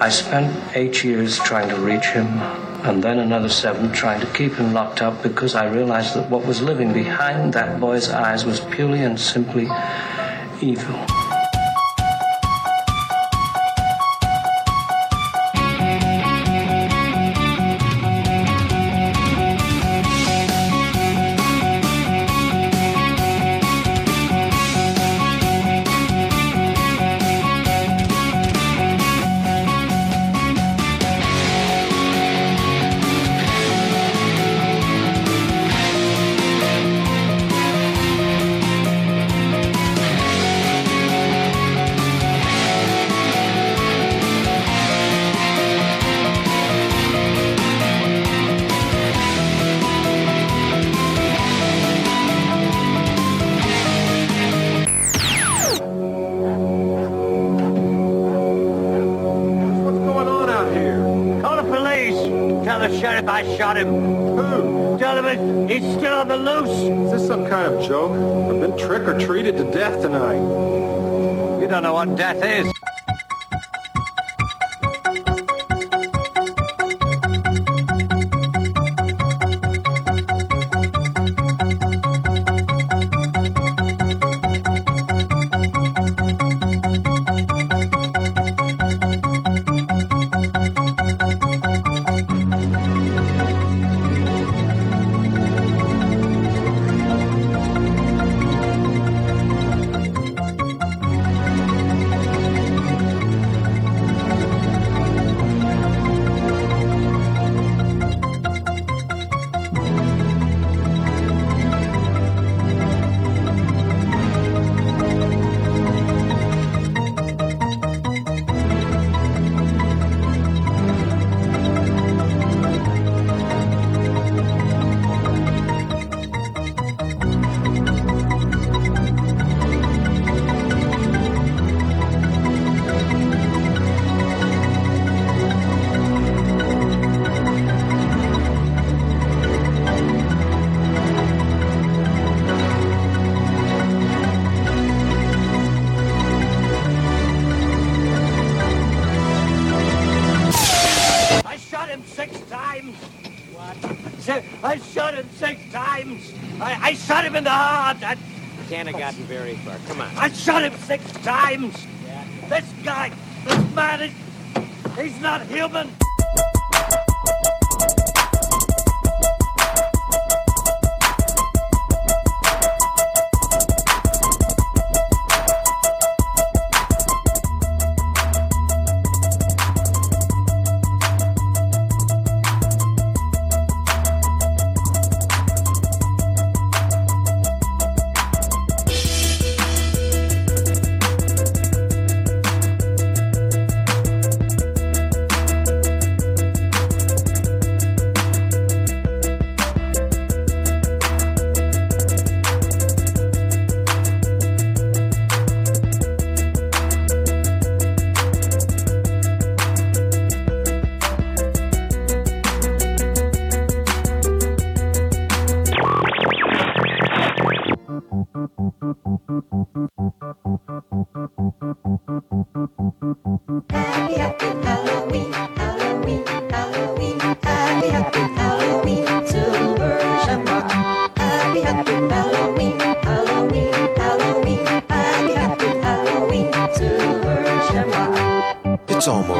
I spent eight years trying to reach him, and then another seven trying to keep him locked up because I realized that what was living behind that boy's eyes was purely and simply evil. Kind of joke? I've been trick or treated to death tonight. You don't know what death is.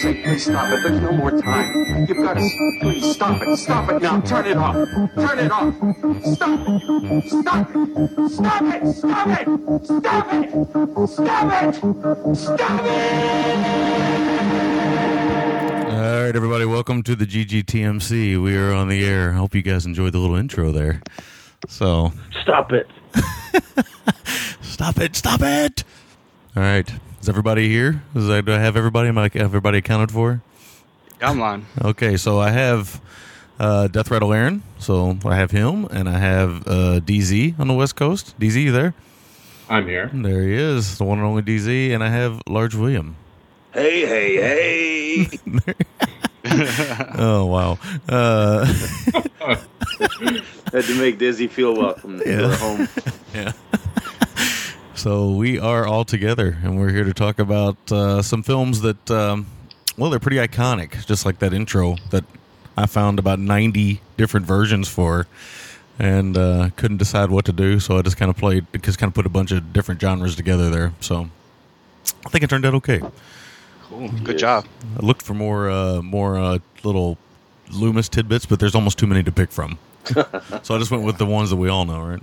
Please. Sake, please stop it. There's no more time. You've got to... Please, stop it. Stop it now. Turn it off. Turn it off. Stop it. Stop it. Stop it. Stop it. Stop it. Stop it. Stop it. All right, everybody, welcome to the GGTMC. We are on the air. I hope you guys enjoyed the little intro there. So, Stop it. stop it, stop it. All right, is everybody here? Is I, do I have everybody? Am I everybody accounted for? Come on. Okay, so I have uh, Death Rattle Aaron. So I have him, and I have uh, DZ on the West Coast. DZ, you there? I'm here. There he is, the one and only DZ, and I have Large William. Hey, hey, hey. Oh wow. Uh, Had to make Dizzy feel welcome Yeah. her home. Yeah. So we are all together, and we're here to talk about uh, some films that, um, well, they're pretty iconic, just like that intro that I found about 90 different versions for, and uh, couldn't decide what to do. So I just kind of played, just kind of put a bunch of different genres together there. So I think it turned out okay. Cool. Good job. I looked for more, uh, more uh, little Loomis tidbits, but there's almost too many to pick from. so I just went with the ones that we all know, right?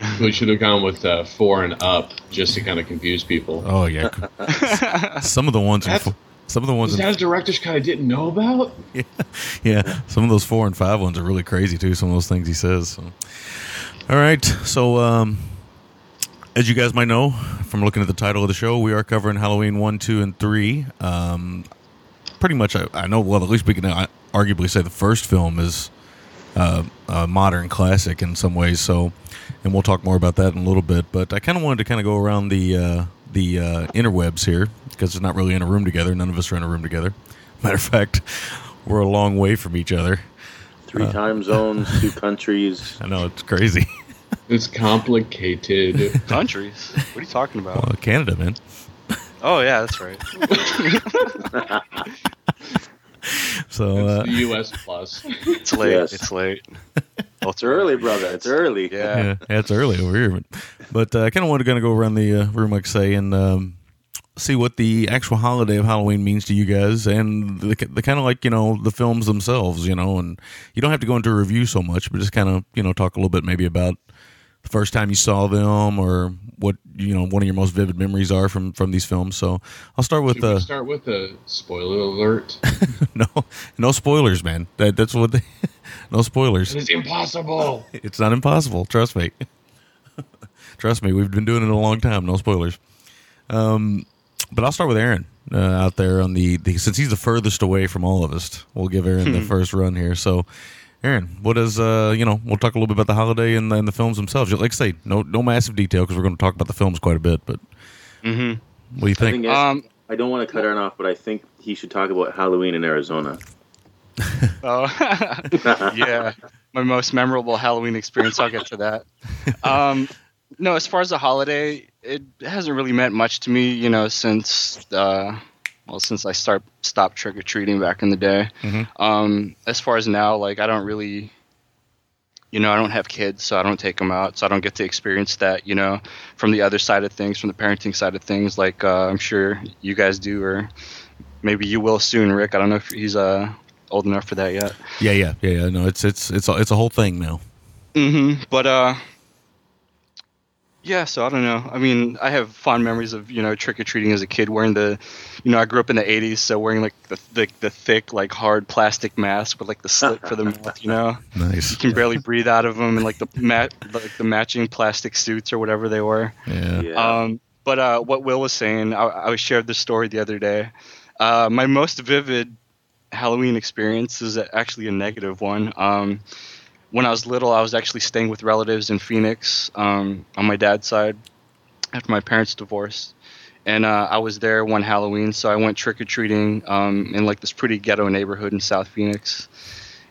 We should have gone with uh, four and up just to kind of confuse people. Oh yeah. some of the ones in That's- fo- some of the ones Is that a director's cut I didn't know about? yeah, yeah. some of those four and five ones are really crazy too. Some of those things he says. So. All right, so um, as you guys might know from looking at the title of the show, we are covering Halloween one, two, and three. Um, pretty much, I, I know. Well, at least we can uh, arguably say the first film is uh, a modern classic in some ways. So, and we'll talk more about that in a little bit. But I kind of wanted to kind of go around the uh, the uh, interwebs here because it's not really in a room together. None of us are in a room together. Matter of fact, we're a long way from each other. Three time zones, two countries. I know it's crazy. It's complicated. Countries. What are you talking about? well, Canada, man. Oh yeah, that's right. So uh, the U.S. plus. It's late. Yes. It's late. Well, It's early, brother. It's early. Yeah. yeah, yeah, it's early over here, but, but uh, I kind of wanted to kind of go around the uh, room, like I say, and um, see what the actual holiday of Halloween means to you guys, and the, the kind of like you know the films themselves, you know, and you don't have to go into a review so much, but just kind of you know talk a little bit maybe about the first time you saw them or what you know one of your most vivid memories are from from these films. So I'll start with Should we uh, start with a spoiler alert? no no spoilers, man. That that's what they, no spoilers. It's impossible. It's not impossible. Trust me. Trust me. We've been doing it a long time. No spoilers. Um, but I'll start with Aaron uh, out there on the, the since he's the furthest away from all of us. We'll give Aaron the first run here. So, Aaron, what is uh you know we'll talk a little bit about the holiday and, and the films themselves. Like I say, no no massive detail because we're going to talk about the films quite a bit. But Mm-hmm. what do you I think? think Um. I don't want to cut Aaron off, but I think he should talk about Halloween in Arizona. Oh. yeah. My most memorable Halloween experience. I'll get to that. Um, no, as far as the holiday, it hasn't really meant much to me. You know, since uh, well, since I start stopped trick or treating back in the day. Mhm. Um, as far as now, like I don't really. You know, I don't have kids, so I don't take them out, so I don't get to experience that. You know, from the other side of things, from the parenting side of things, like uh, I'm sure you guys do, or maybe you will soon, Rick. I don't know if he's uh, old enough for that yet. yeah, yeah, yeah, yeah. No, it's it's it's a, it's a whole thing now. Mm-hmm. But uh, yeah. So I don't know. I mean, I have fond memories of you know trick or treating as a kid, wearing the, you know, I grew up in the '80s, so wearing like the the, the thick like hard plastic mask with like the slit for the mouth. You know, Nice. you can barely breathe out of them, and like the mat like the matching plastic suits or whatever they were. Yeah. Yeah. Um, but uh, what Will was saying, I, I shared this story the other day. Uh, my most vivid Halloween experience is actually a negative one. Um, when I was little, I was actually staying with relatives in Phoenix um, on my dad's side after my parents divorced. And uh, I was there one Halloween, so I went trick or treating um, in like this pretty ghetto neighborhood in South Phoenix.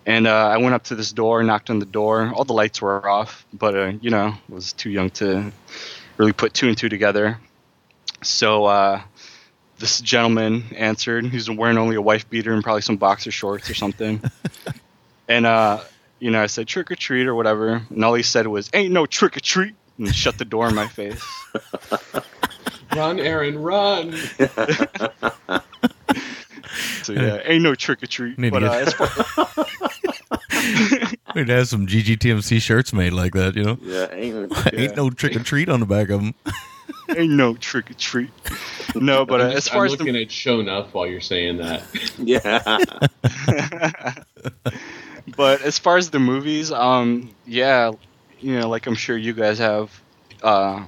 And uh, I went up to this door, knocked on the door. All the lights were off, but uh, you know, was too young to really put two and two together. So uh, this gentleman answered. He's wearing only a wife beater and probably some boxer shorts or something. and uh, you know, I said trick or treat or whatever, and all he said was, "Ain't no trick or treat," and shut the door in my face. Run, Aaron, run! So yeah, ain't no trick or treat. Need to But uh, get- as far, We'd have some GGTMC shirts made like that, you know. Yeah, ain't, Ain't no trick or treat on the back of them. ain't no trick or treat. No, but uh, I'm, as far I'm as looking the at show enough while you're saying that. yeah. but as far as the movies, um, yeah, you know, like I'm sure you guys have. Uh,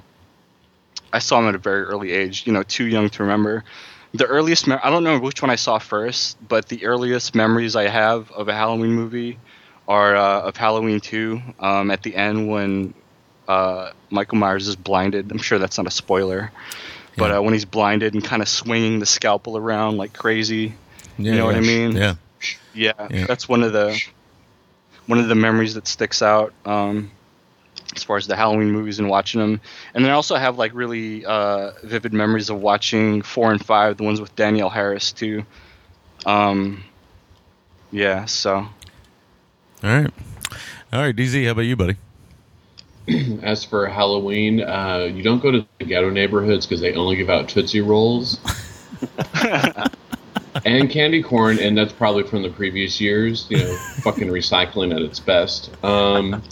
I saw them at a very early age. You know, too young to remember. The earliest, me- I don't know which one I saw first, but the earliest memories I have of a Halloween movie are uh, of Halloween 2. Um, at the end, when uh, Michael Myers is blinded. I'm sure that's not a spoiler, but Yeah. uh, when he's blinded and kind of swinging the scalpel around like crazy. Yeah, you know what I mean? Yeah. Yeah, Yeah. that's one of the one of the memories that sticks out um, as far as the Halloween movies and watching them. And then I also have like really uh, vivid memories of watching four and five, the ones with Danielle Harris too. Um, yeah, so All right. All right, DZ, how about you, buddy? As for Halloween, uh, you don't go to the ghetto neighborhoods because they only give out Tootsie Rolls and candy corn, and that's probably from the previous years. You know, fucking recycling at its best. Um,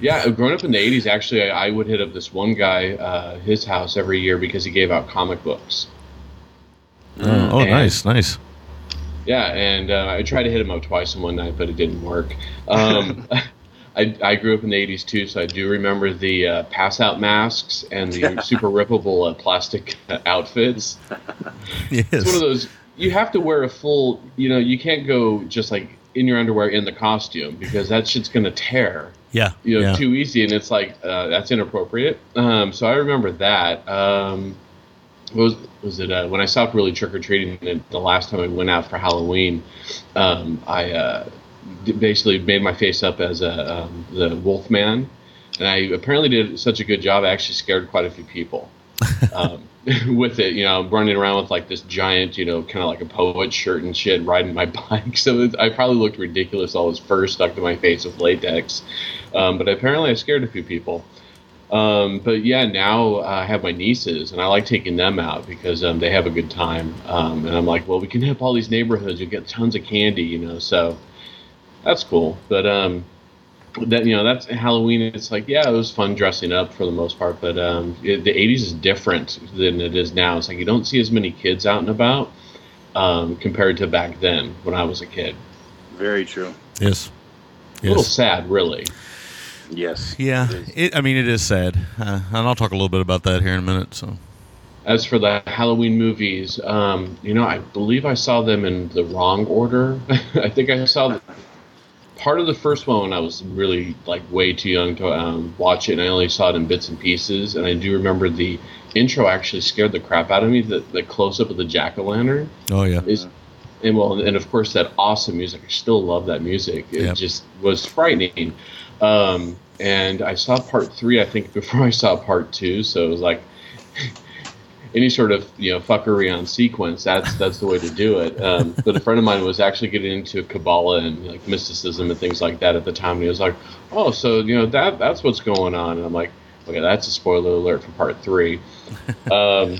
yeah, growing up in the '80s, actually, I, I would hit up this one guy, uh, his house every year because he gave out comic books. Oh, oh, And- nice, nice. Yeah, and uh, I tried to hit him up twice in one night, but it didn't work. Um, I, I grew up in the 80s too, so I do remember the uh, pass out masks and the super rippable uh, plastic uh, outfits. Yes. It's one of those, you have to wear a full, you know, you can't go just like in your underwear in the costume because that shit's going to tear yeah. you know, yeah. too easy, and it's like uh, that's inappropriate. Um, so I remember that. Um, what was was it uh, when I stopped really trick or treating? The last time I went out for Halloween, um, I uh, d- basically made my face up as a um, the Wolf Man, and I apparently did such a good job. I actually scared quite a few people. Um, with it, you know, running around with like this giant, you know, kind of like a poet shirt and shit, riding my bike. So it, I probably looked ridiculous. All this fur stuck to my face with latex. Um, but apparently, I scared a few people. Um, but yeah, now I have my nieces, and I like taking them out because um, they have a good time. Um, and I'm like, well, we can up all these neighborhoods. You get tons of candy, you know. So that's cool. But um, that you know, that's Halloween. It's like, yeah, it was fun dressing up for the most part. But um, it, the '80s is different than it is now. It's like you don't see as many kids out and about um, compared to back then when I was a kid. Very true. Yes. A little sad, really. Yes. Yeah. it is. It, I mean, it is sad, uh, and I'll talk a little bit about that here in a minute. So. As for the Halloween movies, um, you know, I believe I saw them in the wrong order. I think I saw the, part of the first one when I was really like way too young to um, watch it, and I only saw it in bits and pieces. And I do remember the intro actually scared the crap out of me. The, the close up of the jack o' lantern Oh yeah. is, and well, and of course that awesome music. I still love that music. It Yep. just was frightening. Um, and I saw part three, I think, before I saw part two. So it was like any sort of you know fuckery on sequence. That's that's the way to do it. Um, but a friend of mine was actually getting into Kabbalah and like mysticism and things like that at the time. And he was like, "Oh, so you know that that's what's going on." And I'm like, "Okay, that's a spoiler alert for part three. um,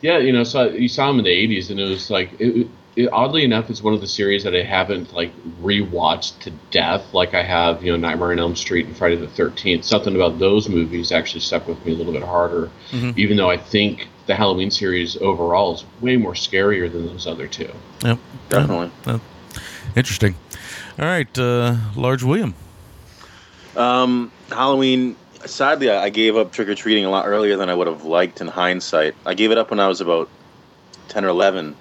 yeah, you know, so you saw him in the '80s, and it was like, it, it, oddly enough, it's one of the series that I haven't like rewatched to death, like I have, you know, Nightmare on Elm Street and Friday the Thirteenth. Something about those movies actually stuck with me a little bit harder, even though I think the Halloween series overall is way more scarier than those other two. Yep. Definitely. Uh, interesting. All right, uh, Large William. Um, Halloween. Sadly, I I gave up trick or treating a lot earlier than I would have liked in hindsight. I gave it up when I was about ten or eleven,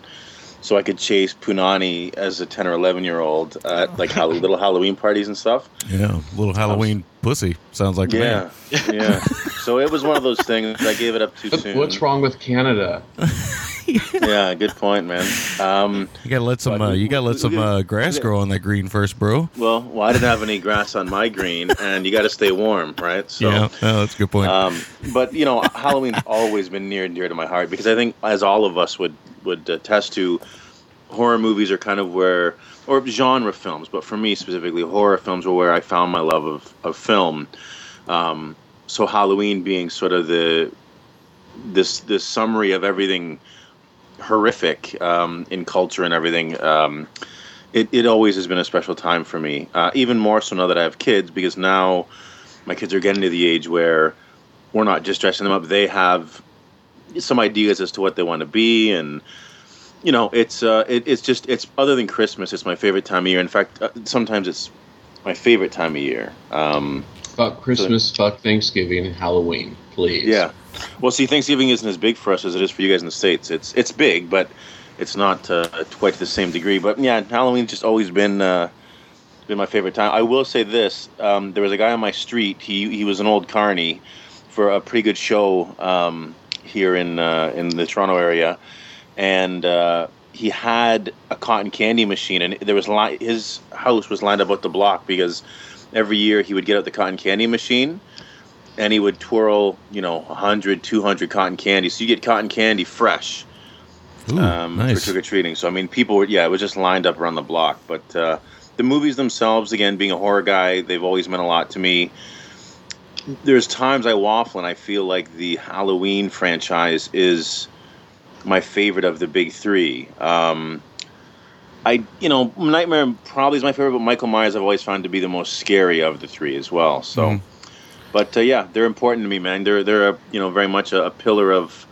so I could chase punani as a ten or eleven year old at oh. like hall- little Halloween parties and stuff. Yeah, little Halloween pussy sounds like Yeah, man. yeah. So it was one of those things. I gave it up too What- soon. What's wrong with Canada? Yeah, good point, man. Um, You gotta let some. Uh, you gotta let some uh, grass grow on that green first, bro. well, well, I didn't have any grass on my green, and you got to stay warm, right? So, yeah, oh, that's a good point. Um, but you know, Halloween's always been near and dear to my heart because I think, as all of us would would attest to, horror movies are kind of where, or genre films, but for me specifically, horror films were where I found my love of of film. Um, so Halloween being sort of the this this summary of everything horrific um, in culture and everything. Um, it, it always has been a special time for me. Uh, even more so now that I have kids, because now my kids are getting to the age where we're not just dressing them up; they have some ideas as to what they want to be, and you know, it's uh, it, it's just it's other than Christmas, it's my favorite time of year. In fact, uh, sometimes it's my favorite time of year. Um, Fuck Christmas, fuck Thanksgiving, and Halloween, please. yeah. Well, see, Thanksgiving isn't as big for us as it is for you guys in the states. It's it's big, but it's not uh, quite to the same degree. But yeah, Halloween's just always been uh, been my favorite time. I will say this: um, there was a guy on my street. He he was an old carny for a pretty good show um, here in uh, in the Toronto area, and uh, he had a cotton candy machine, and there was li- his house was lined up out the block because every year he would get out the cotton candy machine and he would twirl, you know, 100, 200 cotton candy. So you get cotton candy fresh Ooh, um, nice. for trick or treating. So I mean, people were yeah, it was just lined up around the block. But uh, the movies themselves, again, being a horror guy, they've always meant a lot to me. There's times I waffle and I feel like the Halloween franchise is my favorite of the big three. Um, I, you know, Nightmare probably is my favorite, but Michael Myers I've always found to be the most scary of the three as well. So. Mhm. But uh, yeah, they're important to me, man. They're they're a, you know very much a, a pillar of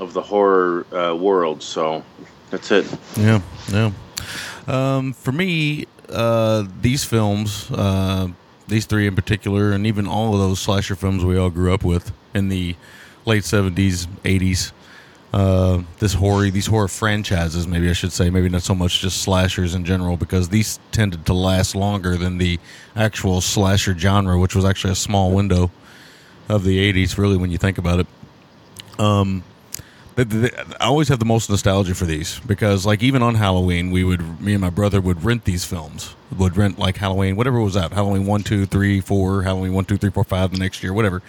of the horror uh, world. So that's it. Yeah, yeah. Um, for me, uh, these films, uh, these three in particular, and even all of those slasher films we all grew up with in the late seventies, eighties. Uh, this horror, these horror franchises, maybe I should say, maybe not so much just slashers in general, because these tended to last longer than the actual slasher genre, which was actually a small window of the '80s. Really, when you think about it. Um, the, the, I always have the most nostalgia for these because, like, even on Halloween, we would, me and my brother would rent these films. Would rent like Halloween, whatever was out, Halloween one, two, three, four, Halloween one, two, three, four, five, the next year, whatever.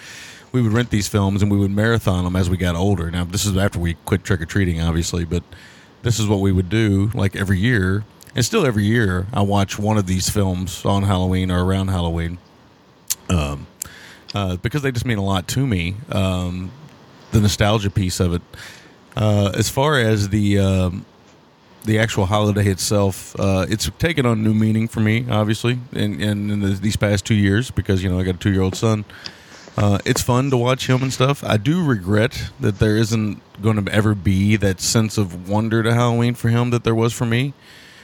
We would rent these films and we would marathon them as we got older. Now, this is after we quit trick or treating, obviously, but this is what we would do, like every year, and still every year. I watch one of these films on Halloween or around Halloween, um, uh, because they just mean a lot to me. Um, the nostalgia piece of it. Uh, as far as the um, the actual holiday itself, uh, it's taken on new meaning for me, obviously, in, in, in the, these past two years because you know I got a two year old son. Uh, it's fun to watch him and stuff. I do regret that there isn't going to ever be that sense of wonder to Halloween for him that there was for me.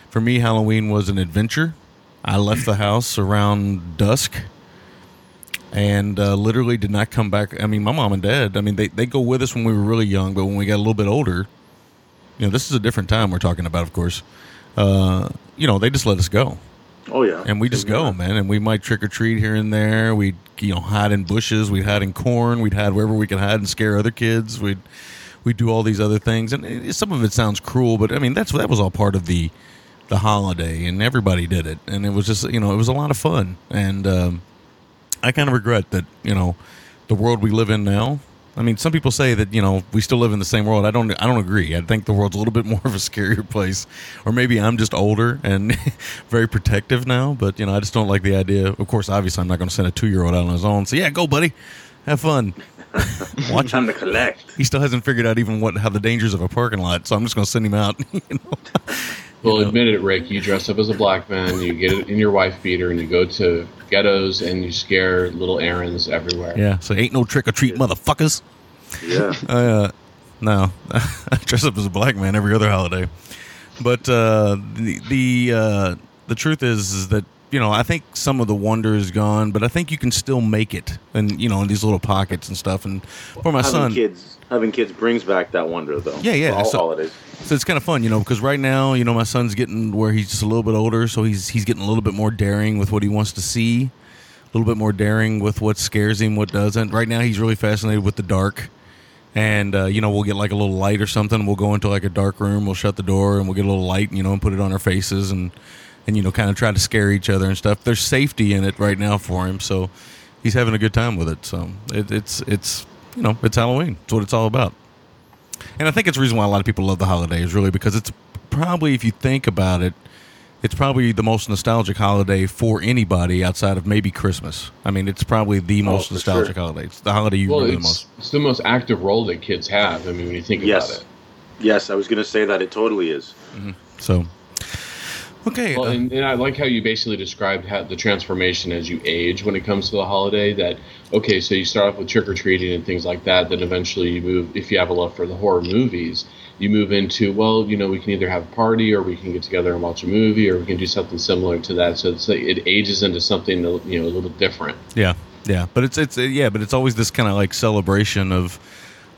For me, Halloween was an adventure. I left the house around dusk and uh, literally did not come back. I mean, my mom and dad, I mean, they, they go with us when we were really young, but when we got a little bit older, you know, this is a different time we're talking about, of course. Uh, you know, they just let us go. Oh yeah, And we just go, man. And we might trick or treat here and there. We'd, you know, hide in bushes. We'd hide in corn. We'd hide wherever we could hide and scare other kids. We'd, we'd do all these other things. And some of it sounds cruel, but I mean, that's, that was all part of the, the holiday and everybody did it. And it was just, you know, it was a lot of fun. And, um, I kind of regret that, you know, the world we live in now. I mean, some people say that you know we still live in the same world. I don't. I don't agree. I think the world's a little bit more of a scarier place, or maybe I'm just older and very protective now. But you know, I just don't like the idea. Of course, obviously, I'm not going to send a two year old out on his own. So yeah, go, buddy, have fun. Watch Time to collect. He still hasn't figured out even what how the dangers of a parking lot. So I'm just going to send him out. you know? Well, You know. admit it, Rick. You dress up as a black man, you get it in your wife beater, and you go to ghettos and you scare little Aarons everywhere. Yeah. So ain't no trick or treat, motherfuckers. Yeah. Uh, no, I dress up as a black man every other holiday. But uh, the the uh, the truth is, is that you know, I think some of the wonder is gone, but I think you can still make it, and you know, in these little pockets and stuff. And for my having son, kids, having kids brings back that wonder, though. Yeah, yeah, all so- holidays. So it's kind of fun, you know, because right now, you know, my son's getting where he's just a little bit older, so he's he's getting a little bit more daring with what he wants to see, a little bit more daring with what scares him, what doesn't. Right now, he's really fascinated with the dark, and uh, you know, we'll get like a little light or something. We'll go into like a dark room, we'll shut the door, and we'll get a little light, you know, and put it on our faces, and and you know, kind of try to scare each other and stuff. There's safety in it right now for him, so he's having a good time with it. So it, it's it's you know, it's Halloween. It's what it's all about. And I think it's the reason why a lot of people love the holidays, really, because it's probably, if you think about it, it's probably the most nostalgic holiday for anybody outside of maybe Christmas. I mean, it's probably the oh, most for nostalgic sure. holiday. It's the holiday you well, remember it's, the most. it's the most active role that kids have. I mean, when you think Yes. about it. Yes, I was going to say that it totally is. Mm-hmm. So, okay. Well, uh, and, and I like how you basically described how the transformation as you age when it comes to the holiday. That okay, so you start off with trick or treating and things like that. Then eventually you move, if you have a love for the horror movies, you move into well, you know, we can either have a party or we can get together and watch a movie or we can do something similar to that. So it's like, it ages into something you know a little different. Yeah, yeah, but it's it's yeah, but it's always this kind of like celebration of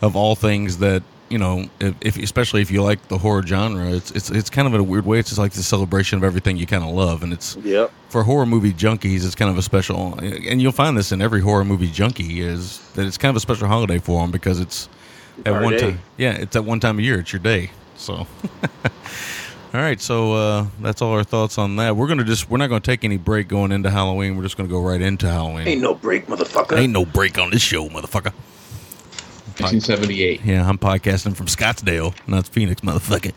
of all things that you know, if, if especially if you like the horror genre, it's it's it's kind of in a weird way. It's just like the celebration of everything you kind of love, and it's Yep. for horror movie junkies. It's kind of a special, and you'll find this in every horror movie junkie is that it's kind of a special holiday for them because it's at Our one day. time. Yeah, it's at one time a year. It's your day. So. All right, so uh, that's all our thoughts on that. We're gonna just we're not gonna take any break going into Halloween. We're just gonna go right into Halloween. Ain't no break, motherfucker. Ain't no break on this show, motherfucker. 1978. Yeah, I'm podcasting from Scottsdale, not Phoenix, motherfucker.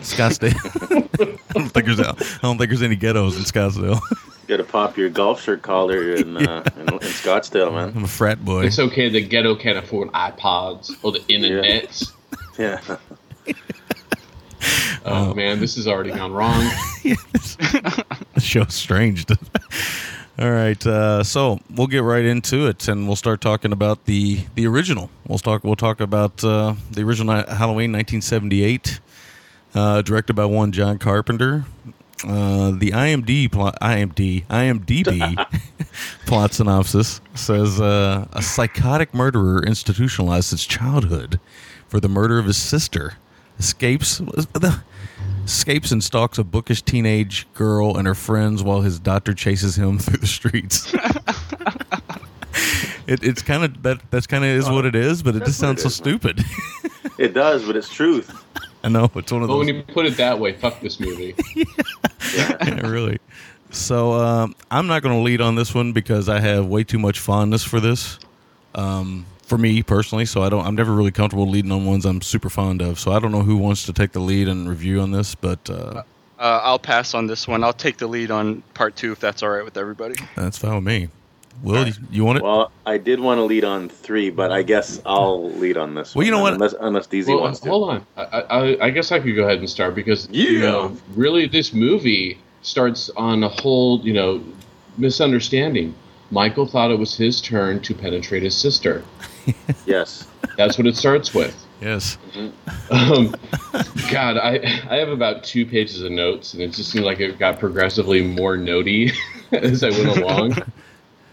Scottsdale. I don't think there's I don't think there's any ghettos in Scottsdale. You Got to pop your golf shirt collar in, uh, in, in Scottsdale, man. I'm a frat boy. It's okay. The ghetto can't afford iPods or the internet. Yeah. Oh man, this has already gone wrong. the show's strange. All right, uh, so we'll get right into it, and we'll start talking about the the original. We'll talk. We'll talk about uh, the original Halloween, 1978, uh, directed by one John Carpenter. Uh, the IMD plot, IMD, IMDb plot synopsis says uh, a psychotic murderer institutionalized since childhood for the murder of his sister escapes escapes and stalks a bookish teenage girl and her friends while his doctor chases him through the streets. it, it's kind of that. That's kind of is what it is, but it just That's what sounds it so is, stupid. It does, but it's truth. I know it's one of But those. when you put it that way, fuck this movie. yeah, really. So um, I'm not going to lead on this one because I have way too much fondness for this. Um, for me personally, so I don't. I'm never really comfortable leading on ones I'm super fond of. So I don't know who wants to take the lead and review on this, but uh, Uh, I'll pass on this one. I'll take the lead on part two if that's all right with everybody. that's fine with me. Will you, you want it? Well, I did want to lead on three, but I guess I'll lead on this. Well, you know what? Unless, unless DZ Well, wants to. hold on. I, I, I guess I could go ahead and start because you know, really, this movie starts on a whole you know misunderstanding. Michael thought it was his turn to penetrate his sister. Yes. That's what it starts with. yes. Um, God, I I have about two pages of notes, and it just seemed like it got progressively more notey as I went along.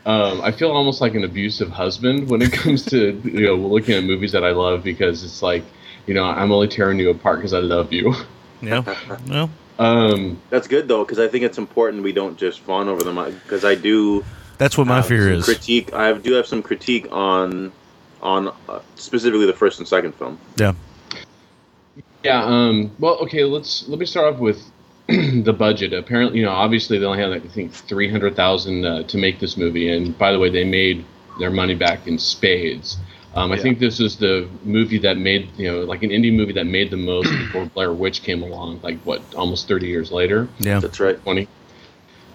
Um, I feel almost like an abusive husband when it comes to you know looking at movies that I love because it's like you know I'm only tearing you apart because I love you. Yeah. Well, Um, That's good, though, because I think it's important we don't just fawn over them. Because I do. that's what my fear is. Critique. I do have some critique on, on uh, specifically the first and second film. Yeah. Yeah. Um, well, okay. Let's let me start off with the budget. Apparently, you know, obviously they only had like, I think three hundred thousand uh, to make this movie, and by the way, they made their money back in spades. Um, I Yeah. think this is the movie that made you know like an indie movie that made the most before Blair Witch came along. Like what, almost thirty years later. Yeah. That's right. 20.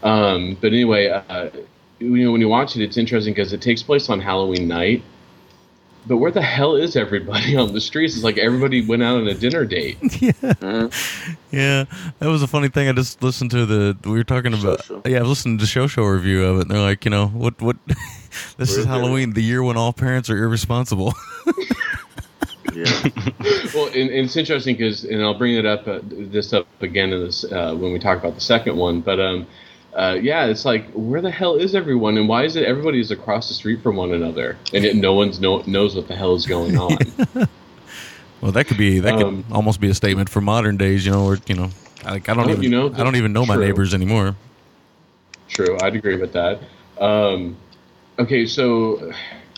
Um, but anyway, uh, you know, when you watch it, it's interesting because it takes place on Halloween night. But where the hell is everybody on the streets? It's like everybody went out on a dinner date. Yeah, yeah, that was a funny thing. I just listened to the we were talking about. Show Show. Yeah, I was listening to the show show review of it, and they're like, you know, what what. this is Where's Halloween, the year when all parents are irresponsible. Yeah. well, and, and it's interesting because, and I'll bring it up uh, this up again in this uh, when we talk about the second one. But um, uh, yeah, it's like where the hell is everyone, and why is it everybody is across the street from one another, and yet no one's no, knows what the hell is going on. Well, that could be that Um, could almost be a statement for modern days, you know, or you know, like I don't even you know, I don't even know my neighbors anymore. True, I'd agree with that. Um, okay, so,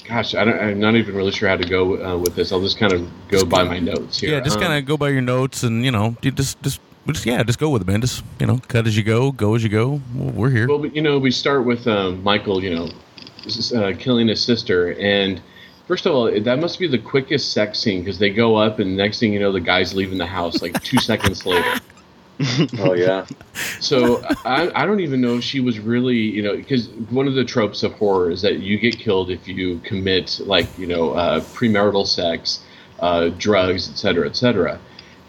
gosh, I don't, I'm not even really sure how to go uh, with this. I'll just kind of go by my notes here. Yeah, just Um, kind of go by your notes, and you know, you just just just yeah, just go with it, man. Just you know, cut as you go, go as you go. We're here. Well, you know, we start with um, Michael, you know, uh, killing his sister, and first of all, that must be the quickest sex scene because they go up, and next thing you know, the guy's leaving the house like two seconds later. Oh yeah. So I, I don't even know if she was really, you know, because one of the tropes of horror is that you get killed if you commit like, you know, uh, premarital sex, uh, drugs, et cetera, et cetera.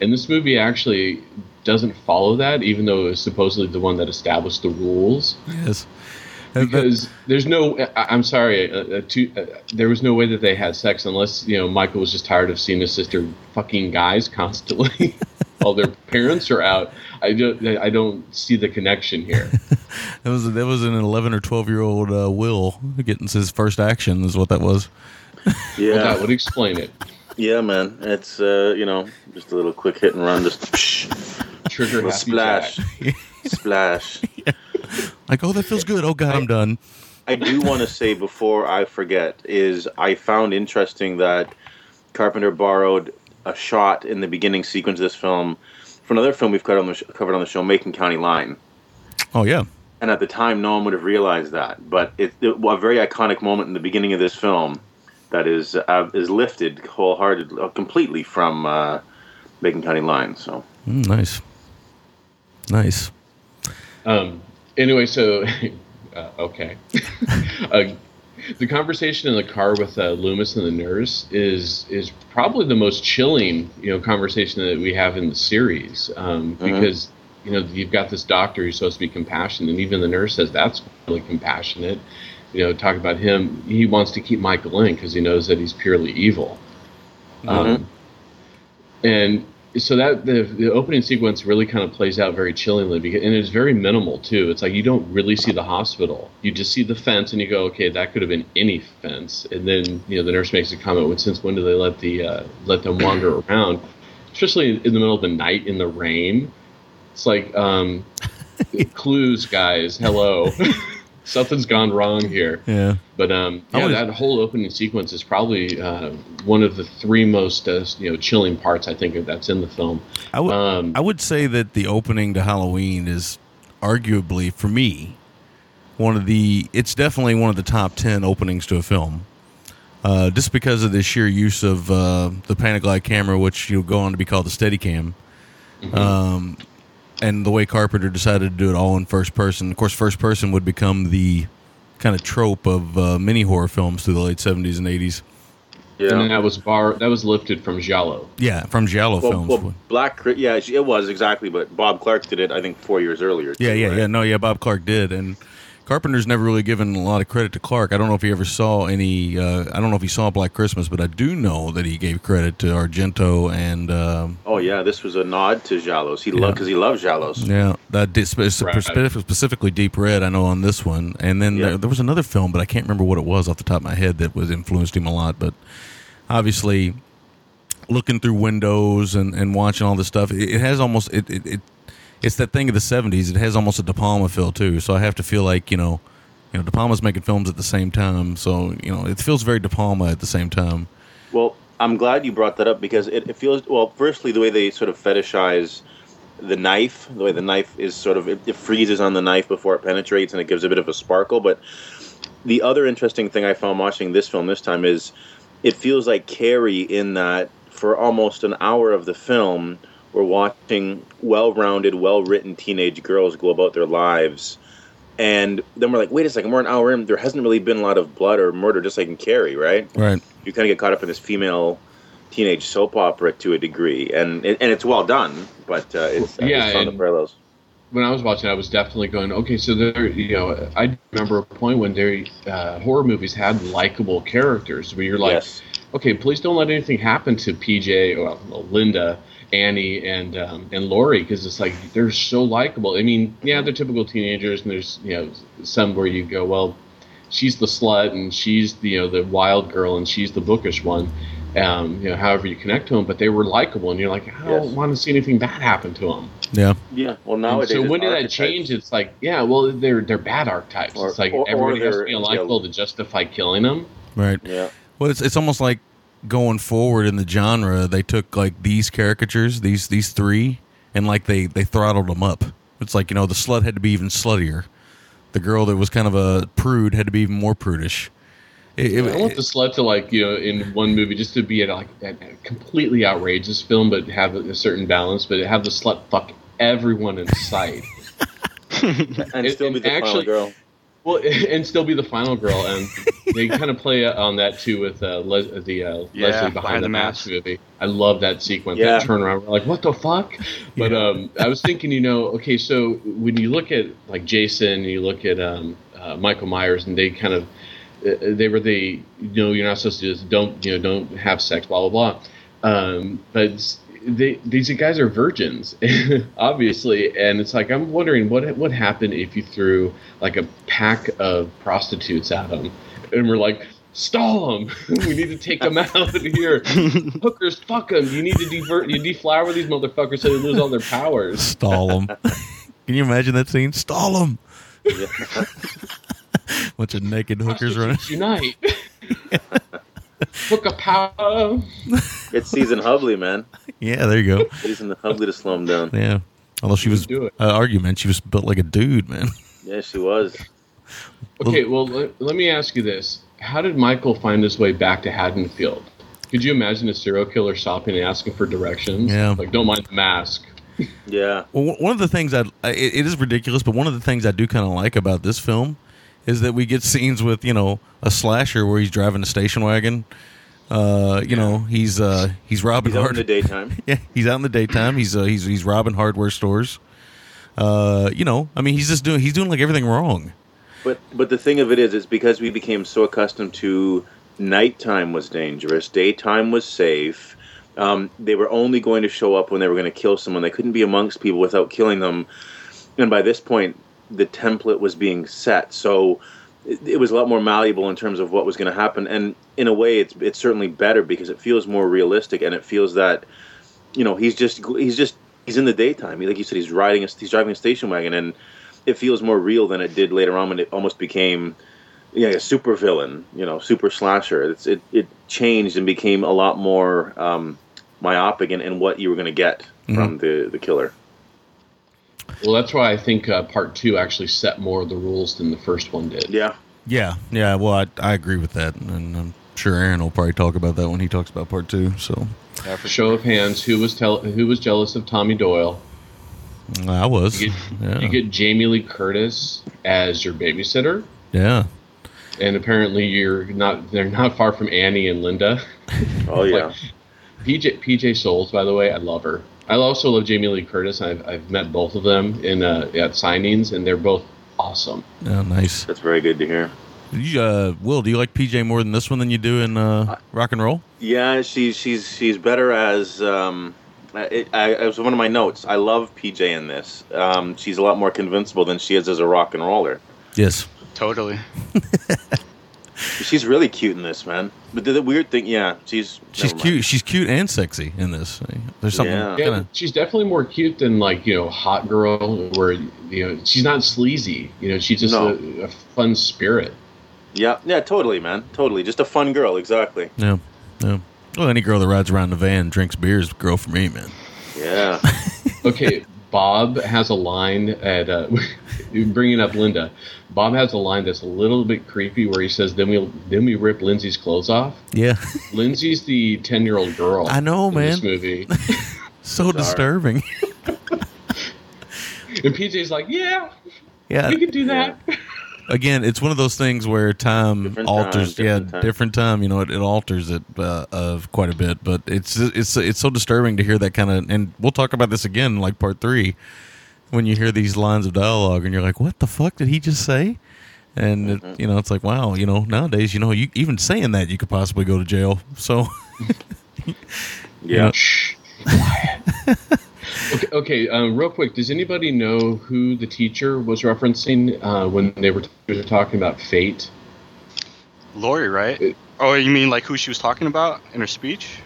And this movie actually doesn't follow that, even though it was supposedly the one that established the rules. yes. That- Because there's no, I, I'm sorry, uh, uh, to, uh, there was no way that they had sex unless you know Michael was just tired of seeing his sister fucking guys constantly while their parents are out. I don't, I don't see the connection here. that was that was an eleven or twelve year old uh, Will getting his first action is what that was. Yeah. Well, that would explain it. Yeah, man. It's uh, you know, just a little quick hit and run, just Trigger little happy splash, splash. Like, oh, that feels good. Oh God, I'm done. I do want to say before I forget is I found interesting that Carpenter borrowed a shot in the beginning sequence of this film from another film we've covered on the, sh- covered on the show, Macon County Line. Oh yeah, And at the time, no one would have realized that. But it, it a very iconic moment in the beginning of this film that is uh, is lifted wholeheartedly, uh, completely from uh, Macon County Line. So Mm, nice, nice. Um, anyway, so uh, okay, uh, the conversation in the car with uh, Loomis and the nurse is is probably the most chilling, you know, conversation that we have in the series um, because you know you've got this doctor who's supposed to be compassionate, and even the nurse says that's really compassionate. You know, talk about him. He wants to keep Michael in because he knows that he's purely evil. Um, and so that the, the opening sequence really kind of plays out very chillingly because, and it's very minimal too. It's like you don't really see the hospital. You just see the fence and you go okay that could have been any fence. And then you know the nurse makes a comment well, since when do they let the uh, let them wander around? Especially in the middle of the night in the rain. It's like um clues guys. Hello something's gone wrong here Yeah. but um, yeah, was- that whole opening sequence is probably uh, one of the three most uh, you know chilling parts I think that's in the film. I would Um, I would say that the opening to Halloween is arguably for me one of the it's definitely one of the top 10 openings to a film. Uh, just because of the sheer use of uh, the Panaglide camera, which you'll go on to be called the Steadicam, um, and the way Carpenter decided to do it all in first person. Of course, first person would become the kind of trope of uh, mini horror films through the late seventies and eighties. And then yeah. that was bar that was lifted from Giallo. Yeah, from Giallo Well, films. well, Black, yeah, it was exactly, but Bob Clark did it, I think, four years earlier. Yeah, yeah, right? yeah. No, yeah. Bob Clark did, and Carpenter's never really given a lot of credit to Clark. I don't know if he ever saw any. Uh, I don't know if he saw Black Christmas, but I do know that he gave credit to Argento and um, Oh yeah, this was a nod to Giallos. He loved because he loves Giallos. yeah, that did spe- spe- Right. specifically Deep Red. I know on this one, and then Yeah. there, there was another film, but I can't remember what it was off the top of my head that was influenced him a lot. But obviously, looking through windows and, and watching all this stuff, it, it has almost it, it, it it's that thing of the '70s. It has almost a De Palma feel too. So I have to feel like you know, you know, De Palma's making films at the same time. So you know, it feels very De Palma at the same time. Well, I'm glad you brought that up because it, it feels well. Firstly, the way they sort of fetishize the knife, the way the knife is sort of it, it freezes on the knife before it penetrates, and it gives a bit of a sparkle. But the other interesting thing I found watching this film this time is it feels like Carrie in that for almost an hour of the film, we're watching well-rounded, well-written teenage girls go about their lives. And then we're like, wait a second, we're an hour in. There hasn't really been a lot of blood or murder, just like in Carrie, right? Right. you kind of get caught up in this female teenage soap opera to a degree, and and it's well done, but uh, it's I Yeah, just saw the parallels. When I was watching, I was definitely going, okay, so there, you know, I remember a point when there, uh, horror movies had likable characters where you're like, yes, okay, please don't let anything happen to PJ or well, Linda Annie and um, and Laurie because it's like they're so likable. I mean, yeah, they're typical teenagers, and there's you know some where you go, well, she's the slut and she's the you know the wild girl and she's the bookish one. Um, you know, however you connect to them, but they were likable, and you're like, I don't Yes. want to see anything bad happen to them. Yeah. Yeah. Well, And nowadays. so when did that change? It's like, yeah, well, they're they're bad archetypes. Or- it's like or- or everybody has to they're- be unlikable to justify killing them. Right. Yeah. Well, it's it's almost like going forward in the genre. They took like these caricatures, these these three, and like they they throttled them up. It's like you know the slut had to be even sluttier. The girl that was kind of a prude had to be even more prudish. It, it- I want the slut to like you know in one movie just to be at like a a completely outrageous film, but have a, a certain balance, but have the slut fuck everyone in sight. And It- still be and the final actually- girl. Well, and still be the final girl, and they kind of play on that too with uh, Les- the uh, Yeah, Leslie behind, the mask movie. I love that sequence, Yeah. that turnaround. We're like, what the fuck? But um, I was thinking, you know, okay, so when you look at like Jason, you look at um, uh, Michael Myers, and they kind of uh, they were the you know you're not supposed to just don't you know don't have sex, blah blah blah. Um, but they these guys are virgins, obviously, and it's like I'm wondering what what happened if you threw like a pack of prostitutes at them, and we're like. Stall them! we need to take them out of here. Hookers, fuck them! You need to divert, you deflower these motherfuckers so they lose all their powers. stall them. Can you imagine that scene? Stall them. Bunch of naked hookers running. Prostitutes Unite! Hooker power! It's season Hubley, man. Yeah, there you go. Season the Hubley to slow him down. Yeah. Although she was do it. uh, argument, she was built like a dude, man. Yeah, she was. Okay, well, let, let me ask you this. How did Michael find his way back to Haddonfield? Could you imagine a serial killer stopping and asking for directions? Yeah. Like, don't mind the mask. Yeah. Well, one- one of the things I I- it, it is ridiculous, but one of the things I do kind of like about this film is that we get scenes with you know a slasher where he's driving a station wagon. Uh, you know he's uh he's robbing He's out in the daytime. yeah, he's out in the daytime. He's uh, he's he's robbing hardware stores. Uh, you know, I mean, he's just doing he's doing like everything wrong. But but the thing of it is, it's because we became so accustomed to nighttime was dangerous, daytime was safe. Um, they were only going to show up when they were going to kill someone. They couldn't be amongst people without killing them. And by this point, the template was being set, so it, it was a lot more malleable in terms of what was going to happen. And in a way, it's it's certainly better because it feels more realistic, and it feels that you know he's just he's just he's in the daytime. Like you said, he's riding a, he's driving a station wagon, and it feels more real than it did later on when it almost became yeah a super villain, you know, super slasher. It's it it changed and became a lot more um, myopic in, in what you were going to get from the the killer. Well, that's why I think uh, part two actually set more of the rules than the first one did. Yeah, Yeah, yeah. Well, I I agree with that, and I'm sure Aaron will probably talk about that when he talks about part two. So Uh, for show of hands, who was tell- who was jealous of Tommy Doyle? I was. You get, Yeah. you get Jamie Lee Curtis as your babysitter, yeah. and apparently you're not. They're not far from Annie and Linda. oh yeah, Like, PJ PJ Soles, by the way, I love her. I also love Jamie Lee Curtis. I've, I've met both of them in uh, at signings, and they're both awesome. Yeah, nice. that's very good to hear. You, uh, Will, do you like PJ more than this one than you do in uh, Rock and Roll? Yeah, she's she's she's better as. Um, it, I, it was one of my notes. I love PJ in this. Um, she's a lot more convincible than she is as a rock and roller. Yes. Totally. She's really cute in this, man. But the, the weird thing, yeah, she's She's cute. She's cute and sexy in this. There's something Yeah. Yeah, kind of. she's definitely more cute than like you know hot girl, where you know she's not sleazy. You know, she's just No. a, a fun spirit. Yeah, yeah, totally, man, totally. Just a fun girl, exactly. Yeah. Yeah. Well, any girl that rides around in a van drinks beer is a girl for me, man. Yeah, Okay, Bob has a line at uh, bringing up Linda. Bob has a line that's a little bit creepy where he says, "Then we then we rip Lindsay's clothes off." Yeah. Lindsay's the ten year old girl. I know, in man. This movie, so disturbing. and PJ's like, "Yeah, yeah. we can do that." Again, it's one of those things where time Different time, alters. different yeah, time. different time. You know, it, it alters it uh, of quite a bit. But it's it's it's so disturbing to hear that kind of. And we'll talk about this again, like part three, when you hear these lines of dialogue, and you're like, "What the fuck did he just say?" And Mm-hmm. it, you know, it's like, wow, you know, nowadays, you know, you even saying that, you could possibly go to jail. So, yeah. Shh. Okay, okay um, real quick, does anybody know who the teacher was referencing uh, when they were, they were talking about fate? Laurie, right? Oh, you mean like who she was talking about in her speech?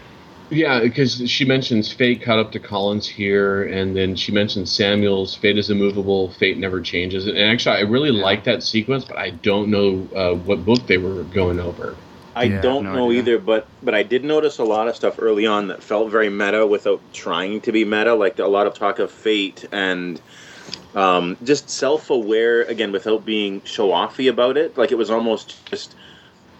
Yeah, because she mentions fate caught up to Collins here, and then she mentions Samuel's fate is immovable, fate never changes. And actually, I really like that sequence, but I don't know uh, what book they were going over. I don't know either, but but I did notice a lot of stuff early on that felt very meta without trying to be meta, like a lot of talk of fate and um, just self-aware again without being show-offy about it. Like it was almost just,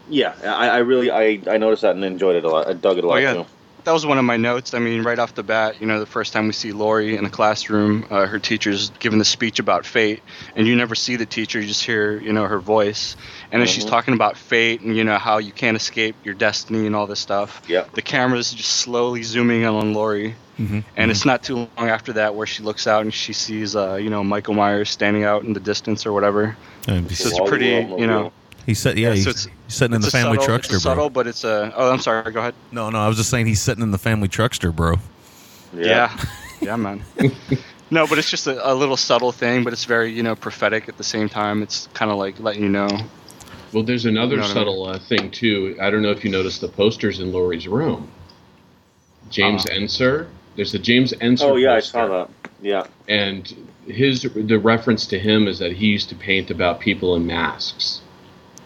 yeah. I, I really I, I noticed that and enjoyed it a lot. I dug it a Oh lot yeah, too. That was one of my notes. I mean, right off the bat, you know, the first time we see Laurie in the classroom, uh, her teacher's giving the speech about fate, and you never see the teacher; you just hear, you know, her voice, and then she's talking about fate and you know how you can't escape your destiny and all this stuff. Yeah. The camera's just slowly zooming in on Laurie, Mm-hmm. and it's not too long after that where she looks out and she sees, uh, you know, Michael Myers standing out in the distance or whatever. So it's pretty, you know. He's set, yeah, he's, so it's- he's sitting in the family subtle- truckster, it's a bro. subtle, but it's a. Oh, I'm sorry. Go ahead. No, no, I was just saying he's sitting in the family truckster, bro. Yeah. Yeah, man. no, but it's just a, a little subtle thing, but it's very, you know, prophetic at the same time. It's kind of like letting you know. Well, there's another You know what I subtle uh, thing too. I don't know if you noticed the posters in Laurie's room. James Ensor. There's the James Ensor. Oh yeah, I saw that. Yeah. And his the reference to him is that he used to paint about people in masks.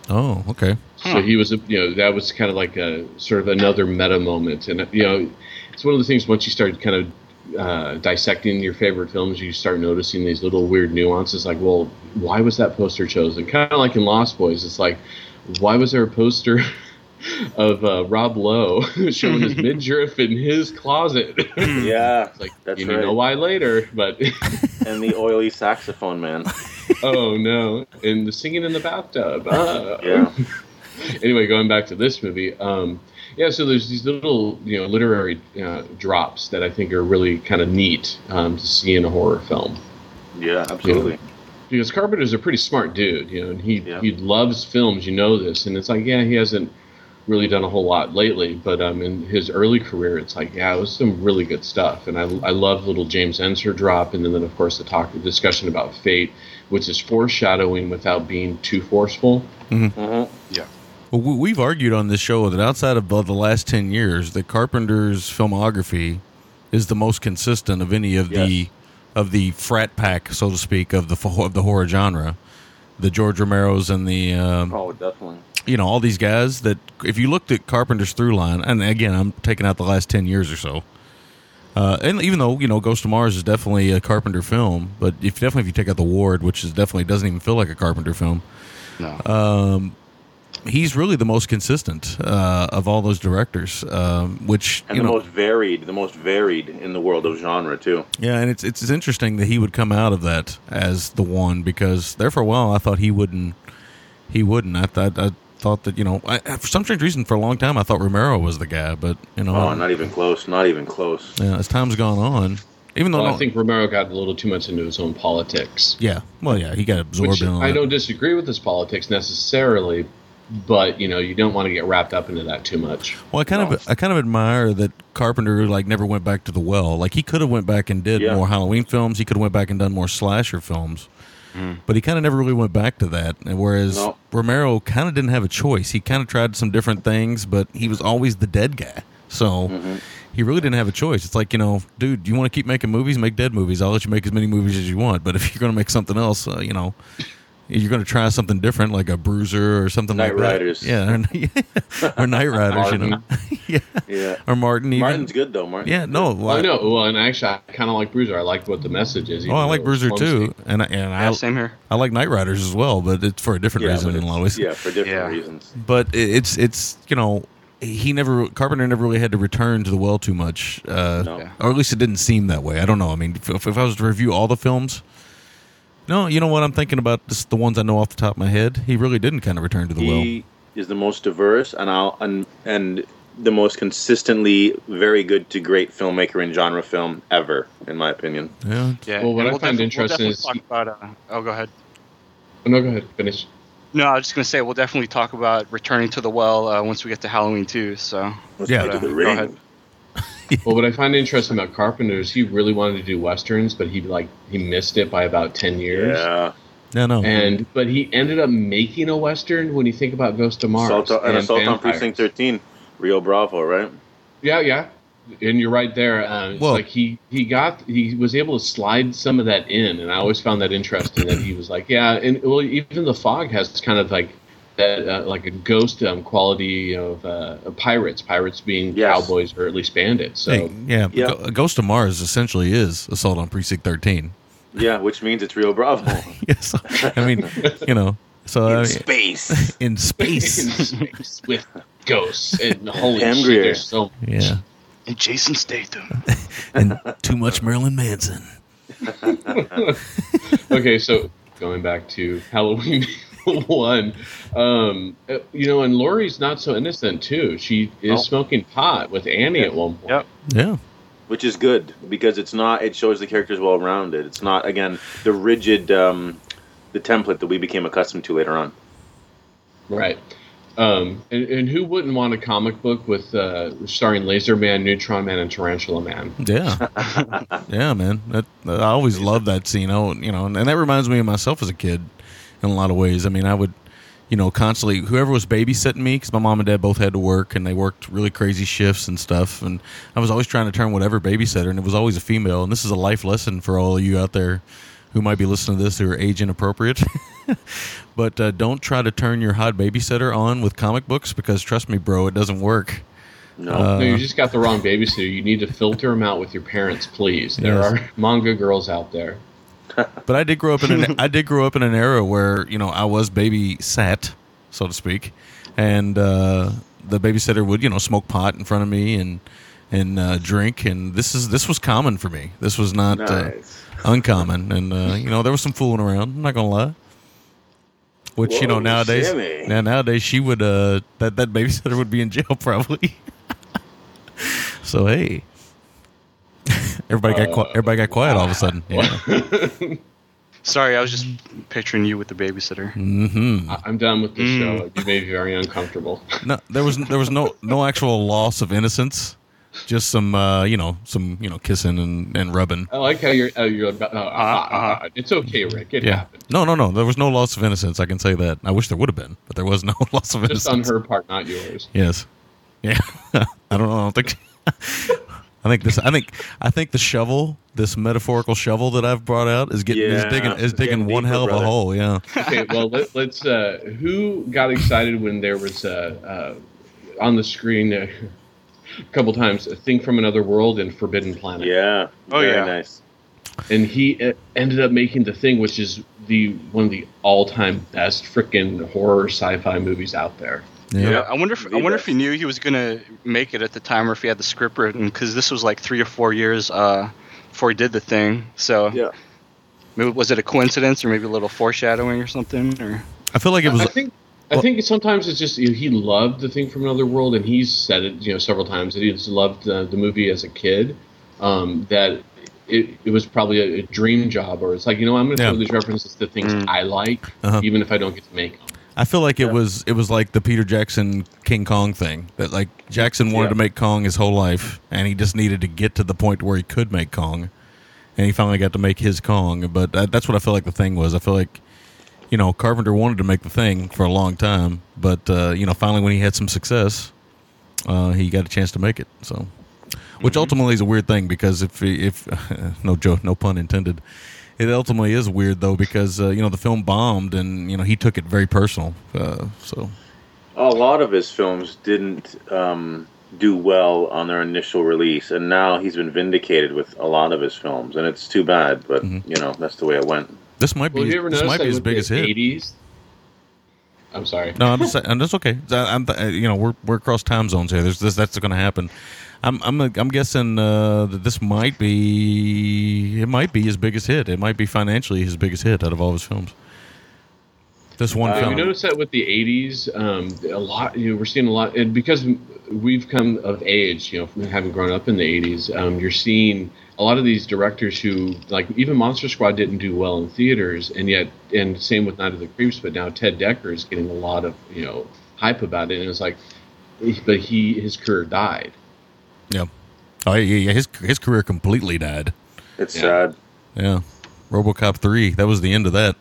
Oh, okay. So he was, you know, that was kind of like a sort of another meta moment, and you know, it's one of the things once you start kind of uh, dissecting your favorite films, you start noticing these little weird nuances. Like, well, why was that poster chosen? Kind of like in Lost Boys, it's like, why was there a poster of uh, Rob Lowe showing his midriff in his closet? Yeah, like that's you right. know why later, but and the oily saxophone man. oh no, and the singing in the bathtub. Ah. Yeah. anyway, going back to this movie, um, yeah. So there's these little, you know, literary uh, drops that I think are really kind of neat um, to see in a horror film. Yeah, absolutely. Because Carpenter's a pretty smart dude, you know, and he Yeah. he loves films. You know this, and it's like, yeah, he hasn't really done a whole lot lately, but um, in his early career, it's like, yeah, it was some really good stuff, and I I love little James Ensor drop, and then, then of course the talk the discussion about fate, which is foreshadowing without being too forceful. Mm-hmm. Yeah. Well, we- we've argued on this show that outside of the the last 10 years, that Carpenter's filmography is the most consistent of any of the of the frat pack, so to speak, of the of the horror genre. The George Romero's and the um, Oh, definitely. You know all these guys that if you looked at Carpenter's through line, and again I'm taking out the last ten years or so, uh, and even though you know Ghost of Mars is definitely a Carpenter film, but if definitely if you take out the Ward, which is definitely doesn't even feel like a Carpenter film, No. um, he's really the most consistent uh, of all those directors. Um, which And you the know, most varied, the most varied in the world of genre too. yeah, and it's it's interesting that he would come out of that as the one because there for a while I thought he wouldn't. He wouldn't. I thought I thought that you know I, for some strange reason for a long time I thought Romero was the guy, but you know Oh, not even close. Not even close. yeah, as time's gone on, even though Well, no- I think Romero got a little too much into his own politics. yeah, well yeah, he got absorbed Which in all I that. don't disagree with his politics necessarily, but you know you don't want to get wrapped up into that too much. Well, I kind of I kind of admire that Carpenter like never went back to the well. Like he could have went back and did Yeah. more Halloween films. He could have went back and done more slasher films. But he kind of never really went back to that. And whereas No. Romero kind of didn't have a choice. He kind of tried some different things, but he was always the dead guy. So he really didn't have a choice. It's like you know, dude, you want to keep making movies, make dead movies. I'll let you make as many movies as you want. But if you're going to make something else, uh, you know. You're going to try something different, like a Bruiser or something Knight like that. Riders. yeah, or Night Riders, you know, yeah, Yeah. or Martin. Even. Martin's good though. Martin. Yeah, no. Well, I know. Well, and actually, I kind of like Bruiser. I like what the message is. Oh, even I though like it was Bruiser too, and I, and Yeah, I same here. I like Knightriders as well, but it's for a different Yeah, reason but in a lot of ways. Yeah, for different Yeah. reasons. But it's it's you know he never Carpenter never really had to return to the well too much, uh, No. Or at least it didn't seem that way. I don't know. I mean, if, if I was to review all the films. No, you know what I'm thinking about. Just the ones I know off the top of my head. He really didn't kind of return to the well. He is the most diverse and I'll, and and the most consistently very good to great filmmaker in genre film ever, in my opinion. Yeah, Yeah. Well, what and I find interesting we'll is- definitely talk about. Uh, oh, go ahead. Oh, no, go ahead. Finish. No, I was just gonna say we'll definitely talk about returning to the well uh, once we get to Halloween too. So Let's Yeah. go to the Go ring. ahead. well, what I find interesting about Carpenter is he really wanted to do westerns, but he like he missed it by about ten years. Yeah. No, no. And but he ended up making a western when you think about Ghost of Mars Assault, and Assault on Vampires. Precinct 13. Rio Bravo, right? Yeah, yeah, and you're right there. Uh, it's Well- like he he got he was able to slide some of that in, and I always found that interesting that he was like, yeah, and well, even the fog has kind of like that uh, like a ghost um, quality of, uh, pirates, pirates being Yes. cowboys or at least bandits. So Hey, yeah, Yeah. Go- Ghost of Mars essentially is Assault on Precinct 13. Yeah, which means it's Rio Bravo. yes, I mean, you know, so I In mean, space. in in space. space with ghosts and holy Pam shit, Grier. there's so yeah, And Jason Statham. and too much Marilyn Manson. okay, so going back to Halloween one, um, you know, and Laurie's not so innocent too. She is Oh. smoking pot with Annie at one point. Yep. Yeah, which is good because it's not. It shows the characters well rounded. It's not again the rigid, um, the template that we became accustomed to later on. Right. Um, and, and who wouldn't want a comic book with uh, starring Laser Man, Neutron Man, and Tarantula Man? yeah, yeah, man. That, I always loved that scene. Oh, you know, and, and that reminds me of myself as a kid in a lot of ways. I mean, I would, you know, constantly whoever was babysitting me because my mom and dad both had to work and they worked really crazy shifts and stuff. And I was always trying to turn whatever babysitter, and it was always a female. And this is a life lesson for all of you out there who might be listening to this who are age inappropriate. but uh, don't try to turn your hot babysitter on with comic books because trust me, bro, it doesn't work. No, Uh, no, you just got the wrong babysitter. You need to filter them out with your parents, please. There Yes. are manga girls out there. But I did grow up in an I did grow up in an era where you know I was babysat, so to speak, and uh, the babysitter would you know smoke pot in front of me and and uh, drink, and this is this was common for me. This was not uh, uncommon, and uh, you know there was some fooling around. I'm not gonna lie. Which you know nowadays, Jimmy. now nowadays she would uh that that babysitter would be in jail probably. so hey, everybody got qui- everybody got quiet all of a sudden. Yeah. Sorry, I was just picturing you with the babysitter. hmm I- I'm done with the Mm. show. You made me very uncomfortable. No, there was there was no no actual loss of innocence. Just some uh, you know some you know kissing and, and rubbing. I like how you're. Uh, you're about, uh, uh, uh, it's okay, Rick. It Yeah. happened. No, no, no. There was no loss of innocence. I can say that. I wish there would have been, but there was no loss of Just on her part, not yours. Yes. Yeah. I don't know. I don't think. I think this. I think. I think the shovel, this metaphorical shovel that I've brought out, is getting is digging is digging getting one deeper, hell of a hole. Yeah. Okay, well let, let's. Uh, who got excited when there was uh, uh, on the screen uh, a couple times a thing from another world and Forbidden Planet? Yeah. Oh, very yeah. nice. and he uh, ended up making the thing, which is the one of the all-time best freaking horror sci-fi movies out there. Yeah. Yeah. I wonder if I wonder if he knew he was gonna make it at the time, or if he had the script written, because this was like three or four years uh, before he did the thing. So Yeah. maybe was it a coincidence, or maybe a little foreshadowing or something? Or I feel like it was. I think. I think sometimes it's just you know, he loved the thing from another world, and he's said it you know several times that he just loved uh, the movie as a kid. Um, that it, it was probably a, a dream job, or it's like you know I'm going to Yeah. throw these references to things Mm. I like, Uh-huh. even if I don't get to make them. I feel like it was it was like the Peter Jackson King Kong thing that like Jackson wanted Yeah. to make Kong his whole life and he just needed to get to the point where he could make Kong and he finally got to make his Kong but that, that's what I feel like the thing was. I feel like you know Carpenter wanted to make the thing for a long time but uh, you know finally when he had some success uh, he got a chance to make it so. Which ultimately is a weird thing because if if no joke no pun intended it ultimately is weird though because uh, you know the film bombed and you know he took it very personal uh, so A lot of his films didn't um, do well on their initial release, and now he's been vindicated with a lot of his films, and it's too bad. But Mm-hmm. you know, that's the way it went. this might Well, be have you ever this noticed might be his biggest hit 80s? I'm sorry. no I'm just saying, and that's okay I'm uh, you know we're we're across time zones here there's this that's going to happen I'm I'm I'm guessing uh, that this might be it might be his biggest hit it might be financially his biggest hit out of all his films this one Uh, film we noticed that with the '80s, um, a lot. You know, we're seeing a lot, and because we've come of age, you know, from having grown up in the '80s, um, you're seeing a lot of these directors who, like, even Monster Squad didn't do well in theaters, and yet, and same with Night of the Creeps, but now Ted Dekker is getting a lot of, you know, hype about it, and it's like, but he his career died. Oh, yeah Oh yeah, yeah. His his career completely died. It's Yeah. sad. Yeah, RoboCop three. That was the end of that.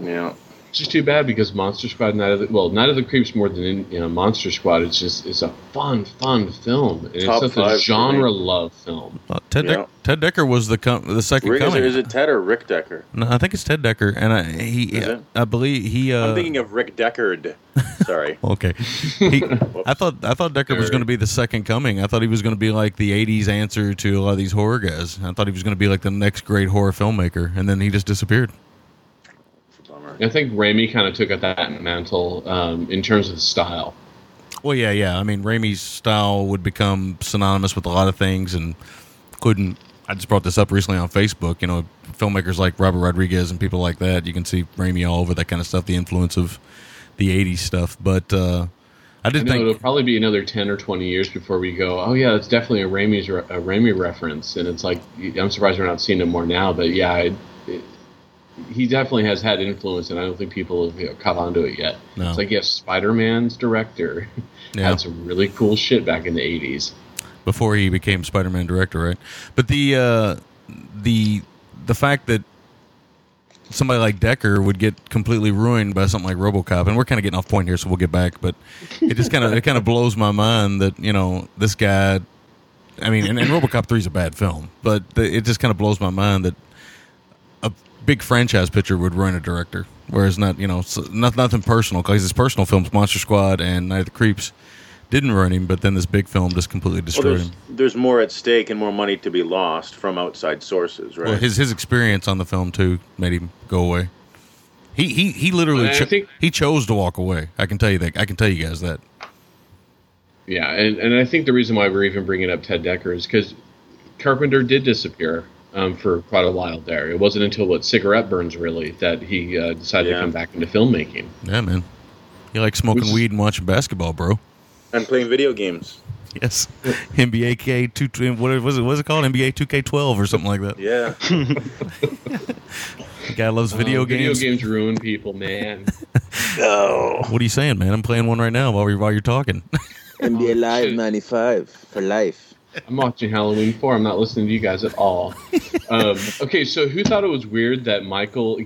Yeah. It's just too bad because Monster Squad, Night of the well, Night of the Creeps more than you know Monster Squad. It's just it's a fun, fun film. And Top it's such a genre love film. Uh, Ted Yeah. Deck, Ted Dekker was the com- the second Rick, is, coming. it, is it Ted or Rick Dekker? no, I think it's Ted Dekker, and I, he Is? I believe he. Uh, I'm thinking of Rick Deckard. Sorry. Okay. He, I thought I thought Dekker was going to be the second coming. I thought he was going to be like the '80s answer to a lot of these horror guys. I thought he was going to be like the next great horror filmmaker, and then he just disappeared. I think Raimi kind of took up that mantle um, in terms of style. Well, yeah, yeah. I mean, Raimi's style would become synonymous with a lot of things, and couldn't. I just brought this up recently on Facebook. You know, filmmakers like Robert Rodriguez and people like that. You can see Raimi all over that kind of stuff. The influence of the '80s stuff, but uh, I I did know it'll probably be another ten or twenty years before we go. Oh yeah, it's definitely a Raimi's re- a Raimi reference, and it's like I'm surprised we're not seeing it more now. But yeah, it, he definitely has had influence, and I don't think people have you know, caught on to it yet. No. It's like yes, Spider Man's director Yeah. had some really cool shit back in the '80s. before he became Spider-Man director, right? But the uh, the the fact that somebody like Dekker would get completely ruined by something like RoboCop, and we're kind of getting off point here, so we'll get back. But it just kind of it kind of blows my mind that you know this guy. I mean, and, and RoboCop three is a bad film, but the, it just kind of blows my mind that big franchise picture would ruin a director, whereas not you know not, nothing personal because his personal films, Monster Squad and Night of the Creeps, didn't ruin him, but then this big film just completely Well, destroyed there's, him. there's more at stake and more money to be lost from outside sources, right? Well, his his experience on the film too made him go away. He he he literally I cho- think- he chose to walk away. I can tell you that. I can tell you guys that. Yeah, and, and I think the reason why we're even bringing up Ted Dekker is because Carpenter did disappear um, for quite a while there. It wasn't until what cigarette burns really that he uh, decided Yeah. to come back into filmmaking. Yeah, man. You like smoking Which weed and watching basketball, bro? and playing video games. Yes. NBA K two what was it? What is it called? NBA two K twelve or something like that. Yeah. The guy loves video Uh, games. Video games ruin people, man. What are you saying, man? I'm playing one right now while you're while you're talking. NBA Live 95 for life. I'm watching Halloween 4. I'm not listening to you guys at all. Um, okay, so who thought it was weird that Michael.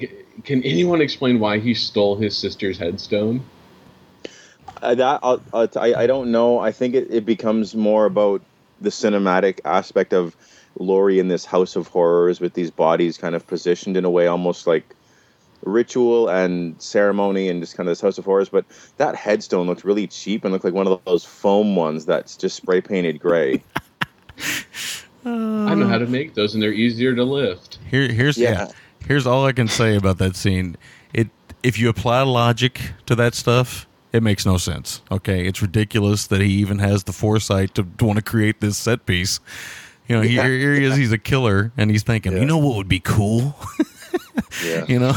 Can anyone explain why he stole his sister's headstone? Uh, that I'll, I'll t- I, I don't know. I think it, it becomes more about the cinematic aspect of Laurie in this house of horrors with these bodies kind of positioned in a way almost like ritual and ceremony and just kind of this house of horrors. But that headstone looked really cheap and looked like one of those foam ones that's just spray painted gray. I know how to make those, and they're easier to lift. Here, here's yeah. Yeah. Here's all I can say about that scene. It if you apply logic to that stuff, it makes no sense. Okay, it's ridiculous that he even has the foresight to, to want to create this set piece. You know, Yeah. here, here he is. He's a killer, and he's thinking, Yeah. you know what would be cool? Yeah. you know,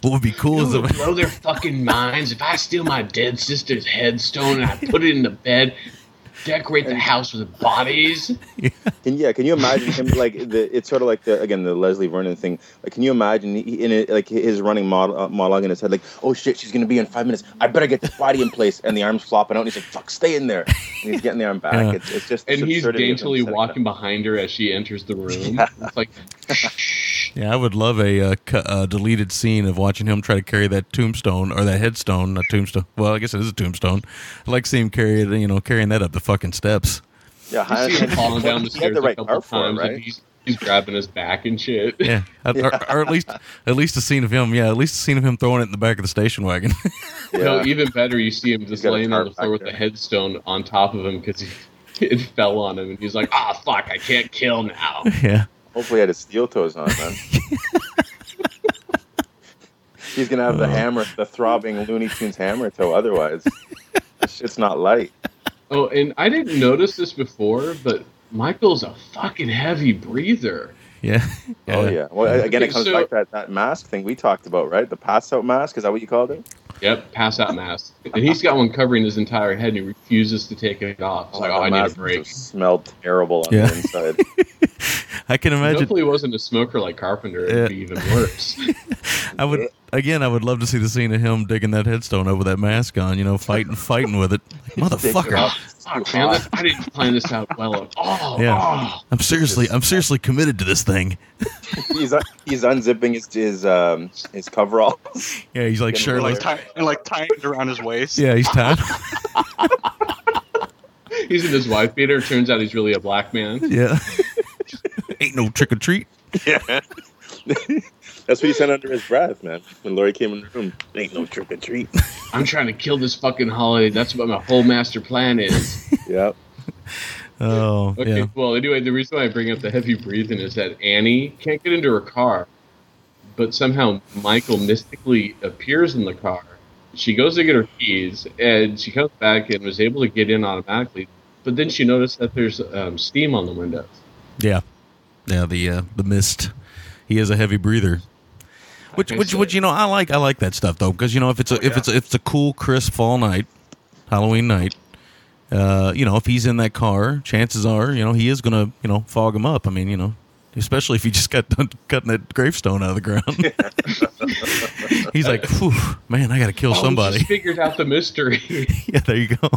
what would be cool is It would if, blow their fucking minds if I steal my dead sister's headstone and I put it in the bed, decorate the house with bodies. Can yeah? Can you imagine him like the? It's sort of like the again the Leslie Vernon thing. Like, can you imagine he, in it like his running mod, uh, monologue in his head? Like, oh shit, she's gonna be in five minutes. I better get this body in place. And the arms flopping out. And he's like, fuck, stay in there. And he's getting the arm back. Yeah. It's, it's just And he's absurdity of him daintily walking behind her as she enters the room. Yeah. It's like, yeah, I would love a uh, cu- uh, deleted scene of watching him try to carry that tombstone or that headstone, not tombstone. Well, I guess it is a tombstone. I'd like to see him carry it, you know, carrying that up the fucking steps. Yeah, I see him falling down the He stairs the a couple car for it, times, right? he's, he's grabbing his back and shit. Yeah, Or, or at least at least a scene of him. Yeah, at least a scene of him throwing it in the back of the station wagon. No, even better, you see him just laying on the floor with there. the headstone on top of him because it fell on him, and he's like, "Ah, fuck, I can't kill now." yeah. Hopefully, he had his steel toes on, man. He's gonna have the oh. hammer, the throbbing Looney Tunes hammer toe. Otherwise, this shit's not light. Oh, and I didn't notice this before, but Michael's a fucking heavy breather. Yeah. Oh yeah. Well, again, Okay, it comes so- back to that, that mask thing we talked about, right? The pass out mask. Is that what you called it? Yep, pass out mask, and he's got one covering his entire head, and he refuses to take it off. It's oh, like, oh, the I need a break. Smelled terrible on Yeah. the inside. I can imagine. Hopefully, he wasn't a smoker like Carpenter. It'd Yeah. be even worse. I would again. I would love to see the scene of him digging that headstone over that mask on. You know, fighting, fighting with it, motherfucker. Fuck, man, that- I didn't plan this out well at all. Yeah, Oh. I'm seriously, I'm seriously committed to this thing. he's un- he's unzipping his his um his coveralls. Yeah, he's like Getting Shirley. really Tie, and like tying it around his waist. Yeah, he's tied. He's in his wife beater. Turns out he's really a black man. yeah, ain't no trick or treat. Yeah. That's what he said under his breath, man. When Laurie came in the room, ain't no trick or treat. I'm trying to kill this fucking holiday. That's what my whole master plan is. Yep. Oh, Okay, yeah. well, anyway, the reason why I bring up the heavy breathing is that Annie can't get into her car, but somehow Michael mystically appears in the car. She goes to get her keys, and she comes back and was able to get in automatically. But then she noticed that there's um, steam on the windows. Yeah, yeah. The uh, the mist. He is a heavy breather. Which, which, which, you know, I like. I like that stuff though, because you know, if it's a if it's a, if it's a cool, crisp fall night, Halloween night, uh, you know, if he's in that car, chances are, you know, he is gonna, you know, fog him up. I mean, you know, especially if he just got done cutting that gravestone out of the ground. he's like, man, I got to kill Oh, somebody. figured out the mystery. yeah, there you go.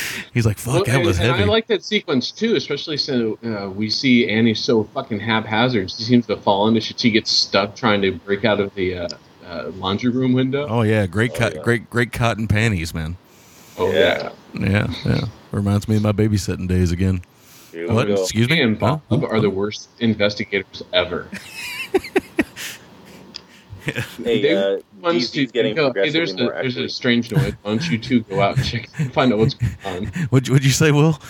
he's like, fuck, Well, that and, was and heavy. I like that sequence too, especially since uh, we see Annie so fucking haphazard. She seems to fall into shit. She gets stuck trying to break out of the uh, uh, laundry room window. oh yeah, great, co- great, great cotton panties, man. Oh, yeah. Yeah, yeah. Reminds me of my babysitting days again. What? Excuse me? and Huh? Bob are the worst investigators ever. Hey, uh, ones DZ's getting go, hey, progressively there's a, there's a strange noise. Why don't you two go out and check find out what's going on? What'd, you- what'd you say, Will?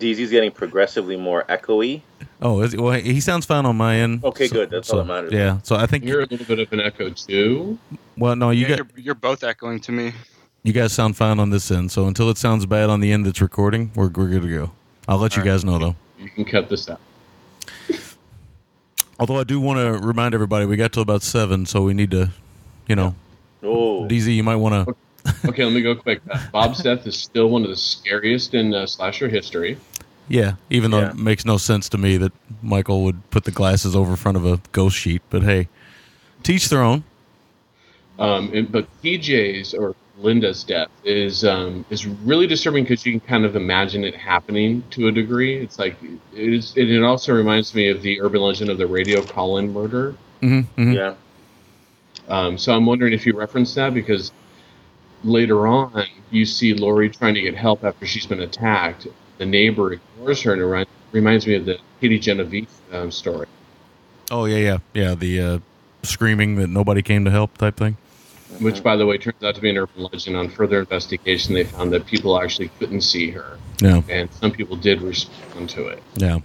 DZ's getting progressively more echoey. Oh, is, well, he sounds fine on my end. Okay, So- good. That's so, all that matters. Yeah. So I think. You're a little bit of an echo too. Well, no, you Yeah, got you're, you're both echoing to me. you guys sound fine on this end. So until it sounds bad on the end that's recording, we're we're good to go. I'll let you guys know though. You can cut this out. Although I do want to remind everybody, we got till about seven, so we need to, you know, Oh, DZ, you might want to. Okay, let me go quick. Uh, Bob's death is still one of the scariest in uh, slasher history. Yeah, even though Yeah. it makes no sense to me that Michael would put the glasses over front of a ghost sheet, but hey, teach their own. Um, and, but TJ's or Linda's death is um, is really disturbing because you can kind of imagine it happening to a degree. It's like it is. It, it also reminds me of the urban legend of the radio call-in murder. Mm-hmm, yeah. Um, so I'm wondering if you referenced that because later on you see Laurie trying to get help after she's been attacked. The neighbor ignores her and it ri- reminds me of the Kitty Genovese um, story. Oh yeah, yeah, yeah. The uh, screaming that nobody came to help type thing. Which, by the way, turns out to be an urban legend. On further investigation, they found that people actually couldn't see her, Yeah, and some people did respond to it. yeah.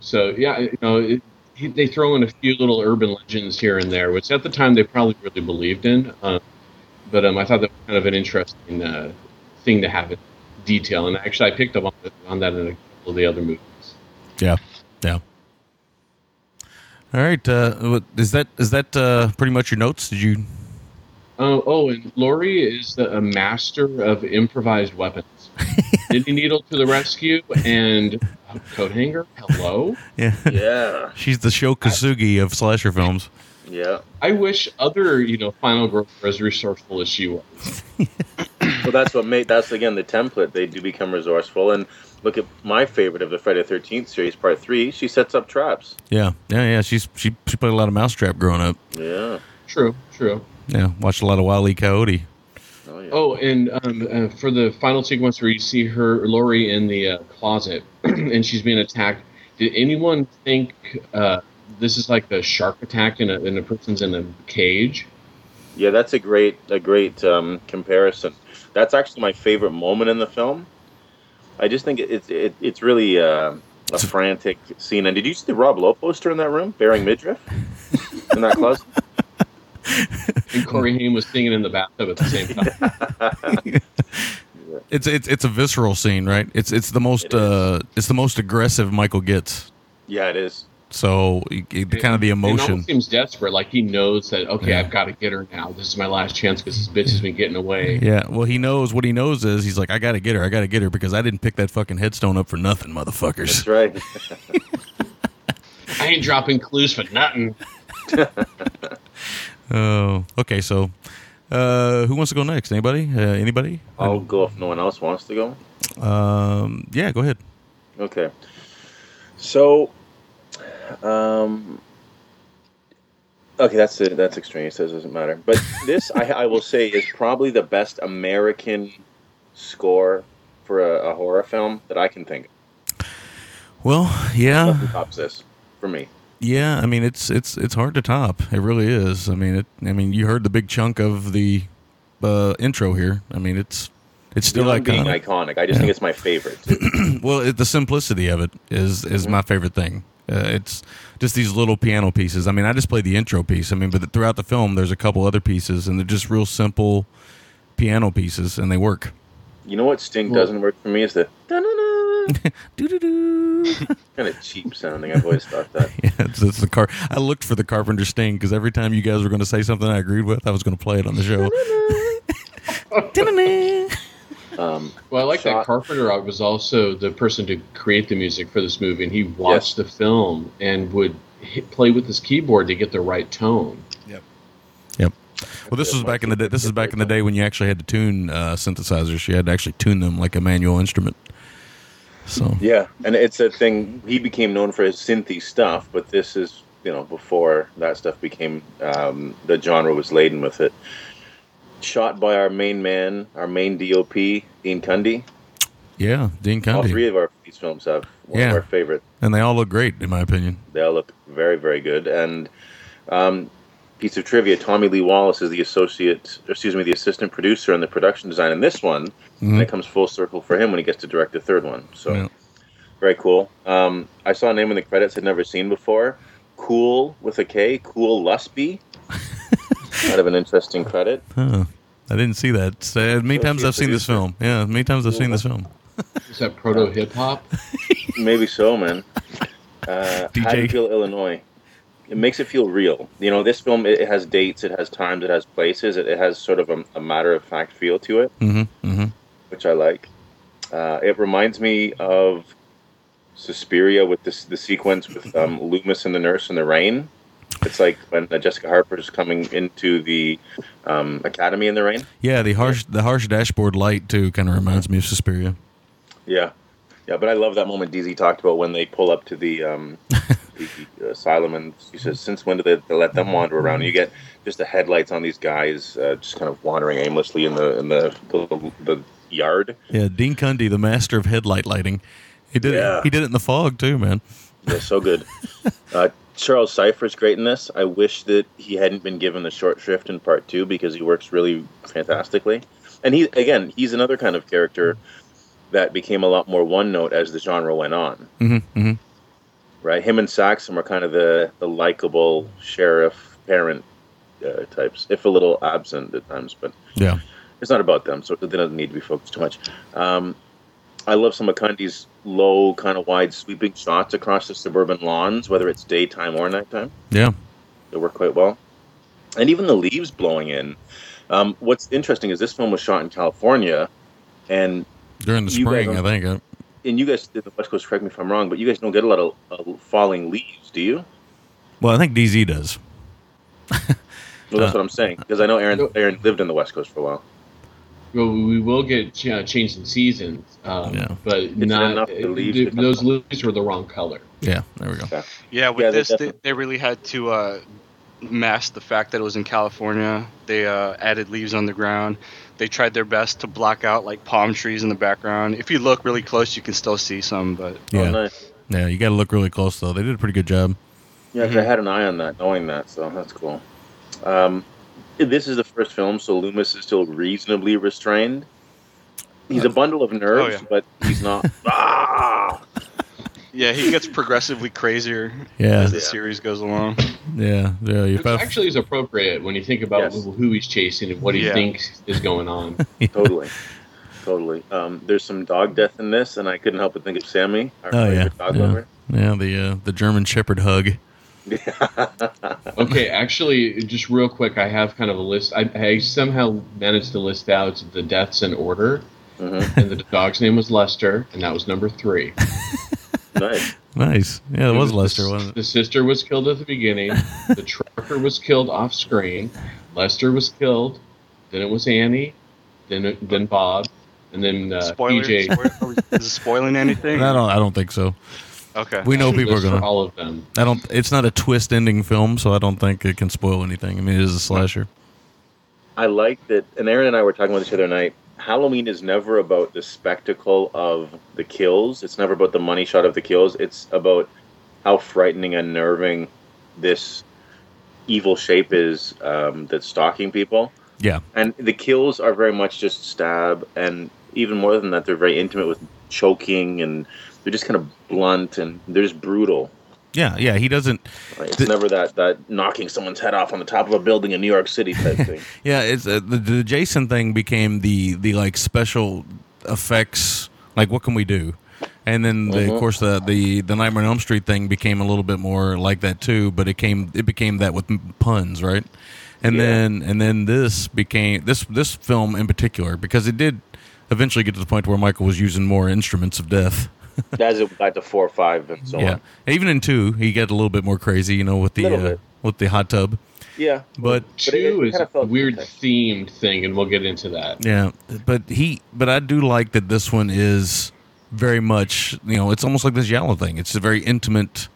So, yeah, you know, it, they throw in a few little urban legends here and there, which at the time they probably really believed in. Um, but um, I thought that was kind of an interesting uh, thing to have in detail. And actually, I picked up on, on that in a couple of the other movies. Yeah, yeah. All right, uh, what- is that is that uh, pretty much your notes? Did you? Oh, oh, and Laurie is the, a master of improvised weapons. Nindy Needle to the rescue, and oh, coat hanger. Hello. Yeah, Yeah. she's the Sho Kosugi of slasher films. Yeah. I wish other, you know, final girls were as resourceful as she was. Well, that's what made that's again the template. They do become resourceful. And look at my favorite of the Friday Thirteenth series, Part Three. She sets up traps. Yeah, yeah, yeah. She's she she played a lot of Mousetrap growing up. Yeah. True, true. Yeah, watched a lot of Wile E. Coyote. Oh yeah. Oh, and um, uh, for the final sequence where you see her, Laurie, in the uh, closet, and she's being attacked. Did anyone think uh, this is like the shark attack in a, in a person's in a cage? Yeah, that's a great a great um, comparison. That's actually my favorite moment in the film. I just think it's it, it's really uh, a frantic scene. And did you see the Rob Lowe poster in that room, bearing midriff in that closet? And Corey Haim was singing in the bathtub at the same time. It's it's it's a visceral scene, right? It's it's the most It is. uh it's the most aggressive Michael gets. Yeah, it is. So he- he- the kind of the emotion. almost seems desperate, like he knows that okay, Yeah. I've got to get her now. This is my last chance because this bitch has been getting away. Yeah, well, he knows what he knows is he's like, I got to get her, I got to get her because I didn't pick that fucking headstone up for nothing, motherfuckers. That's right. I ain't dropping clues for nothing. Oh, okay. So, uh, who wants to go next? Anybody? Uh, anybody? I'll go if no one else wants to go. Um, yeah, go ahead. Okay. So, um, okay, that's it. That's extreme. So it doesn't matter. But this, I, I will say, is probably the best American score for a, a horror film that I can think. of. Well, yeah, Nothing tops this for me. yeah. I mean, it's it's it's hard to top. It really is. I mean, it. I mean, you heard the big chunk of the uh, intro here. I mean, it's it's still Beyond being iconic. iconic, I just think it's my favorite. well, it, the simplicity of it is is my favorite thing. Uh, it's just these little piano pieces. I mean, I just played the intro piece. I mean, but throughout the film, there's a couple other pieces, and they're just real simple piano pieces, and they work. You know what Sting doesn't work for me is the Doo-doo-doo. kind of cheap sounding. I've always thought that. Yeah, it's, it's the car. I looked for the Carpenter Sting because every time you guys were going to say something I agreed with, I was going to play it on the show. Um, Well, I like that Carpenter was also the person to create the music for this movie, and he watched the film and would hit, play with his keyboard to get the right tone. Yep. Yep. Well, this was back in the day. This is back in the day when you actually had to tune uh, synthesizers. You had to actually tune them like a manual instrument. So Yeah, and it's a thing. He became known for his synthy stuff, but this is you know before that stuff became um, the genre was laden with it. Shot by our main man, our main DOP, Dean Cundey. yeah, Dean All three of our these films have one Yeah. of our favorite. and they all look great in my opinion. They all look very, very good. And um, piece of trivia: Tommy Lee Wallace is the associate, or excuse me, the assistant producer and the production design in this one. And it comes full circle for him when he gets to direct the third one. So Yeah. very cool. Um, I saw a name in the credits I'd never seen before. Cool with a K. Kool Lusby. Kind of an interesting credit. Huh. I didn't see that. So, uh, many times I've seen this film. Yeah, many times I've seen this film. Is that proto hip hop? Maybe so, man. Uh, DJ. Haddonfield, Illinois. It makes it feel real. You know, this film it, it has dates, it has times, it has places, it, it has sort of a, a matter of fact feel to it, Mm-hmm. Mm-hmm. which I like. Uh, it reminds me of Suspiria with this the sequence with um, Loomis and the nurse in the rain. It's like when uh, Jessica Harper is coming into the um, academy in the rain. Yeah, the harsh the harsh dashboard light too kind of reminds me of Suspiria. Yeah, yeah, but I love that moment DZ talked about when they pull up to the, um, the asylum, and she says, "Since when do they, they let them wander around?" And you get just the headlights on these guys uh, just kind of wandering aimlessly in the in the the, the yard. Yeah, Dean Cundey, the master of headlight lighting. He did Yeah. it. He did it in the fog too, man. They're so good. uh, Charles Cypher's great in this. I wish that he hadn't been given the short shrift in part two because he works really fantastically. And he again, he's another kind of character that became a lot more one note as the genre went on. Mm-hmm. Mm-hmm. right? Him and Saxon were kind of the, the likable sheriff parent uh, types, if a little absent at times, but Yeah. it's not about them, so they don't need to be focused too much. Um, I love some of Cundey's low, kind of wide, sweeping shots across the suburban lawns, whether it's daytime or nighttime. Yeah. They work quite well. And even the leaves blowing in. Um, what's interesting is this film was shot in California, and During the spring, I think. And you guys did the West Coast. Correct me if I'm wrong, but you guys don't get a lot of uh, falling leaves, do you? well, I think DZ does. Well, that's Uh, what I'm saying because I know Aaron Aaron lived in the West Coast for a while. Well, we will get ch- uh, change in seasons, um, Yeah. but not enough to uh, leave the- those leaves were the wrong color. Yeah. There we go. Yeah, with Yeah, they this, they, they really had to uh, mask the fact that it was in California. They uh, added leaves on the ground. They tried their best to block out like palm trees in the background. If you look really close, you can still see some, but Yeah. Oh, nice. Yeah. You got to look really close though. They did a pretty good job. Yeah, 'cause I had an eye on that, knowing that, so that's cool. Um, this is the first film, so Loomis is still reasonably restrained. He's a bundle of nerves, Oh, yeah. but he's not. ah! yeah, he gets progressively crazier Yeah. as the Yeah. series goes along. Yeah. Yeah. You Which actually is appropriate when you think about Yes. who he's chasing and what he Yeah. thinks is going on. totally, totally. Um, there's some dog death in this, and I couldn't help but think of Sammy, our Oh, yeah. favorite dog Yeah. lover. Yeah, the uh, the German Shepherd hug. okay, actually, just real quick, I have kind of a list. I, I somehow managed to list out the deaths in order, Mm-hmm. and the dog's name was Lester, and that was number three. Nice. Nice. Yeah, it was the- Lester, wasn't it? The sister was killed at the beginning. the trucker was killed off screen. Lester was killed. Then it was Annie. Then then Bob, and then uh, Spoiler? PJ. Spoiler- Is it spoiling anything? I don't. I don't think so. Okay. We know people are gonna. all of them. I don't. It's not a twist ending film, so I don't think it can spoil anything. I mean, it is a slasher. I like that, and Aaron and I were talking about this the other night. Halloween is never about the spectacle of the kills. It's never about the money shot of the kills. It's about how frightening and nerving this evil shape is um, that's stalking people. Yeah. And the kills are very much just stab, and even more than that, they're very intimate with choking, and they're just kind of blunt and they're just brutal. Yeah. Yeah. He doesn't. Right? It's The- never that that knocking someone's head off on the top of a building in New York City type thing. Yeah. It's uh, the, the Jason thing became the the like special effects. Like, what can we do? And then, the, Mhm. of course, the, the the Nightmare on Elm Street thing became a little bit more like that too. But it came it became that with puns, right? And Yeah. then and then this became this this film in particular because it did eventually get to the point where Michael was using more instruments of death. As it got to four or five and so yeah, on. even in two, he got a little bit more crazy, you know, with the uh, with the hot tub. Yeah. But But it- Two it is kinda a weird okay. themed thing, and we'll get into that. Yeah, but he, but I do like that this one is very much, you know, it's almost like this Giallo thing. It's a very intimate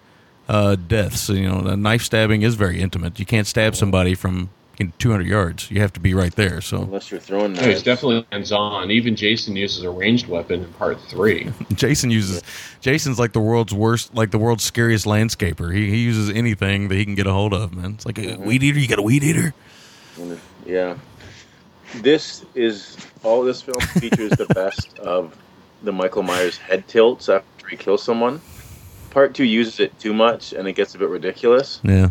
uh, death. So you know, a knife stabbing is very intimate. You can't stab somebody from you know, 200 yards. You have to be right there. So Unless you're throwing No, he's knives. definitely hands on. Even Jason uses a ranged weapon in part three. Jason uses, Jason's like the world's worst, like the world's scariest landscaper. He he uses anything that he can get a hold of. Man, it's like a mm-hmm. weed eater. You got a weed eater. Yeah. This is all this film features the best of the Michael Myers head tilts after he kills someone. Part two uses it too much and it gets a bit ridiculous. Yeah,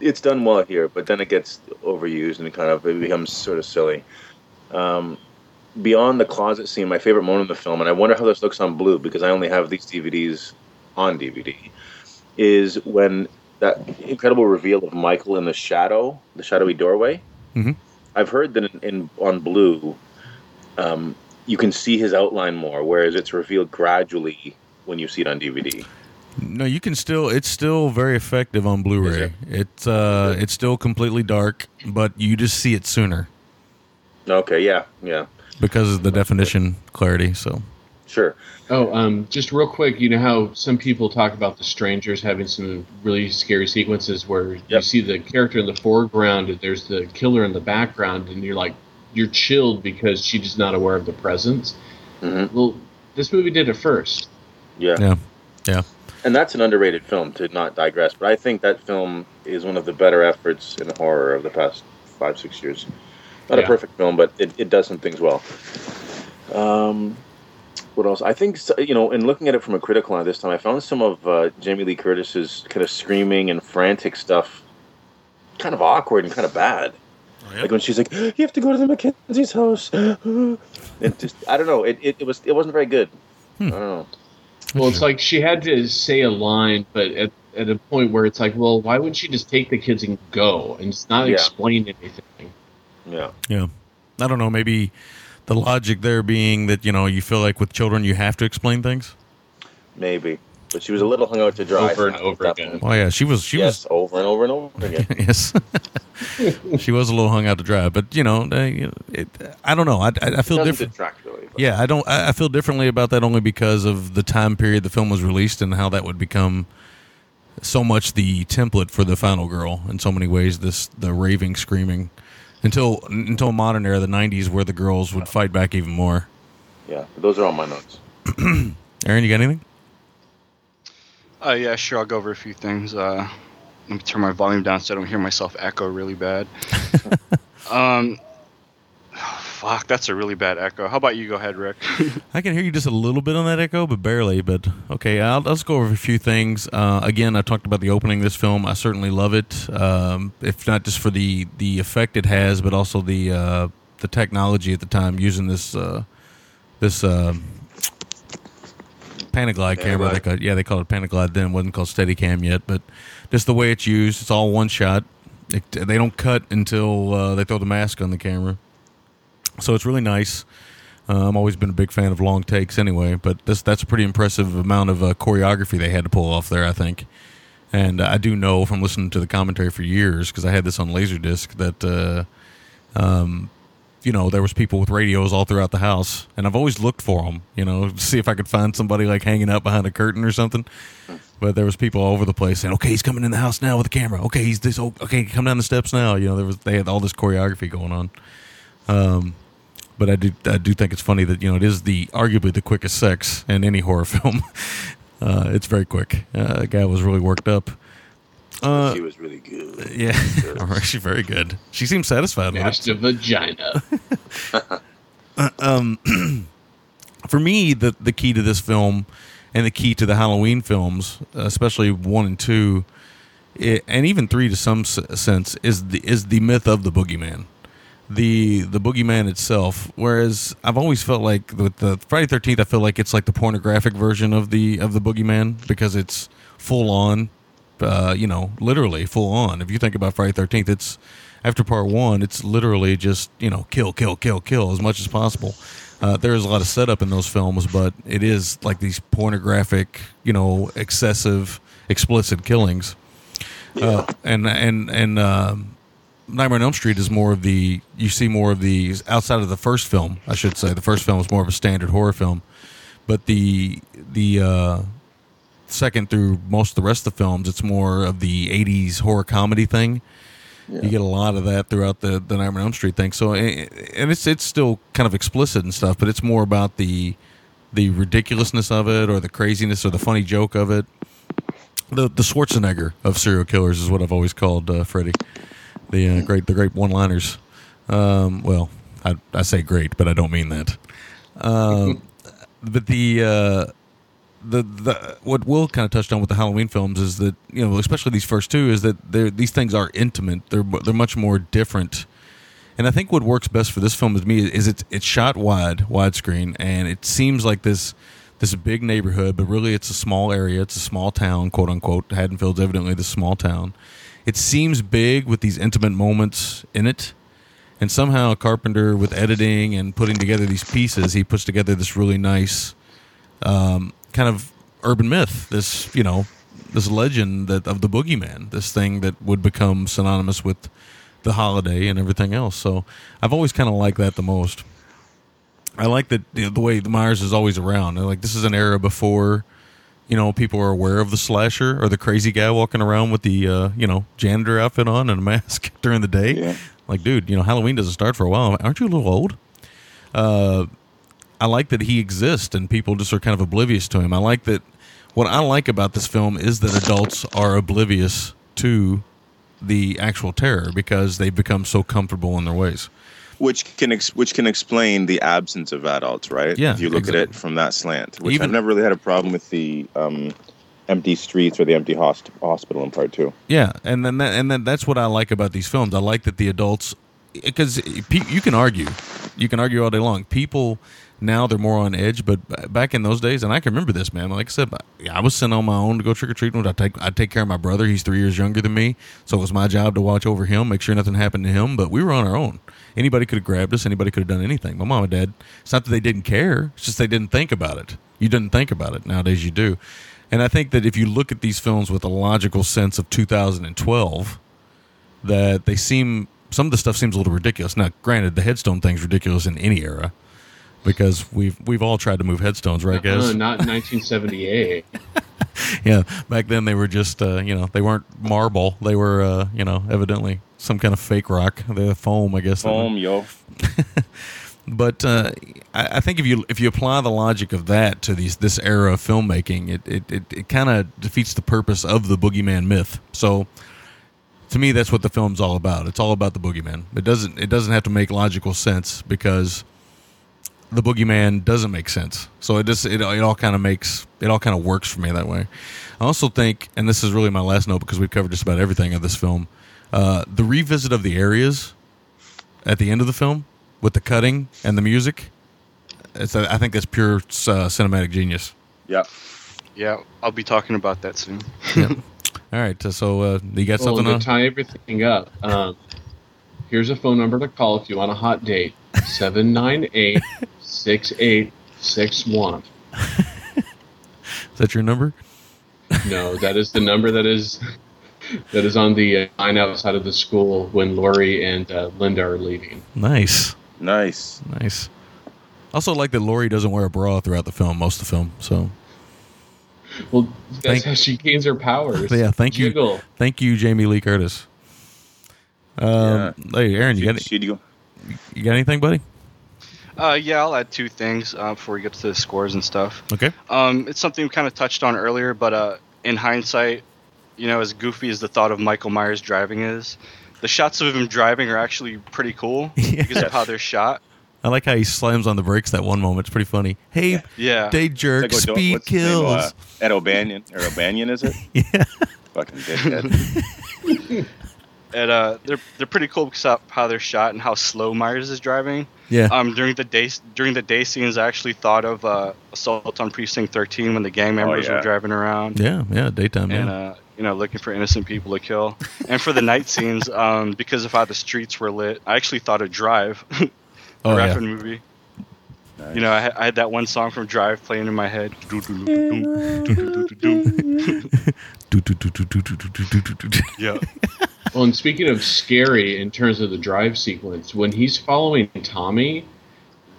It's done well here, but then it gets overused and it kind of it becomes sort of silly. Um, beyond the closet scene, my favorite moment of the film, and I wonder how this looks on blue because I only have these DVDs on DVD, is when that incredible reveal of Michael in the shadow, the shadowy doorway. Mhm. I've heard that in, in on blue, um, you can see his outline more, whereas it's revealed gradually when you see it on DVD. No, you can still. It's still very effective on Blu-ray. It's uh, it's still completely dark, but you just see it sooner Okay, yeah, yeah, because of the definition clarity. So sure. Oh, um, just real quick, you know how some people talk about the strangers having some really scary sequences where you see the character in the foreground and there's the killer in the background, and you're like, you're chilled because she's just not aware of the presence. Mhm. Well, this movie did it first. Yeah. yeah, yeah, and that's an underrated film to not digress but i think that film is one of the better efforts in horror of the past five six years. Not a perfect film but it, it does some things well. Um, what else? I think you know in looking at it from a critical eye this time i found some of uh, jamie lee curtis's kind of screaming and frantic stuff kind of awkward and kind of bad like when she's like you have to go to the mackenzie's house. It just i don't know it, it, it was it wasn't very good. I don't know Well, it's like she had to say a line, but at, at a point where it's like, well, why wouldn't she just take the kids and go and just not Yeah. explain anything? yeah yeah. I don't know. Maybe the logic there being that you know you feel like with children you have to explain things. Maybe, but she was a little hung out to dry. Over and at over again. Oh yeah, she was. She yes, over and over and over again. yes, she was a little hung out to dry, but you know, uh, it, I don't know. I, I, I feel Doesn't different. really. Yeah, I don't. I I feel differently about that only because of the time period the film was released and how that would become so much the template for the final girl in so many ways. This the raving, screaming until until modern era, the '90s, where the girls would fight back even more. yeah. Those are all my notes. Aaron, you got anything? Uh, yeah, sure. I'll go over a few things. Uh, let me turn my volume down so I don't hear myself echo really bad. um, fuck, that's a really bad echo. How about you go ahead, Rick? I can hear you just a little bit on that echo, but barely. But okay, I'll, let's go over a few things. Uh, again, I talked about the opening of this film. I certainly love it, um, if not just for the the effect it has, but also the uh, the technology at the time using this uh, this uh, Panaglide camera. They called, yeah, they called it Panaglide then. It wasn't called Steadicam yet, but just the way it's used, it's all one shot. It, they don't cut until uh, they throw the mask on the camera, so it's really nice. Uh, I'm always been a big fan of long takes anyway, but this that's a pretty impressive amount of uh, choreography they had to pull off there, I think. And I do know from listening to the commentary for years because I had this on Laserdisc that uh, um, you know, there was people with radios all throughout the house, and I've always looked for them, you know, to see if I could find somebody like hanging out behind a curtain or something. But there was people all over the place saying, "Okay, he's coming in the house now with a camera. Okay, he's this. Okay, come down the steps now." You know, there was they had all this choreography going on. Um, but I do I do think it's funny that you know it is the arguably the quickest sex in any horror film. uh, it's very quick. Uh, the guy was really worked up. Uh, she was really good. yeah, she's very good. She seems satisfied with it. Master vagina. um, for me, the the key to this film and the key to the Halloween films, especially one and two, i and even three to some sense, is the is the myth of the boogeyman, the the boogeyman itself. Whereas I've always felt like with the Friday Thirteenth, I feel like it's like the pornographic version of the of the boogeyman because it's full on, uh, you know, literally full on. If you think about Friday Thirteenth, it's after part one, it's literally just you know kill, kill, kill, kill as much as possible. Uh, there's a lot of setup in those films, but it is like these pornographic, you know, excessive, explicit killings. Uh, and and and um, Nightmare on Elm Street is more of the you see more of the outside of the first film, I should say. The first film is more of a standard horror film, but the the uh, second through most of the rest of the films, it's more of the '80s horror comedy thing. You get a lot of that throughout the the Nightmare on Elm Street thing. So eh, and it's it's still kind of explicit and stuff, but it's more about the the ridiculousness of it or the craziness or the funny joke of it. The the Schwarzenegger of serial killers is what I've always called uh, Freddy. The uh, great the great one liners. Um, well, I, I say great, but I don't mean that. Um, but the uh, the the what Will kind of touched on with the Halloween films is that you know, especially these first two, is that these things are intimate. They're they're much more different. And I think what works best for this film with me is it's it's shot wide, widescreen, and it seems like this this big neighborhood, but really it's a small area. It's a small town, quote unquote. Haddonfield's evidently the small town. It seems big with these intimate moments in it. And somehow Carpenter, with editing and putting together these pieces, he puts together this really nice um, kind of urban myth. This, you know, this legend that of the boogeyman, this thing that would become synonymous with the holiday and everything else. So I've always kind of liked that the most. I like that you know, the way the Myers is always around. Like this is an era before, you know, people are aware of the slasher or the crazy guy walking around with the uh, you know janitor outfit on and a mask during the day. Like, dude, you know, Halloween doesn't start for a while. Aren't you a little old? Uh, I like that he exists and people just are kind of oblivious to him. I like that. What I like about this film is that adults are oblivious to the actual terror because they've become so comfortable in their ways. which can ex- which can explain the absence of adults, right? Yeah, if you look at it from that slant, which Even- I've never really had a problem with the um, empty streets or the empty host- hospital in part two. Yeah, and then that, and then that's what I like about these films. I like that the adults because you can argue, you can argue all day long. People now they're more on edge, but back in those days, and I can remember this, man. Like I said, I was sent on my own to go trick or treating. I take I take care of my brother. He's three years younger than me, so it was my job to watch over him, make sure nothing happened to him. But we were on our own. Anybody could have grabbed us. Anybody could have done anything. My mom and dad. It's not that they didn't care. It's just they didn't think about it. You didn't think about it. Nowadays, you do. And I think that if you look at these films with a logical sense of 2012, that they seem some of the stuff seems a little ridiculous. Now, granted, the headstone thing's ridiculous in any era because we've we've all tried to move headstones, right, guys? Uh, not in 1978. yeah, back then they were just uh, you know they weren't marble. They were uh, you know evidently some kind of fake rock. The foam, I guess. Foam, yo. But uh, I, I think if you if you apply the logic of that to these this era of filmmaking, it it, it, it kind of defeats the purpose of the boogeyman myth. So to me, that's what the film's all about. It's all about the boogeyman. It doesn't it doesn't have to make logical sense because the boogeyman doesn't make sense. So it just it, it all kind of makes it all kind of works for me that way. I also think, and this is really my last note because we've covered just about everything of this film. Uh, the revisit of the areas at the end of the film with the cutting and the music. It's a, I think that's pure uh, cinematic genius. Yeah. Yeah, I'll be talking about that soon. All right. So uh, you got Well, something to on? tie everything up, um, here's a phone number to call if you want a hot date 798 6861. Is that your number? No, that is the number that is that is on the uh, line outside of the school when Laurie and uh, Linda are leaving. Nice. Nice. Nice. Also, like that Laurie doesn't wear a bra throughout the film, most of the film. So, Well, that's Thank- how she gains her powers. yeah, thank you, thank you, Jamie Lee Curtis. Um, Hey, Aaron, you She- got she'd you got anything, buddy? Uh, yeah, I'll add two things uh, before we get to the scores and stuff. Okay. Um, it's something we kind of touched on earlier, but uh, in hindsight, you know, as goofy as the thought of Michael Myers driving is, the shots of him driving are actually pretty cool because of how they're shot. I like how he slams on the brakes that one moment. It's pretty funny. Hey, Yeah. day jerk, like, speed what's his name? kills. Uh, Ed O'Banion. Or O'Banion, is it? yeah. Fucking dickhead. And uh, they're they're pretty cool because of how they're shot and how slow Myers is driving. Yeah. Um, during the day during the day scenes, I actually thought of uh, Assault on Precinct 13 when the gang members yeah. were driving around. Yeah, yeah, daytime, and yeah. uh, you know looking for innocent people to kill. and for the night scenes, um, because of how the streets were lit, I actually thought of Drive, the Oh, yeah. rapping movie. You know, I, I had that one song from Drive playing in my head. Yeah. Well, and speaking of scary in terms of the drive sequence, when he's following Tommy,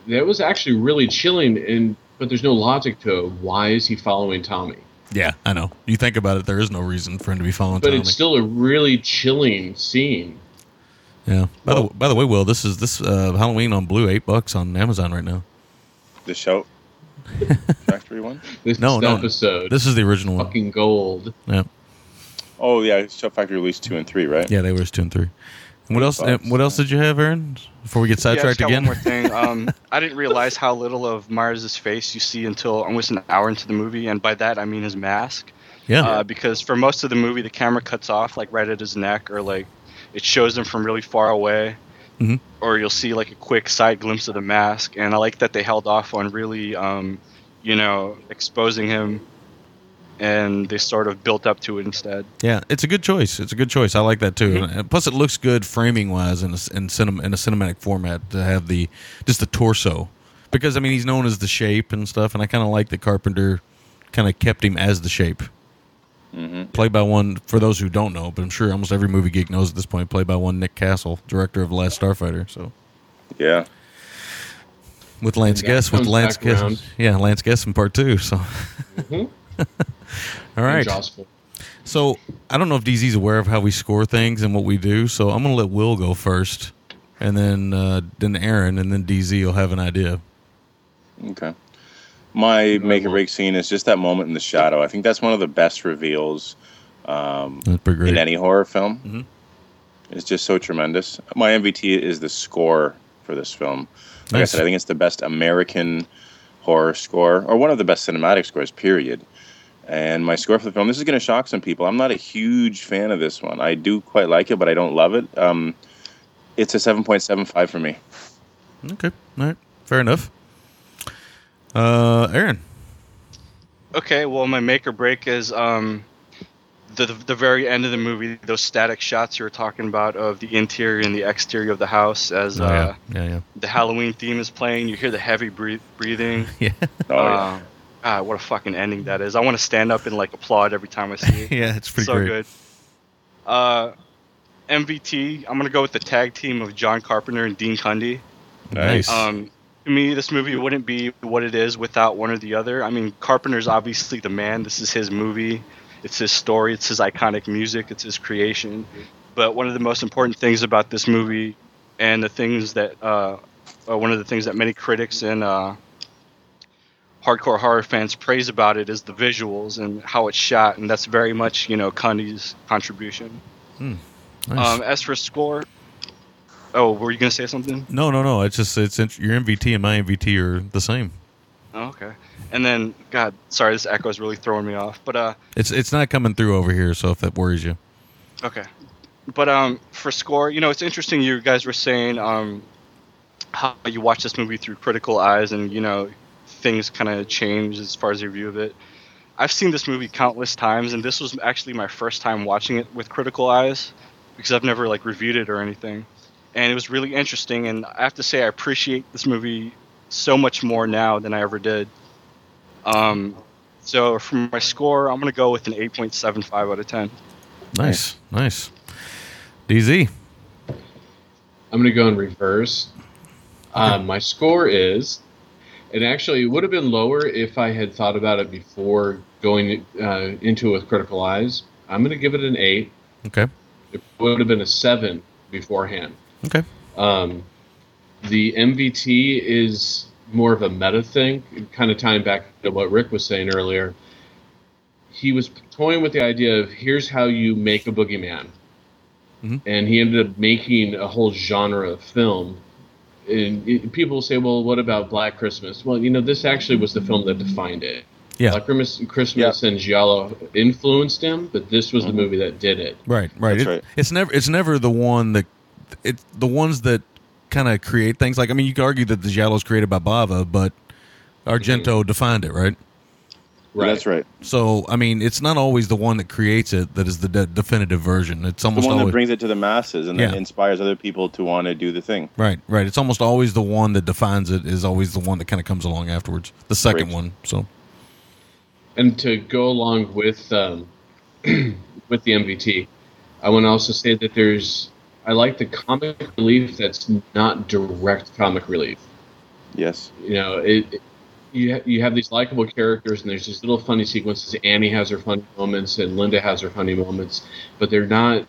that was actually really chilling. And but there's no logic to. Why is he following Tommy? Yeah, I know. You think about it, there is no reason for him to be following But Tommy. it's still a really chilling scene. yeah. By the by the way, Will, this is this uh, Halloween on Blue, eight bucks on Amazon right now. The Shout factory one. This No, no, episode. This is the original one. fucking gold. Yeah, Oh yeah, Shout Factory released two and three, right? yeah, they were two and three. And what else? uh, what else did you have, Aaron? Before we get Yeah, I just sidetracked got again. One more thing. Um, I didn't realize how little of Myers' face you see until almost an hour into the movie, and by that I mean his mask. Yeah. Uh, because for most of the movie, the camera cuts off like right at his neck, or like it shows him from really far away, Mhm. or you'll see like a quick side glimpse of the mask. And I like that they held off on really, um, you know, exposing him, and they sort of built up to it instead. Yeah, it's a good choice. It's a good choice. I like that too. Mm-hmm. Plus, it looks good framing wise in a, in, cinem- in a cinematic format to have the just the torso because I mean he's known as the shape and stuff, and I kind of like that Carpenter kind of kept him as the shape. Mm-hmm. Played by one for those who don't know, but I'm sure almost every movie geek knows at this point. Played by one Nick Castle, director of Last Starfighter. So Yeah. with Lance that Guest, with Lance back. Guest, yeah, Lance Guest in part two. So Mhm. all right. And Jaws four. So I don't know if DZ's aware of how we score things and what we do. So I'm going to let Will go first, and then uh, then Aaron, and then DZ will have an idea. Okay. My make or break scene is just that moment in the shadow. I think that's one of the best reveals um, That's pretty great. in any horror film. Mhm. It's just so tremendous. My MVT is the score for this film. Like I said, I think it's the best American horror score, or one of the best cinematic scores, period. And my score for the film, this is going to shock some people. I'm not a huge fan of this one. I do quite like it, but I don't love it. Um, it's a 7.75 for me. Okay, all right, fair enough. Uh, Aaron, Okay, well, my make or break is um, the the very end of the movie. Those static shots you were talking about of the interior and the exterior of the house as Oh, uh, yeah, yeah, yeah. the Halloween theme is playing. You hear the heavy breath- breathing. Yeah. Oh, yeah. Uh, ah, what a fucking ending that is! I want to stand up and like applaud every time I see it. Yeah, it's pretty so great. good. Uh, MVT. I'm gonna go with the tag team of John Carpenter and Dean Cundey. Nice. Um, to me, this movie wouldn't be what it is without one or the other. I mean, Carpenter's obviously the man. This is his movie. It's his story. It's his iconic music. It's his creation. But one of the most important things about this movie, and the things that, uh, uh, one of the things that many critics and uh, hardcore horror fans praise about it is the visuals and how it's shot, and that's very much you know Cundey's contribution. Hmm. Nice. Um, as for score, oh, were you gonna say something? no, no, no. It's just it's your MVT and my MVT are the same. Oh, okay. And then, God, sorry, this echo is really throwing me off. But uh, It's it's not coming through over here, so if that worries you, okay. But um, for score, you know, it's interesting. You guys were saying um, how you watch this movie through critical eyes, and you know, things kind of change as far as your view of it. I've seen this movie countless times, and this was actually my first time watching it with critical eyes because I've never like reviewed it or anything, and it was really interesting. And I have to say, I appreciate this movie so much more now than I ever did. Um, so for my score, I'm gonna go with an 8.75 out of 10. Nice, nice. DZ. I'm going to go in reverse. Um, my score is, and actually it would have been lower if I had thought about it before going uh, into it with critical eyes. I'm going to give it an eight. Okay. It would have been a seven beforehand. Okay. Um, the MVT is more of a meta thing, kind of tying back to what Rick was saying earlier. He was toying with the idea of here's how you make a boogeyman. Mhm. And he ended up making a whole genre of film. And it- people say, well, what about Black Christmas? Well, you know, this actually was the film that defined it. Yeah. Black Christmas, Christmas and Giallo influenced him, but this was the movie that did it. Right, right. That's It- right. It's never it's never the one that it's the ones that kind of create things. Like I mean, you could argue that the giallo is created by Bava, but Argento defined it, right? Right. That's right. So I mean, it's not always the one that creates it that is the de- definitive version. It's almost The almost one that brings it to the masses and then Yeah. inspires other people to want to do the thing. right, right. It's almost always the one that defines it is always the one that kind of comes along afterwards. The second Great. one. So and to go along with um, with the MVT, I want to also say that there's I like the comic relief that's not direct comic relief. Yes. You know, it, it- you ha- you have these likable characters, and there's these little funny sequences. Annie has her funny moments, and Linda has her funny moments, but they're not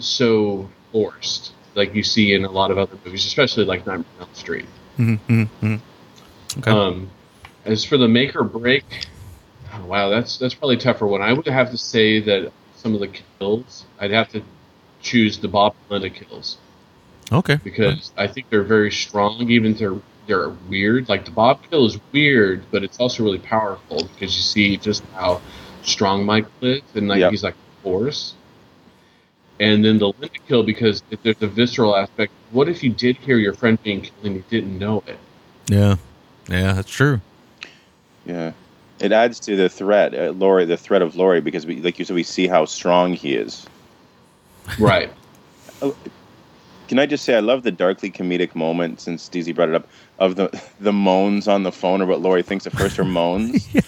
so forced like you see in a lot of other movies, especially like Nightmare on Elm Street. Mhm, mhm, mhm. okay. Um, as for the make or break, oh, wow, that's that's probably a tougher one. I would have to say that some of the kills, I'd have to choose the Bob and Linda kills okay. because I think they're very strong, even if they're they're weird. Like the Bob kill is weird, but it's also really powerful because you see just how strong Michael is, and like Yep. he's like a force. And then the Linda kill because if there's a visceral aspect. What if you did hear your friend being killed and you didn't know it? Yeah, yeah, that's true. Yeah. It adds to the threat, uh, Laurie, the threat of Laurie, because we, like you said, we see how strong he is. Right. Can I just say I love the darkly comedic moment since DZ brought it up of the the moans on the phone or what Laurie thinks at first are moans.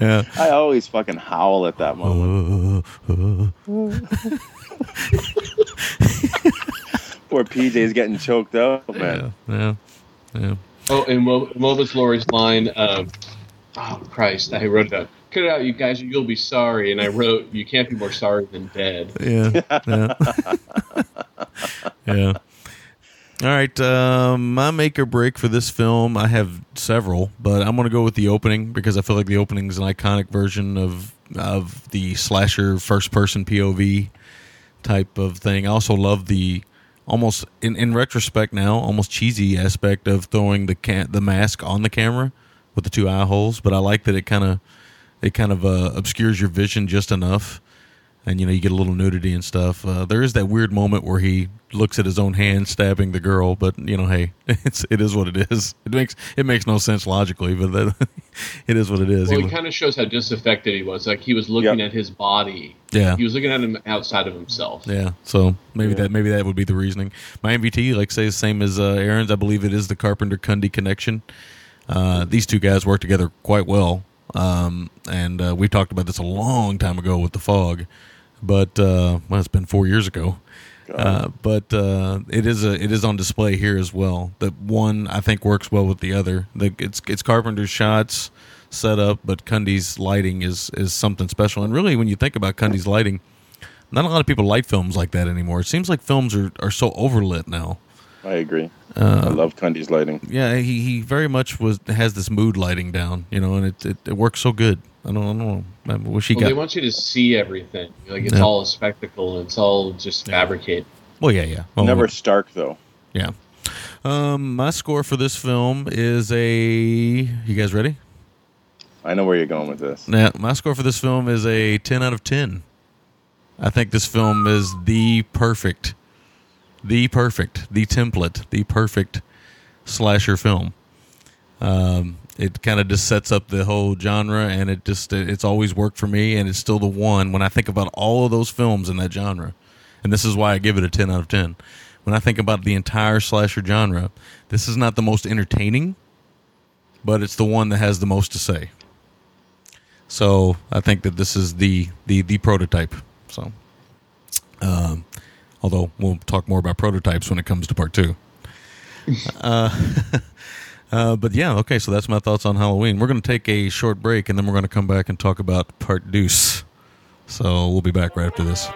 Yeah. I always fucking howl at that moment. Poor PJ's getting choked up, man. yeah, yeah, yeah. Oh, and what, what was Laurie's line? Um, oh Christ! I wrote it down. Cut it out, you guys. You'll be sorry. And I wrote, "You can't be more sorry than dead." Yeah. Yeah. yeah. All right. Um, my make or break for this film, I have several, but I'm going to go with the opening because I feel like the opening is an iconic version of of the slasher first person POV type of thing. I also love the almost in, in retrospect now almost cheesy aspect of throwing the the mask on the camera with the two eye holes, but I like that it kind of it kind of uh, obscures your vision just enough and you know you get a little nudity and stuff. Uh, there is that weird moment where he looks at his own hand stabbing the girl, but you know, hey, it's it is what it is. It makes it makes no sense logically, but that, it is what it is. Well, He it kind of shows how disaffected he was. Like he was looking Yep. at his body. Yeah. He was looking at him outside of himself. yeah, so maybe that maybe that would be the reasoning. My MVT, like say, the same as uh, Aaron's. I believe it is the Carpenter Cundey connection. Uh, these two guys work together quite well, um, and uh, we talked about this a long time ago with the fog, but uh, well, it's been four years ago. Uh, but uh, it is a it is on display here as well. That one I think works well with the other. The, it's it's Carpenter's shots set up, but Cundey's lighting is is something special. And really, when you think about Cundey's lighting, not a lot of people light films like that anymore. It seems like films are, are so overlit now. I agree. Uh, I love Cundey's lighting. Yeah, he, he very much was has this mood lighting down, you know, and it it, it works so good. I don't, I don't know. I wish he Well, they want you to see everything. Like it's Yeah. all a spectacle. and It's all just fabricated. Well, yeah, yeah. Well, Never stark though. Yeah. Um, my score for this film is a. You guys ready? I know where you're going with this. Now, my score for this film is a 10 out of 10. I think this film is the perfect, the perfect, the template, the perfect slasher film. Um, it kind of just sets up the whole genre, and it just it's always worked for me, and it's still the one when I think about all of those films in that genre, and this is why I give it a ten out of ten. When I think about the entire slasher genre, this is not the most entertaining, but it's the one that has the most to say. So I think that this is the the the prototype. So, um, although we'll talk more about prototypes when it comes to part two. uh, uh, but yeah, okay. So that's my thoughts on Halloween. We're going to take a short break, and then we're going to come back and talk about part deuce. So we'll be back right after this.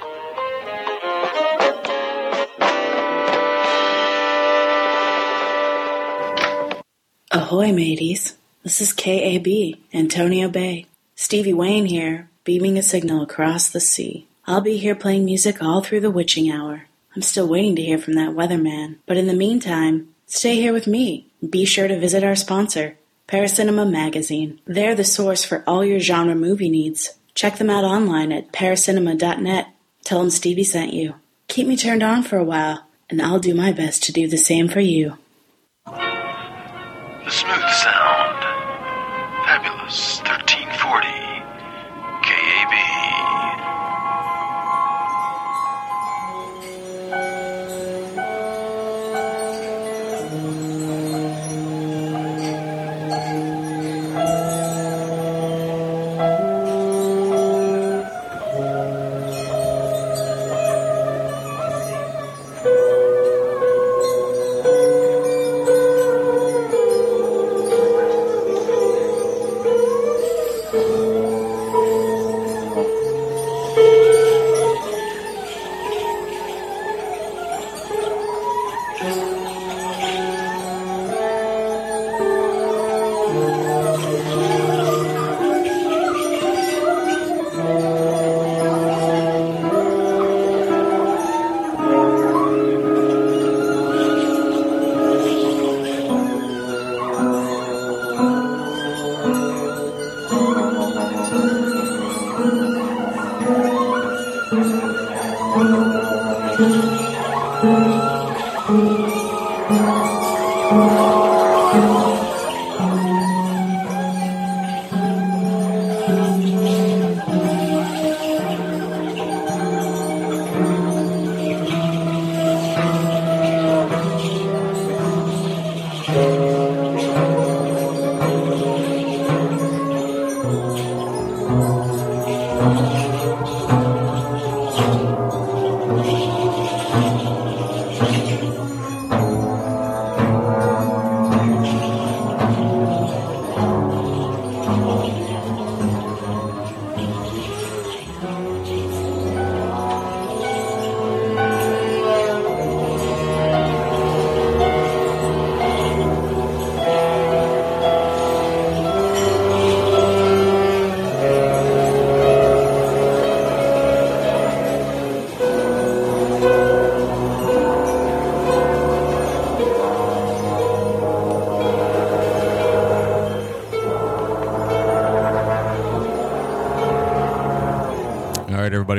Ahoy, mateys. This is KAB, Antonio Bay. Stevie Wayne here, beaming a signal across the sea. I'll be here playing music all through the witching hour. I'm still waiting to hear from that weatherman, but in the meantime, stay here with me. Be sure to visit our sponsor, Paracinema Magazine. They're the source for all your genre movie needs. Check them out online at paracinema.net. Tell them Stevie sent you. Keep me turned on for a while, and I'll do my best to do the same for you. The smooth sound. Fabulous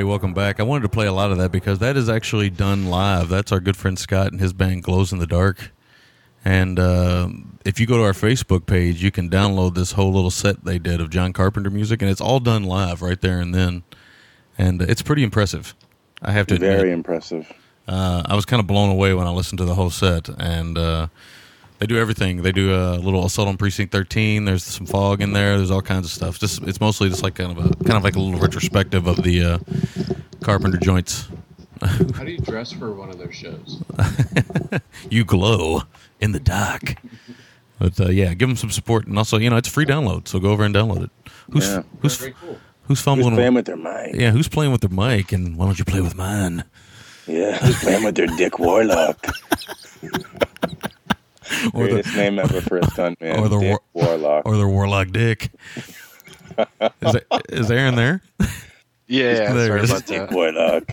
everybody, welcome back. I wanted to play a lot of that because that is actually done live. That's our good friend Scott and his band Glows in the Dark. And uh, if you go to our Facebook page, you can download this whole little set they did of John Carpenter music, and it's all done live right there and then. And it's pretty impressive. I have to admit. Very impressive. Uh, I was kind of blown away when I listened to the whole set, and uh, they do everything. They do a little assault on precinct thirteen. There's some fog in there. There's all kinds of stuff. Just it's mostly just like kind of a kind of like a little retrospective of the uh, Carpenter joints. How do you dress for one of those shows? you glow in the dark. But uh, yeah, give them some support, and also you know it's a free download, so go over and download it. Who's Yeah. who's cool. who's fumbling Who's playing with their mic? Yeah, who's playing with their mic, and why don't you play with mine? Yeah, who's playing with their Dick Warlock? Or the- Greatest name ever for a stuntman. or the Dick war- Warlock. or the warlock dick. is, that, is Aaron there? Yeah, There sorry it is. about Dick that. Warlock.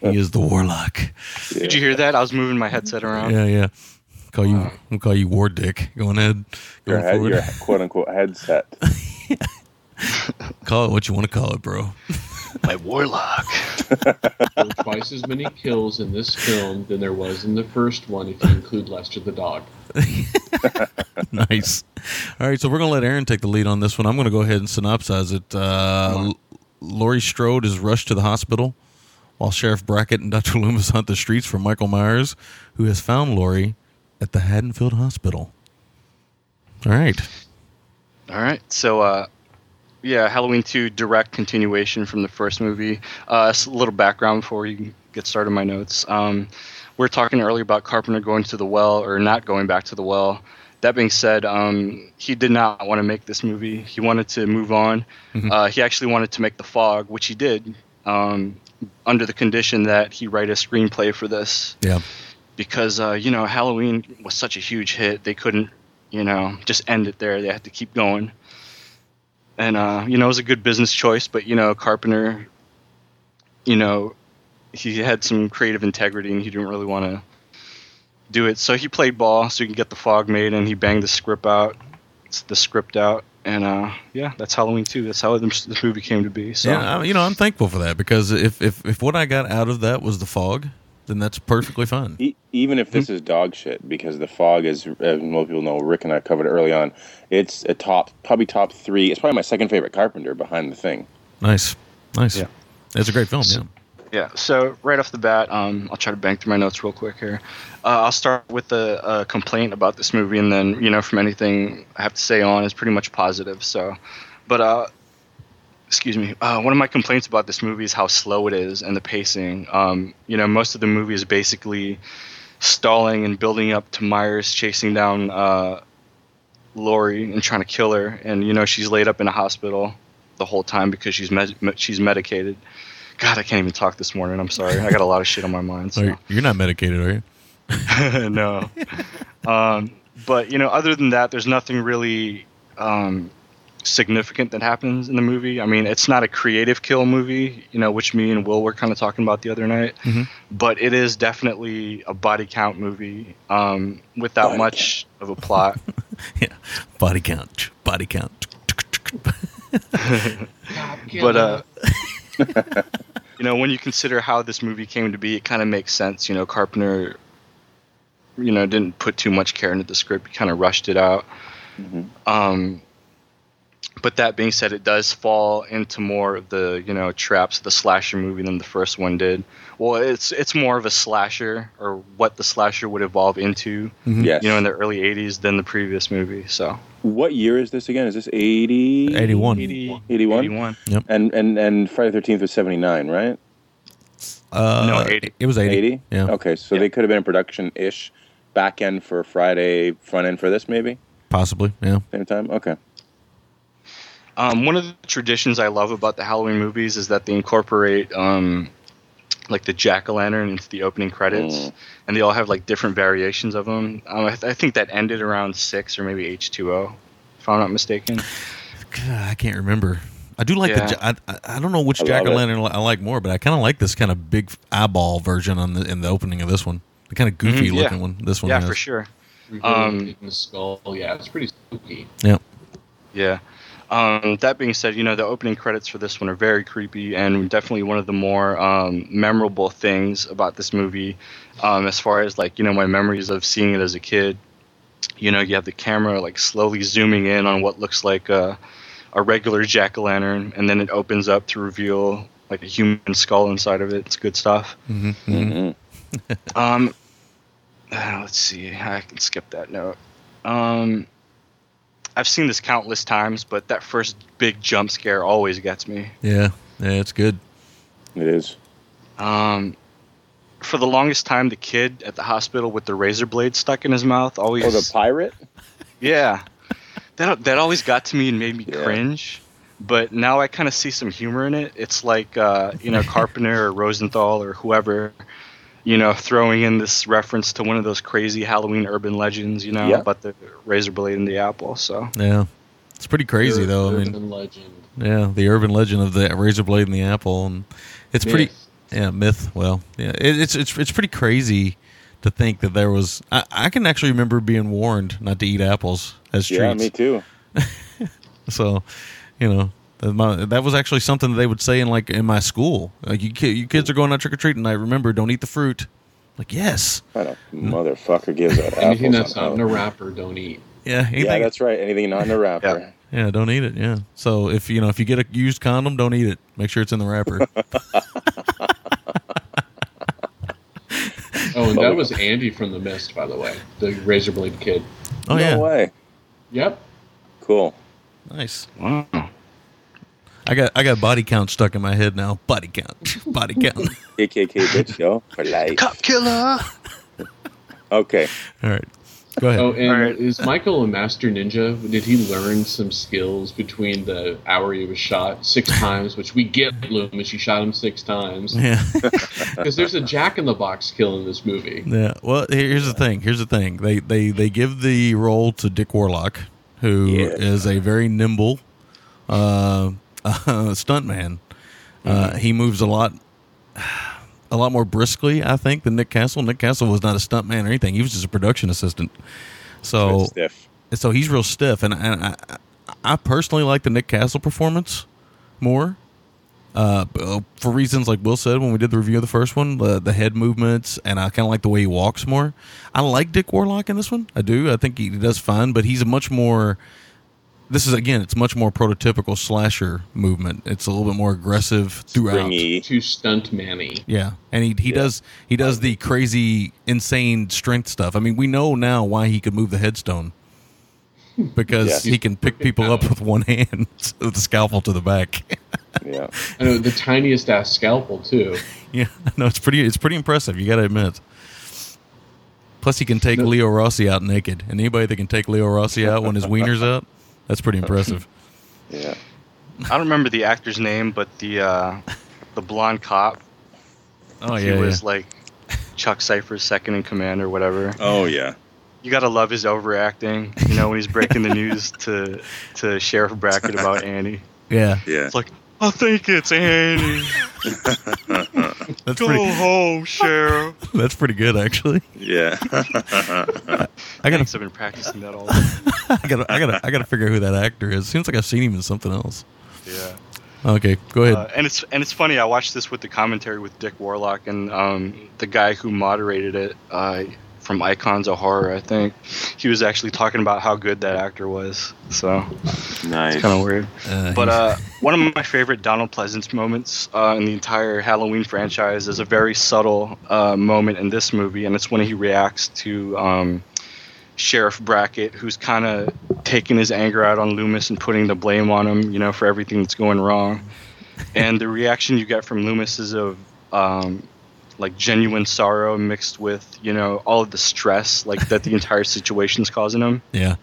He is the warlock. Did you hear that? I was moving my headset around. Yeah, yeah. Call you. Uh. I'll call you War Dick. Going ahead. Your, head, your quote unquote headset. Call it what you want to call it, bro. My warlock. There were twice as many kills in this film than there was in the first one if you include Lester the dog. nice. All right, so we're gonna let Aaron take the lead on this one. I'm gonna go ahead and synopsize it. Uh, L- Laurie Strode is rushed to the hospital while Sheriff Brackett and Dr. Loomis hunt the streets for Michael Myers, who has found Laurie at the Haddonfield Hospital. All right. All right. So, uh, yeah, Halloween 2 direct continuation from the first movie. Uh, a little background before we get started my notes. Um, we are talking earlier about Carpenter going to the well or not going back to the well. That being said, um, he did not want to make this movie. He wanted to move on. Mhm. Uh, he actually wanted to make The Fog, which he did, um, under the condition that he write a screenplay for this Yeah. because uh, you know Halloween was such a huge hit. They couldn't, you know, just end it there. They had to keep going. And uh, you know, it was a good business choice, but you know, Carpenter, you know, he had some creative integrity and he didn't really want to do it. So he played ball so he could get the fog made, and he banged the script out, the script out, and uh, yeah, that's Halloween too. That's how this movie came to be. So Yeah, I, you know, I'm thankful for that because if, if if what I got out of that was the fog, then that's perfectly fine. E- even if this is dog shit, because the fog is, as most people know, Rick and I covered it early on. It's a top, probably top three. It's probably my second favorite Carpenter behind the thing. Nice, nice. Yeah. It's a great film. Yeah. Yeah, so right off the bat, um, I'll try to bang through my notes real quick here. Uh, I'll start with a, a complaint about this movie, and then you know, from anything I have to say on is pretty much positive. So, but uh, excuse me, uh, one of my complaints about this movie is how slow it is and the pacing. Um, you know, most of the movie is basically stalling and building up to Myers chasing down uh, Laurie and trying to kill her, and you know, she's laid up in a hospital the whole time because she's med- she's medicated. God, I can't even talk this morning. I'm sorry. I got a lot of shit on my mind. So. You're not medicated, are you? no. Um, but you know, other than that, there's nothing really um, significant that happens in the movie. I mean, it's not a creative kill movie, you know, which me and Will were kind of talking about the other night. Mhm. But it is definitely a body count movie um, without Body much of a plot. yeah. Body count. Body count. but uh, you know, when you consider how this movie came to be, it kind of makes sense. You know, Carpenter, you know, didn't put too much care into the script; he kind of rushed it out. Um, but that being said, it does fall into more of the you know traps of the slasher movie than the first one did. Well, it's it's more of a slasher or what the slasher would evolve into, Mhm. Yes. you know, in the early '80s than the previous movie. So What year is this again? Is this 80? 81. 80, 81? 81. Yep. And, and, and Friday 13th was 79, right? Uh, No, 80. It was 80. 80? Yeah. Okay, so they could have been in production ish. Back end for Friday, front end for this, maybe? Possibly. Yeah. Same time? Okay. Um, one of the traditions I love about the Halloween movies is that they incorporate um, like the jack o' lantern into the opening credits, Mm. and they all have like different variations of them. Um, I, th- I think that ended around six or maybe H two O, if I'm not mistaken. God, I can't remember. I do like Yeah. the. I, I I don't know which jack o' lantern I like more, but I kind of like this kind of big eyeball version on the in the opening of this one. The kind of goofy Mhm, yeah. looking one. This one. yeah, has. for sure. Um, Um, the skull. Yeah, it's pretty spooky. Yeah. Yeah. Um, that being said, you know the opening credits for this one are very creepy and definitely one of the more um, memorable things about this movie. Um, as far as like you know my memories of seeing it as a kid, you know you have the camera like slowly zooming in on what looks like a, a regular jack o' lantern, and then it opens up to reveal like a human skull inside of it. It's good stuff. hmm hmm Um, uh, let's see. I can skip that note. Um, I've seen this countless times, but that first big jump scare always gets me. Yeah. Yeah. It's good. It is. Um, for the longest time, the kid at the hospital with the razor blade stuck in his mouth always. Oh, the pirate? yeah, that that always got to me and made me Yeah. cringe. But now I kind of see some humor in it. It's like uh, you know Carpenter or Rosenthal or whoever, you know, throwing in this reference to one of those crazy Halloween urban legends, you know, Yeah. about the razor blade and the apple. So Yeah. It's pretty crazy Ur- though. I mean, legend. yeah, the urban legend of the razor blade and the apple, and it's pretty. Myth. Yeah, myth. Well, yeah, it, it's it's it's pretty crazy to think that there was. I, I can actually remember being warned not to eat apples as treats. Yeah, me too. So, you know, that, was actually something that they would say in like in my school. Like you, you kids are going out trick or treating. I remember, don't eat the fruit. Like, yes. What a motherfucker gives out Anything that's not in Halloween. a wrapper, don't eat. Yeah, anything, Yeah, that's right. Anything not in a wrapper. Yeah, don't eat it. Yeah. So if you know if you get a used condom, don't eat it. Make sure it's in the wrapper. Oh, and that was Andy from The Mist, by the way, the razor blade kid. Oh no yeah. way. Yep. Cool. Nice. Wow. I got I got body count stuck in my head now. Body count. Body count. KKK bitch, yo, for life. Cop killer. Okay. All right. Go ahead. Oh, and Alright. is Michael a master ninja? Did he learn some skills between the hour he was shot six times, which we get, Loomis, you shot him six times. Yeah. Because there's a Jack in the Box kill in this movie. Yeah. Well, here's the thing. Here's the thing. They they they give the role to Dick Warlock, who is Yeah. a very nimble uh, stuntman. Uh, he moves a lot, a lot more briskly, I think, than Nick Castle. Nick Castle was not a stuntman or anything. He was just a production assistant. So stiff. so he's real stiff, and, and I, I personally like the Nick Castle performance more. Uh, uh, for reasons like Will said when we did the review of the first one, the, the head movements, and I kind of like the way he walks more. I like Dick Warlock in this one. I do. I think he does fine, but he's a much more. This is again, it's much more prototypical slasher movement. It's a little bit more aggressive throughout. Springy. Too stunt manny. Yeah, and he he does he does the crazy, insane strength stuff. I mean, we know now why he could move the headstone because Yes. he can pick people up with one hand with the scalpel to the back. Yeah. I know the tiniest ass scalpel too. yeah, no, it's pretty it's pretty impressive. You got to admit. Plus, he can take Leo Rossi out naked, and anybody that can take Leo Rossi out when his wiener's out, that's pretty impressive. Yeah. I don't remember the actor's name, but the uh, the blonde cop. Oh yeah. he was yeah. like Chuck Cyphers' second in command or whatever. Oh yeah. You gotta love his overacting. You know when he's breaking the news to to Sheriff Brackett about Annie. yeah. Yeah. It's like I think it's Annie. That's Go pretty. home, Sheriff. That's pretty good, actually. Yeah. I gotta, Thanks, I've been practicing that all. I gotta, I gotta, I gotta figure out who that actor is. Seems like I've seen him in something else. Yeah. Okay, go ahead. Uh, and it's and it's funny. I watched this with the commentary with Dick Warlock and um, the guy who moderated it uh, from Icons of Horror. I think he was actually talking about how good that actor was. So nice. it's kind of weird. Uh, But uh, one of my favorite Donald Pleasence moments uh, in the entire Halloween franchise is a very subtle uh, moment in this movie, and it's when he reacts to um, Sheriff Brackett, who's kind of taking his anger out on Loomis and putting the blame on him, you know, for everything that's going wrong. And the reaction you get from Loomis is of um, like genuine sorrow mixed with, you know, all of the stress like that the entire situation's causing him. Yeah.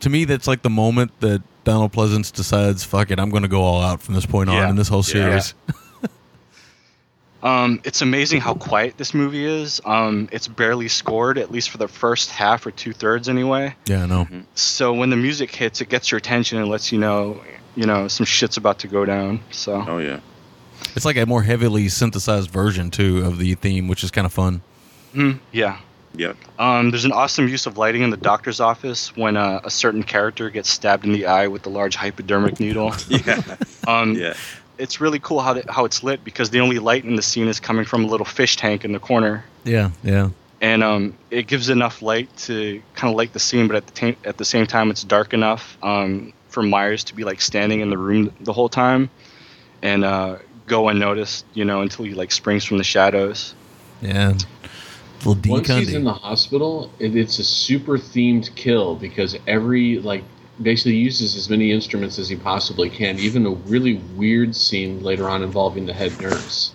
To me, that's like the moment that Donald Pleasence decides, fuck it, I'm going to go all out from this point on in this whole Yeah. series. Um, it's amazing how quiet this movie is. Um, it's barely scored, at least for the first half or two thirds, anyway. Yeah, I know. So when the music hits, it gets your attention and lets you know, you know, some shit's about to go down. So Oh yeah. It's like a more heavily synthesized version, too, of the theme, which is kind of fun. Mhm, yeah. Yep. Um, there's an awesome use of lighting in the doctor's office when uh, a certain character gets stabbed in the eye with a large hypodermic needle. Yeah. Um, Yeah. It's really cool how, the, how it's lit because the only light in the scene is coming from a little fish tank in the corner. Yeah, yeah. and um, it gives enough light to kind of light the scene, but at the ta- at the same time, it's dark enough um, for Myers to be like standing in the room the whole time and uh, go unnoticed, you know, until he like springs from the shadows. Yeah. Little Once he's in the hospital, it, it's a super themed kill because every like basically uses as many instruments as he possibly can. Even a really weird scene later on involving the head nurse.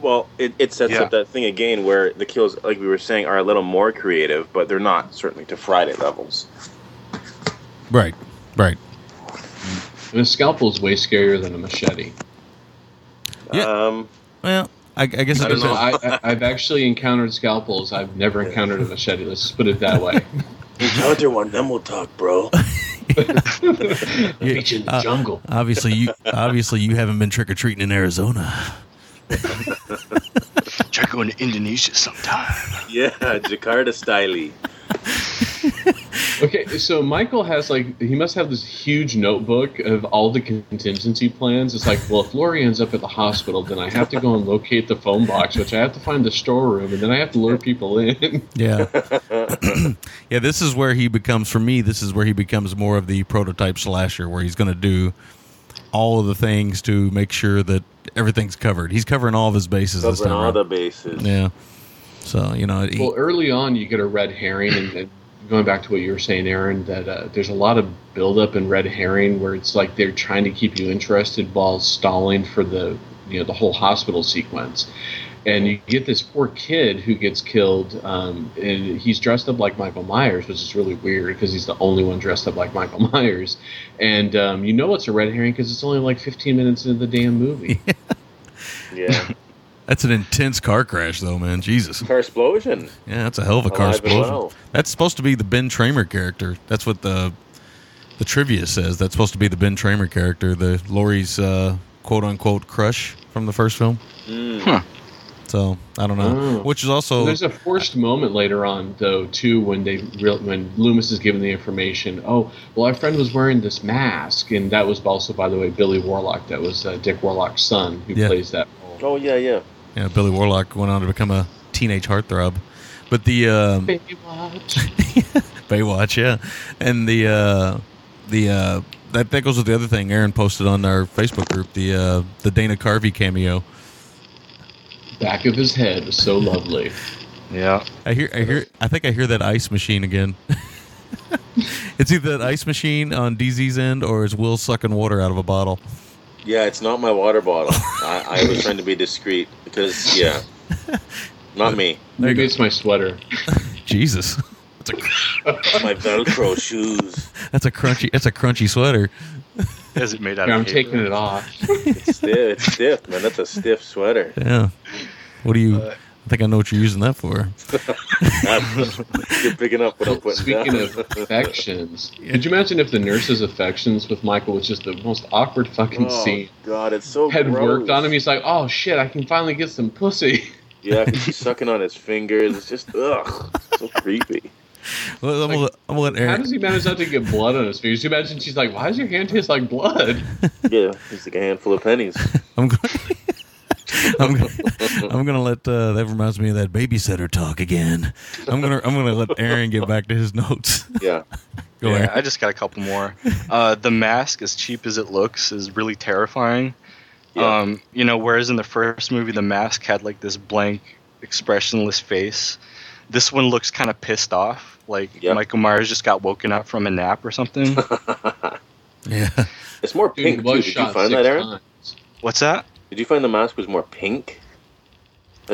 Well, it, it sets Yeah. up that thing again where the kills, like we were saying, are a little more creative, but they're not certainly to Friday levels. Right, right. And a scalpel is way scarier than a machete. Yeah. Um, Well, I, I guess it I don't know. I, I, I've actually encountered scalpels. I've never encountered a machete. Let's put it that way. encounter one, then we'll talk, bro. Beach in the uh, jungle. obviously, you obviously you haven't been trick or treating in Arizona. Try going to Indonesia sometime. Yeah, Jakarta style. Okay, so Michael has like he must have this huge notebook of all the contingency plans. It's like, well, if Laurie ends up at the hospital, then I have to go and locate the phone box, which I have to find the storeroom, and then I have to lure people in. Yeah. yeah, this is where he becomes for me, this is where he becomes more of the prototype slasher where he's going to do all of the things to make sure that everything's covered. He's covering all of his bases this Covering time. all around. the bases. Yeah. So, you know, he, Well, early on, you get a red herring, and, and going back to what you were saying, Aaron, that uh, there's a lot of buildup and red herring where it's like they're trying to keep you interested while stalling for the you know the whole hospital sequence. And you get this poor kid who gets killed, um, and he's dressed up like Michael Myers, which is really weird because he's the only one dressed up like Michael Myers. And um, you know it's a red herring because it's only like 15 minutes into the damn movie. Yeah. That's an intense car crash though, man. Jesus. Car explosion. Yeah, that's a hell of a car Alive and explosion. well. That's supposed to be the Ben Tramer character. That's what the the trivia says. That's supposed to be the Ben Tramer character, the Laurie's uh, quote unquote crush from the first film. Huh. So I don't know. Oh. Which is also There's a forced moment later on, though, too, when they real when Loomis is given the information. Oh, well, our friend was wearing this mask, and that was also, by the way, Billy Warlock. That was uh, Dick Warlock's son who Yeah. plays that role. Oh yeah, yeah. Yeah, Billy Warlock went on to become a teenage heartthrob. But the um, Baywatch, yeah, and the uh, the uh, that that goes with the other thing Aaron posted on our Facebook group the uh, the Dana Carvey cameo. Back of his head was so lovely. Yeah. I hear I hear I think I hear that ice machine again. it's either that ice machine on DZ's end or it's Will sucking water out of a bottle. Yeah, it's not my water bottle. I, I was trying to be discreet because yeah, not me. Maybe it's my sweater. Jesus, That's a, My Velcro shoes. that's a crunchy that's a crunchy sweater. Is it made out Yeah, of I'm paper? taking it off. It's stiff, it's stiff, man. That's a stiff sweater. Yeah. What do you? Uh, I think I know what you're using that for. You're picking up what I'm putting Speaking down. of affections, could you imagine if the nurse's affections with Michael was just the most awkward fucking oh scene? God, it's so Had gross. worked on him. He's like, oh shit, I can finally get some pussy. Yeah, she's sucking on his fingers. It's just ugh, so creepy. Well, I'm, gonna, I'm gonna How does he manage not to get blood on his fingers? You imagine she's like, why does your hand taste like blood? Yeah, it's like a handful of pennies. I'm going. I'm gonna, I'm gonna let uh, that reminds me of that babysitter talk again. I'm gonna I'm gonna let Aaron get back to his notes. Yeah. Go yeah, Aaron. I just got a couple more. Uh, the mask, as cheap as it looks, is really terrifying. Yeah. Um, you know, whereas in the first movie, the mask had like this blank, expressionless face. This one looks kind of pissed off, like Yeah. Michael Myers just got woken up from a nap or something. Yeah. It's more pink he too. Did you find that, Aaron? times. What's that? Did you find the mask was more pink?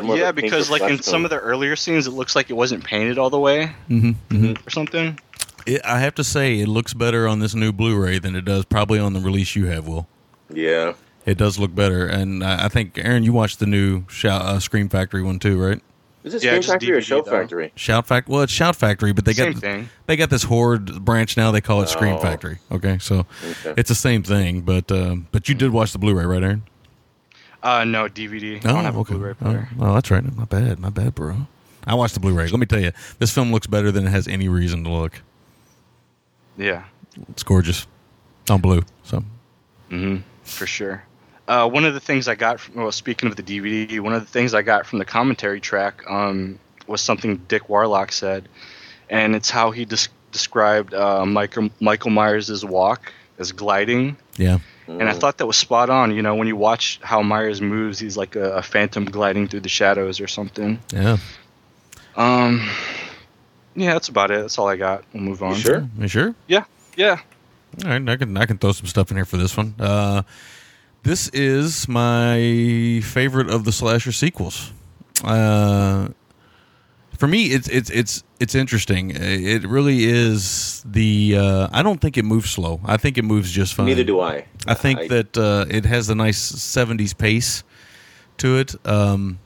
More yeah, because like in reflection some of the earlier scenes, it looks like it wasn't painted all the way hmm hmm or something. It, I have to say, it looks better on this new Blu-ray than it does probably on the release you have. Will. Yeah. it does look better? And I I think Aaron, you watched the new Shout, uh, Scream Factory one too, right? Is it Yeah, Scream just Factory or DVD Show though. Factory? Shout Fact. Well, it's Shout Factory, but they Same got thing. they got this horde branch now. They call it Scream Oh. Factory. Okay, so Okay. it's the same thing. But um, but you did watch the Blu-ray, right, Aaron? Uh, no DVD. I don't have a Blu-ray player. Oh, well, that's right. My bad. My bad, bro. I watched the Blu-ray. Let me tell you, this film looks better than it has any reason to look. Yeah. It's gorgeous on blue. So hmm for sure. Uh, one of the things I got, from, well, speaking of the DVD, one of the things I got from the commentary track um, was something Dick Warlock said, and it's how he des- described uh, Michael Michael Myers' walk as gliding, yeah, and I thought that was spot on. You know, when you watch how Myers moves, he's like a, a phantom gliding through the shadows or something. yeah. Um, yeah, that's about it. That's all I got. We'll move on. You sure? You sure? Yeah, yeah. All right, I can I can throw some stuff in here for this one. Uh, this is my favorite of the slasher sequels. Uh, for me, it's it's it's it's interesting. It really is the. Uh, I don't think it moves slow. I think it moves just fine. Neither do I. I think I- that uh, it has a nice '70s pace to it. Um,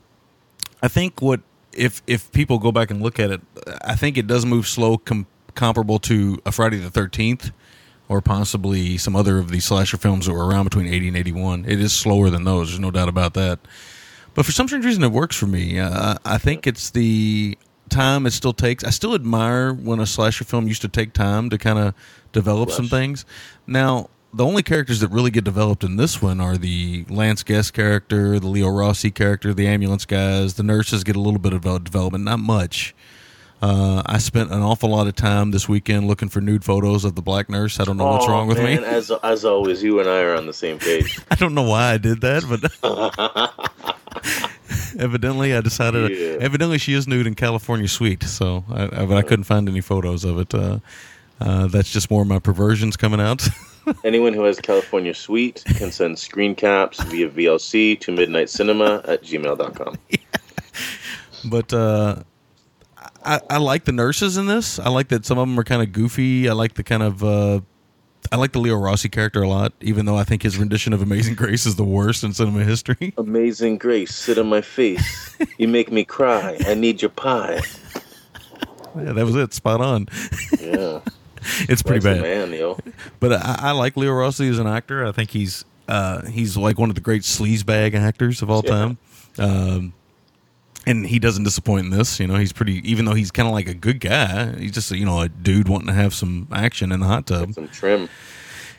I think what if if people go back and look at it, I think it does move slow, com- comparable to a Friday the Thirteenth, or possibly some other of these slasher films that were around between eighty and eighty-one. It is slower than those. There's no doubt about that. But for some strange reason, it works for me. Uh, I think it's the time it still takes. I still admire when a slasher film used to take time to kind of develop some things. Now, the only characters that really get developed in this one are the Lance Guest character, the Leo Rossi character, the ambulance guys. The nurses get a little bit of development, not much. Uh, I spent an awful lot of time this weekend looking for nude photos of the black nurse. I don't know what's Oh, wrong with man, me. As as always, you and I are on the same page. I don't know why I did that, but evidently I decided. Yeah. Evidently, she is nude in California Suite, so I, I, but I couldn't find any photos of it. Uh, uh, that's just more of my perversions coming out. Anyone who has California Suite can send screen caps via VLC to Midnight Cinema at gmail.com. but uh, I, I like the nurses in this. I like that some of them are kind of goofy. I like the kind of. I like the Leo Rossi character a lot, even though I think his rendition of Amazing Grace is the worst in cinema history. Amazing Grace, sit on my face. You make me cry. I need your pie. Yeah, that was it. Spot on. Yeah. it's pretty That's bad. man, yo. But I, I like Leo Rossi as an actor. I think he's uh, he's like one of the great sleazebag actors of all Yeah. time. Um, and he doesn't disappoint in this. You know, he's pretty. Even though he's kind of like a good guy, he's just you know a dude wanting to have some action in the hot tub. Some trim.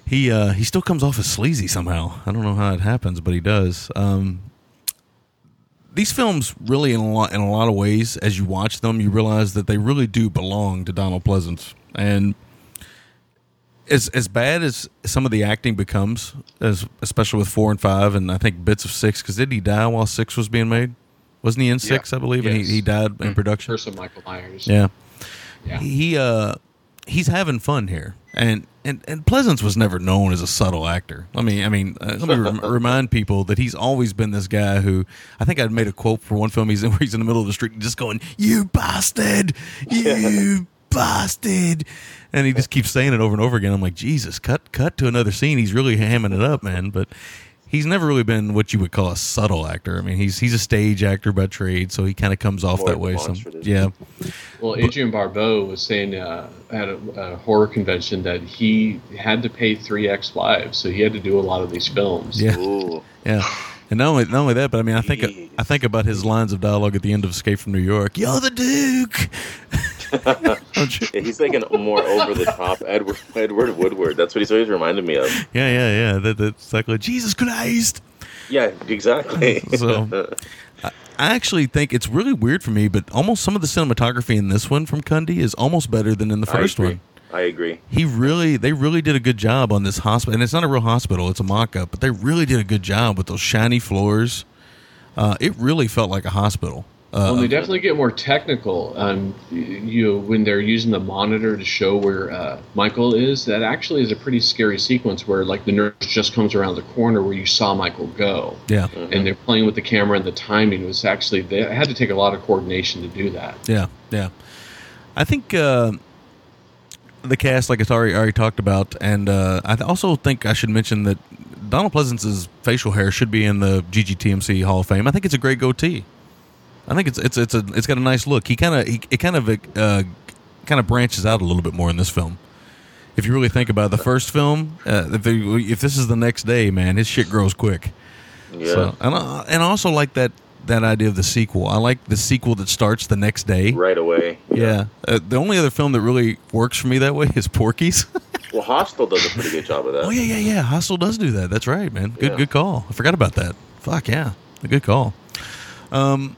He uh, he still comes off as sleazy somehow. I don't know how it happens, but he does. Um, these films really, in a lot in a lot of ways, as you watch them, you realize that they really do belong to Donald Pleasence, and as as bad as some of the acting becomes, as especially with four and five, and I think bits of six, because did he die while six was being made? Wasn't he in six? I believe, and he, he died in production. Curse of Michael Myers. Yeah. Yeah. He uh he's having fun here. And and and Pleasence was never known as a subtle actor. Let me I mean, uh, let me rem- remind people that he's always been this guy who I think I'd made a quote for one film he's in where he's in the middle of the street just going, "You bastard. You bastard." And he just keeps saying it over and over again. I'm like, "Jesus, cut cut to another scene. He's really hamming it up, man." But He's never really been what you would call a subtle actor. I mean, he's he's a stage actor by trade, so he kind of comes off More that way. Some, yeah, Well, Adrienne Barbeau was saying uh, at a, a horror convention that he had to pay three ex-wives, so he had to do a lot of these films. Yeah. Ooh. Yeah, and not only not only that, but I mean, I think I think about his lines of dialogue at the end of Escape from New York. You're the Duke. Don't you- Yeah, he's like a more over the top Edward Edward Woodward. That's what he's always reminded me of. Yeah, yeah, yeah. That, that's exactly Jesus Christ. Yeah, exactly. So- I actually think it's really weird for me, but almost some of the cinematography in this one from Cundey is almost better than in the first agree. one. I agree. He really, they really did a good job on this hospital, and it's not a real hospital; it's a mock-up. But they really did a good job with those shiny floors. Uh, it really felt like a hospital. Uh, Well, they definitely get more technical. Um, you know, when they're using the monitor to show where uh, Michael is, that actually is a pretty scary sequence where, like, the nurse just comes around the corner where you saw Michael go, yeah, and they're playing with the camera and the timing was actually they had to take a lot of coordination to do that. Yeah, yeah. I think uh, the cast, like I already, already talked about, and uh, I also think I should mention that Donald Pleasence's facial hair should be in the GGTMC Hall of Fame. I think it's a great goatee. I think it's it's it's a it's got a nice look. He kind of he it kind of uh, kind of branches out a little bit more in this film. If you really think about it, the first film, uh, if, they, if this is the next day, man, his shit grows quick. Yeah. So, and I, and I also like that that idea of the sequel. I like the sequel that starts the next day. right away. Yeah. Uh, the only other film that really works for me that way is Porky's. Well, Hostel does a pretty good job of that. oh yeah, yeah, yeah. Hostel does do that. That's right, man. Good, Yeah. good call. I forgot about that. Fuck yeah, a good call. Um,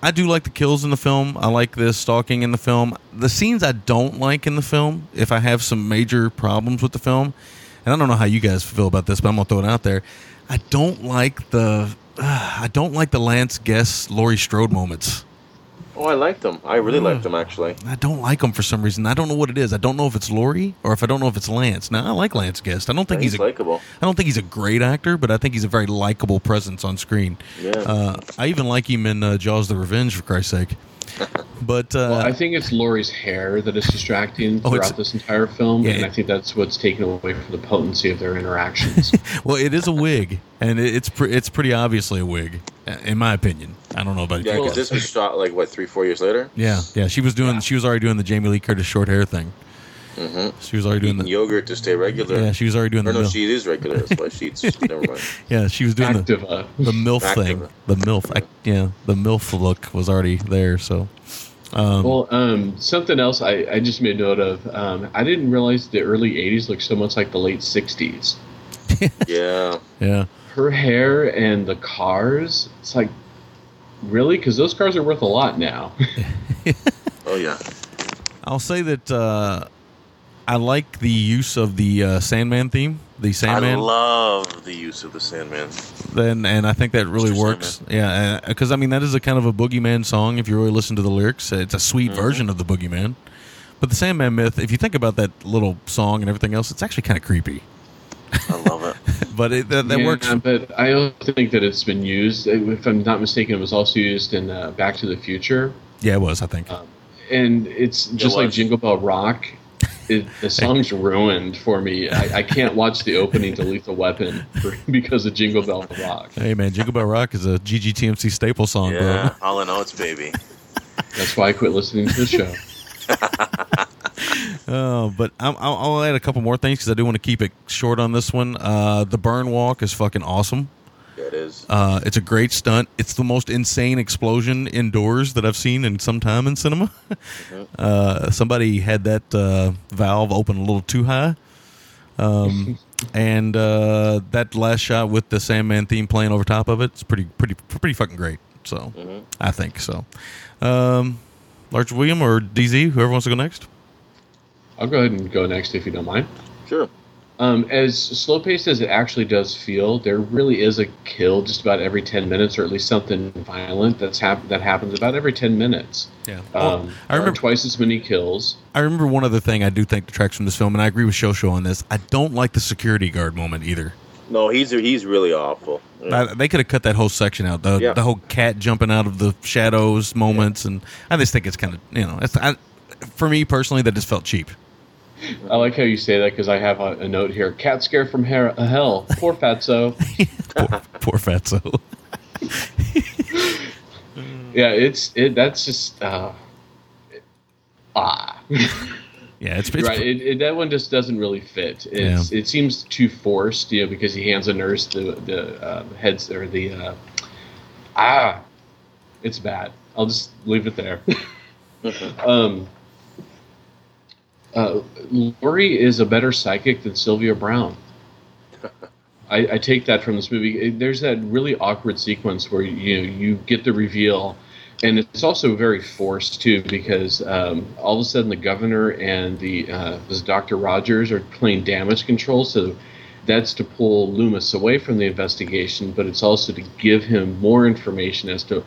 I do like the kills in the film. I like the stalking in the film. The scenes I don't like in the film, if I have some major problems with the film, and I don't know how you guys feel about this, but I'm gonna throw it out there. I don't like the, I don't like the Lance Guest Laurie Strode moments. Oh, I liked them. I really liked him actually. I don't like him for some reason. I don't know what it is. I don't know if it's Laurie or if I don't know if it's Lance. Now I like Lance Guest. I don't think he's, he's a, likable. I don't think he's a great actor, but I think he's a very likable presence on screen. Yeah. Uh, I even like him in uh, Jaws: The Revenge, for Christ's sake. But uh, Well, I think it's Laurie's hair that is distracting Oh, throughout this entire film, Yeah, and I think that's what's taken away from the potency of their interactions. well, it is a wig, and it, it's pre- it's pretty obviously a wig, uh, in my opinion. I don't know about Yeah, because this was shot like what three, four years later. Yeah, yeah. She was doing. She was already doing the Jamie Lee Curtis short hair thing. Mm-hmm. She was already doing Eating the. yogurt to stay regular. Yeah, she was already doing Or the. no, mil- she is regular. That's why she eats. Never mind. Yeah, she was doing the Activia. the milf thing. The milf, ac- yeah, the milf look was already there. So, Um, well, um, something else I, I just made note of. Um, I didn't realize the early '80s looked so much like the late '60s. yeah. Yeah. Her hair and the cars. It's like, really? Because those cars are worth a lot now. Oh yeah. I'll say that uh, I like the use of the uh, Sandman theme, the Sandman. I love the use of the Sandman. then and I think that really Mr. works. Yeah, because I mean that is a kind of a boogeyman song. If you really listen to the lyrics, it's a sweet Mm-hmm. version of the boogeyman. But the Sandman myth, if you think about that little song and everything else, it's actually kind of creepy. I love it. But it, that, that Yeah, works. But I also think that it's been used. If I'm not mistaken, it was also used in uh, Back to the Future. Yeah, it was. I think. and it's just like. Jingle Bell Rock. It, the song's ruined for me. I, I can't watch the opening to Lethal Weapon for, because of Jingle Bell Rock. hey man, Jingle Bell Rock is a GGTMC staple song, Yeah. All in all, it's baby. That's why I quit listening to the show. bro. Oh, but I'm, I'll, I'll add a couple more things because I do want to keep it short on this one. Uh, the burn walk is fucking awesome. Yeah, it is. Uh, it's a great stunt. It's the most insane explosion indoors that I've seen in some time in cinema. uh, somebody had that uh, valve open a little too high. Um, and uh, that last shot with the Sandman theme playing over top of it, it's pretty, pretty, pretty fucking great. So I think so. Um, Large William or DZ, whoever wants to go next. I'll go ahead and go next if you don't mind. Sure. Um, as slow paced as it actually does feel, there really is a kill just about every ten minutes, or at least something violent that's hap- that happens about every ten minutes. Yeah. Um, I remember- twice as many kills. I remember one other thing I do think detracts from this film, and I agree with Shosho on this. I don't like the security guard moment either. No, he's he's really awful. I, they could have cut that whole section out. The Yeah. the whole cat jumping out of the shadows moments, and I just think it's kind of you know, it's, I, for me personally, that just felt cheap. I like how you say that because I have a, a note here. Cat scare from her- hell. Poor Fatso. poor, poor Fatso. yeah, it's it. That's just uh, ah. Yeah, it's, You're it's right. It, it, that one just doesn't really fit. It's, It seems too forced, you know, because he hands a nurse the the uh, heads or the uh, ah. It's bad. I'll just leave it there. um, uh, Laurie is a better psychic than Sylvia Browne. I, I take that from this movie. There's that really awkward sequence where you know you get the reveal, and it's also very forced too because um, all of a sudden the governor and the uh, this Doctor Rogers are playing damage control. So that's to pull Loomis away from the investigation, but it's also to give him more information as to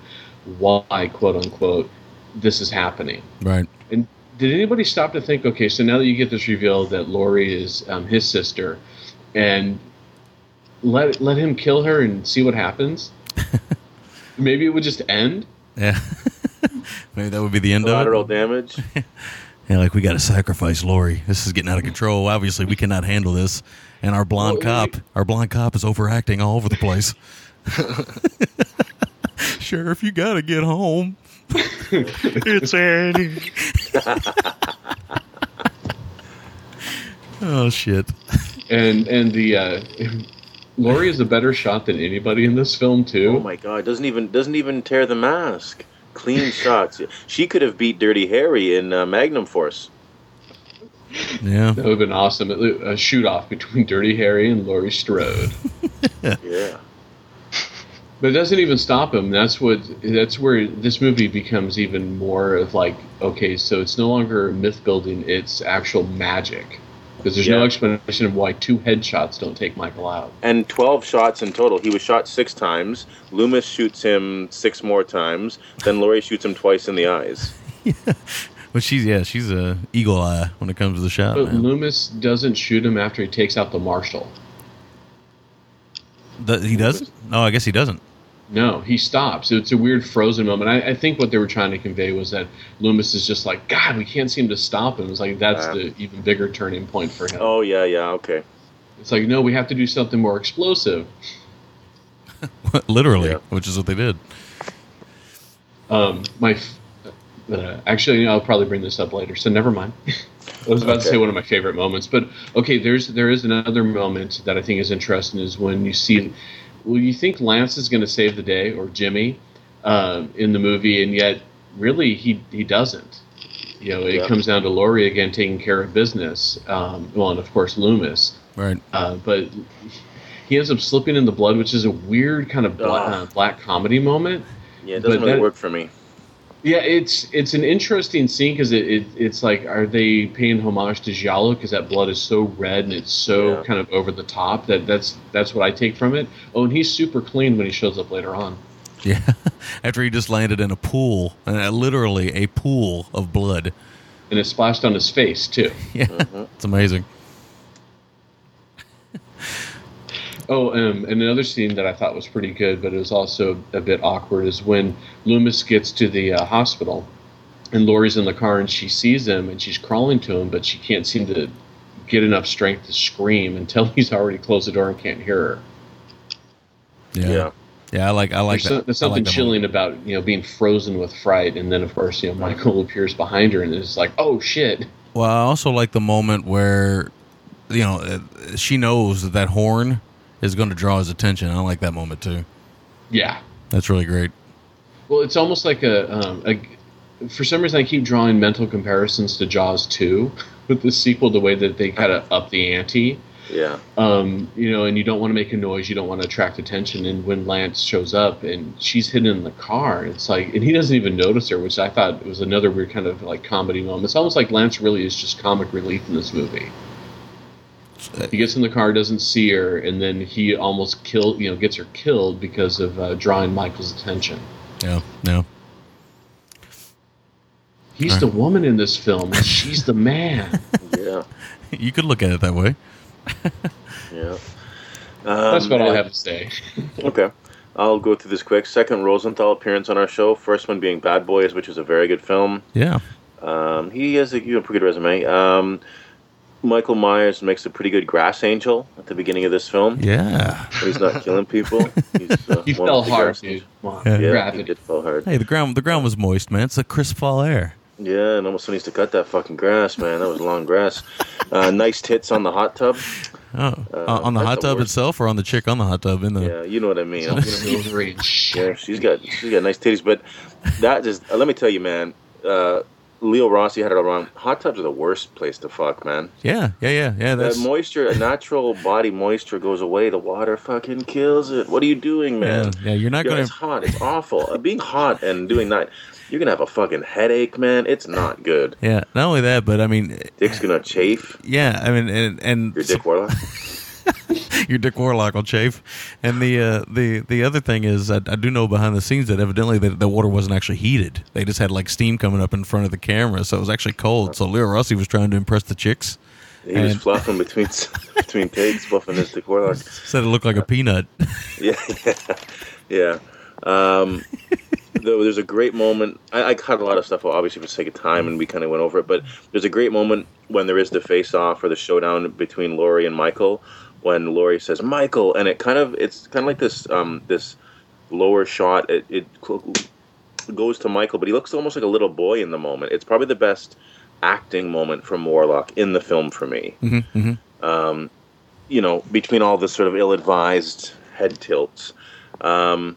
why, quote unquote, this is happening. Right. And did anybody stop to think, okay, so now that you get this reveal that Laurie is um, his sister, and let let him kill her and see what happens? Maybe it would just end. Yeah, maybe that would be the end Collateral of it. damage. Yeah, like we got to sacrifice Laurie. This is getting out of control. Obviously, we cannot handle this. And our blonde Well, cop, our blonde cop, is overacting all over the place. Sheriff, you got to get home. it's Annie. oh shit. And and the uh, Laurie is a better shot than anybody in this film too. Oh my god! Doesn't even doesn't even tear the mask. Clean shots. She could have beat Dirty Harry in uh, Magnum Force. Yeah. That would have been awesome. A shoot off between Dirty Harry and Laurie Strode. Yeah. But it doesn't even stop him. That's what. That's where this movie becomes even more of like, okay, so it's no longer myth building; it's actual magic. Because there's no explanation of why two headshots don't take Michael out. And 12 shots in total. He was shot six times. Loomis shoots him six more times. Then Laurie shoots him twice in the eyes. yeah. But she's yeah, she's a eagle eye when it comes to the shot. But man. Loomis doesn't shoot him after he takes out the marshal. The- he does? No, I guess he doesn't. No, he stops. It's a weird frozen moment. I, I think what they were trying to convey was that Loomis is just like, God, we can't seem to stop him. It's like that's Ah. the even bigger turning point for him. Oh, yeah, yeah, okay. It's like, no, we have to do something more explosive. Literally, Yeah. which is what they did. Um, my, f- uh, actually, I'll probably bring this up later, so never mind. I was about to say one of my favorite moments, but okay, there's there is another moment that I think is interesting is when you see, well, you think Lance is going to save the day or Jimmy um, in the movie, and yet really he he doesn't. You know, it Yeah. comes down to Laurie again taking care of business. Um, well, and of course Loomis. Right. Uh, but he ends up slipping in the blood, which is a weird kind of bla- uh, black comedy moment. Yeah, it doesn't But really that- work for me. Yeah, it's it's an interesting scene because it, it it's like are they paying homage to Giallo because that blood is so red and it's so Yeah. kind of over the top that that's that's what I take from it. Oh, and he's super clean when he shows up later on. Yeah. After he just landed in a pool, uh, literally a pool of blood. And it splashed on his face too. Yeah. It's amazing. Oh, um, and another scene that I thought was pretty good, but it was also a bit awkward, is when Loomis gets to the uh, hospital, and Laurie's in the car, and she sees him, and she's crawling to him, but she can't seem to get enough strength to scream until he's already closed the door and can't hear her. Yeah. Yeah. Yeah, I like I like there's, that. so- there's something like that chilling about you know being frozen with fright, and then of course you know Michael appears behind her, and it's like, oh shit. Well, I also like the moment where, you know, uh, she knows that that horn is going to draw his attention. I like that moment too. Yeah. That's really great. Well, it's almost like a, um, a. For some reason, I keep drawing mental comparisons to Jaws 2 with the sequel, the way that they kind of up the ante. Yeah. Um, you know, and you don't want to make a noise, you don't want to attract attention. And when Lance shows up and she's hidden in the car, it's like, and he doesn't even notice her, which I thought was another weird kind of like comedy moment. It's almost like Lance really is just comic relief in this movie. He gets in the car, doesn't see her, and then he almost kill, you know, gets her killed because of uh, drawing Michael's attention. Yeah. Yeah. He's the woman in this film, and she's the man. Yeah. you could look at it that way. Yeah. That's what I'll have to say. Okay. I'll go through this quick. Second Rosenthal appearance on our show. First one being Bad Boys, which is a very good film. Yeah. Um, he has a, you know, pretty good resume. Um, Michael Myers makes a pretty good grass angel at the beginning of this film. Yeah. He's not killing people. He's, uh, He fell the hard, dude. angels. Yeah. Yeah, he did fall hard. Hey, the ground the ground was moist, man. It's a crisp fall air. Yeah, and almost needs to cut that fucking grass, man. That was long grass. Uh, nice tits on the hot tub. Oh, Uh, Uh, on the hot the tub worst. itself, or on the chick on the hot tub in the. Yeah, you know what I mean. Wolverine. Yeah, she's got she's got nice titties, but that just uh, let me tell you, man. Uh, Leo Rossi had it all wrong. Hot tubs are the worst place to fuck, man. Yeah, yeah, yeah, yeah. That moisture, natural body moisture goes away. The water fucking kills it. What are you doing, man? Yeah, yeah, you're not gonna- It's hot. It's awful. Uh, Being hot and doing that, you're gonna have a fucking headache, man. It's not good. yeah. Not only that, but I mean, Dick's gonna chafe. yeah. I mean, and, and Your dick warlock. your Dick Warlock will chafe. And the uh, the the other thing is, I, I do know behind the scenes that evidently the, the water wasn't actually heated. They just had like steam coming up in front of the camera, so it was actually cold. So Leo Rossi was trying to impress the chicks. He was And- fluffing between between takes, fluffing his dick warlock. Said it looked like a peanut. Yeah, yeah, yeah. Um, though there's a great moment. I, I cut a lot of stuff, obviously for the sake of time, and we kind of went over it. But there's a great moment when there is the face-off or the showdown between Laurie and Michael. When Laurie says Michael, and it kind of it's kind of like this um, this lower shot. It, it goes to Michael, but he looks almost like a little boy in the moment. It's probably the best acting moment from Warlock in the film for me mm-hmm, mm-hmm. um, you know, between all the sort of ill-advised head tilts. Um,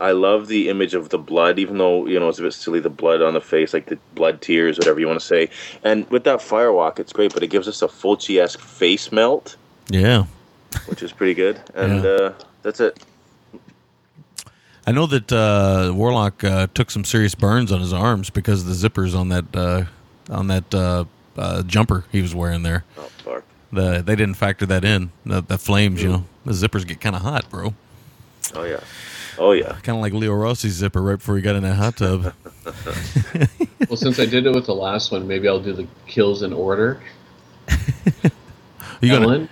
I love the image of the blood, even though you know it's a bit silly. The blood on the face, like the blood tears, whatever you want to say. And with that firewalk, it's great, but it gives us a Fulci-esque face melt, Yeah. which is pretty good. And Yeah. uh, that's it. I know that uh, Warlock uh, took some serious burns on his arms because of the zippers on that uh, on that uh, uh, jumper he was wearing there. Oh fuck! The they didn't factor that in. The, the flames, you know, the zippers get kind of hot, bro. Oh yeah, oh yeah. Kind of like Leo Rossi's zipper right before he got in that hot tub. well, since I did it with the last one, maybe I'll do the kills in order. You gonna-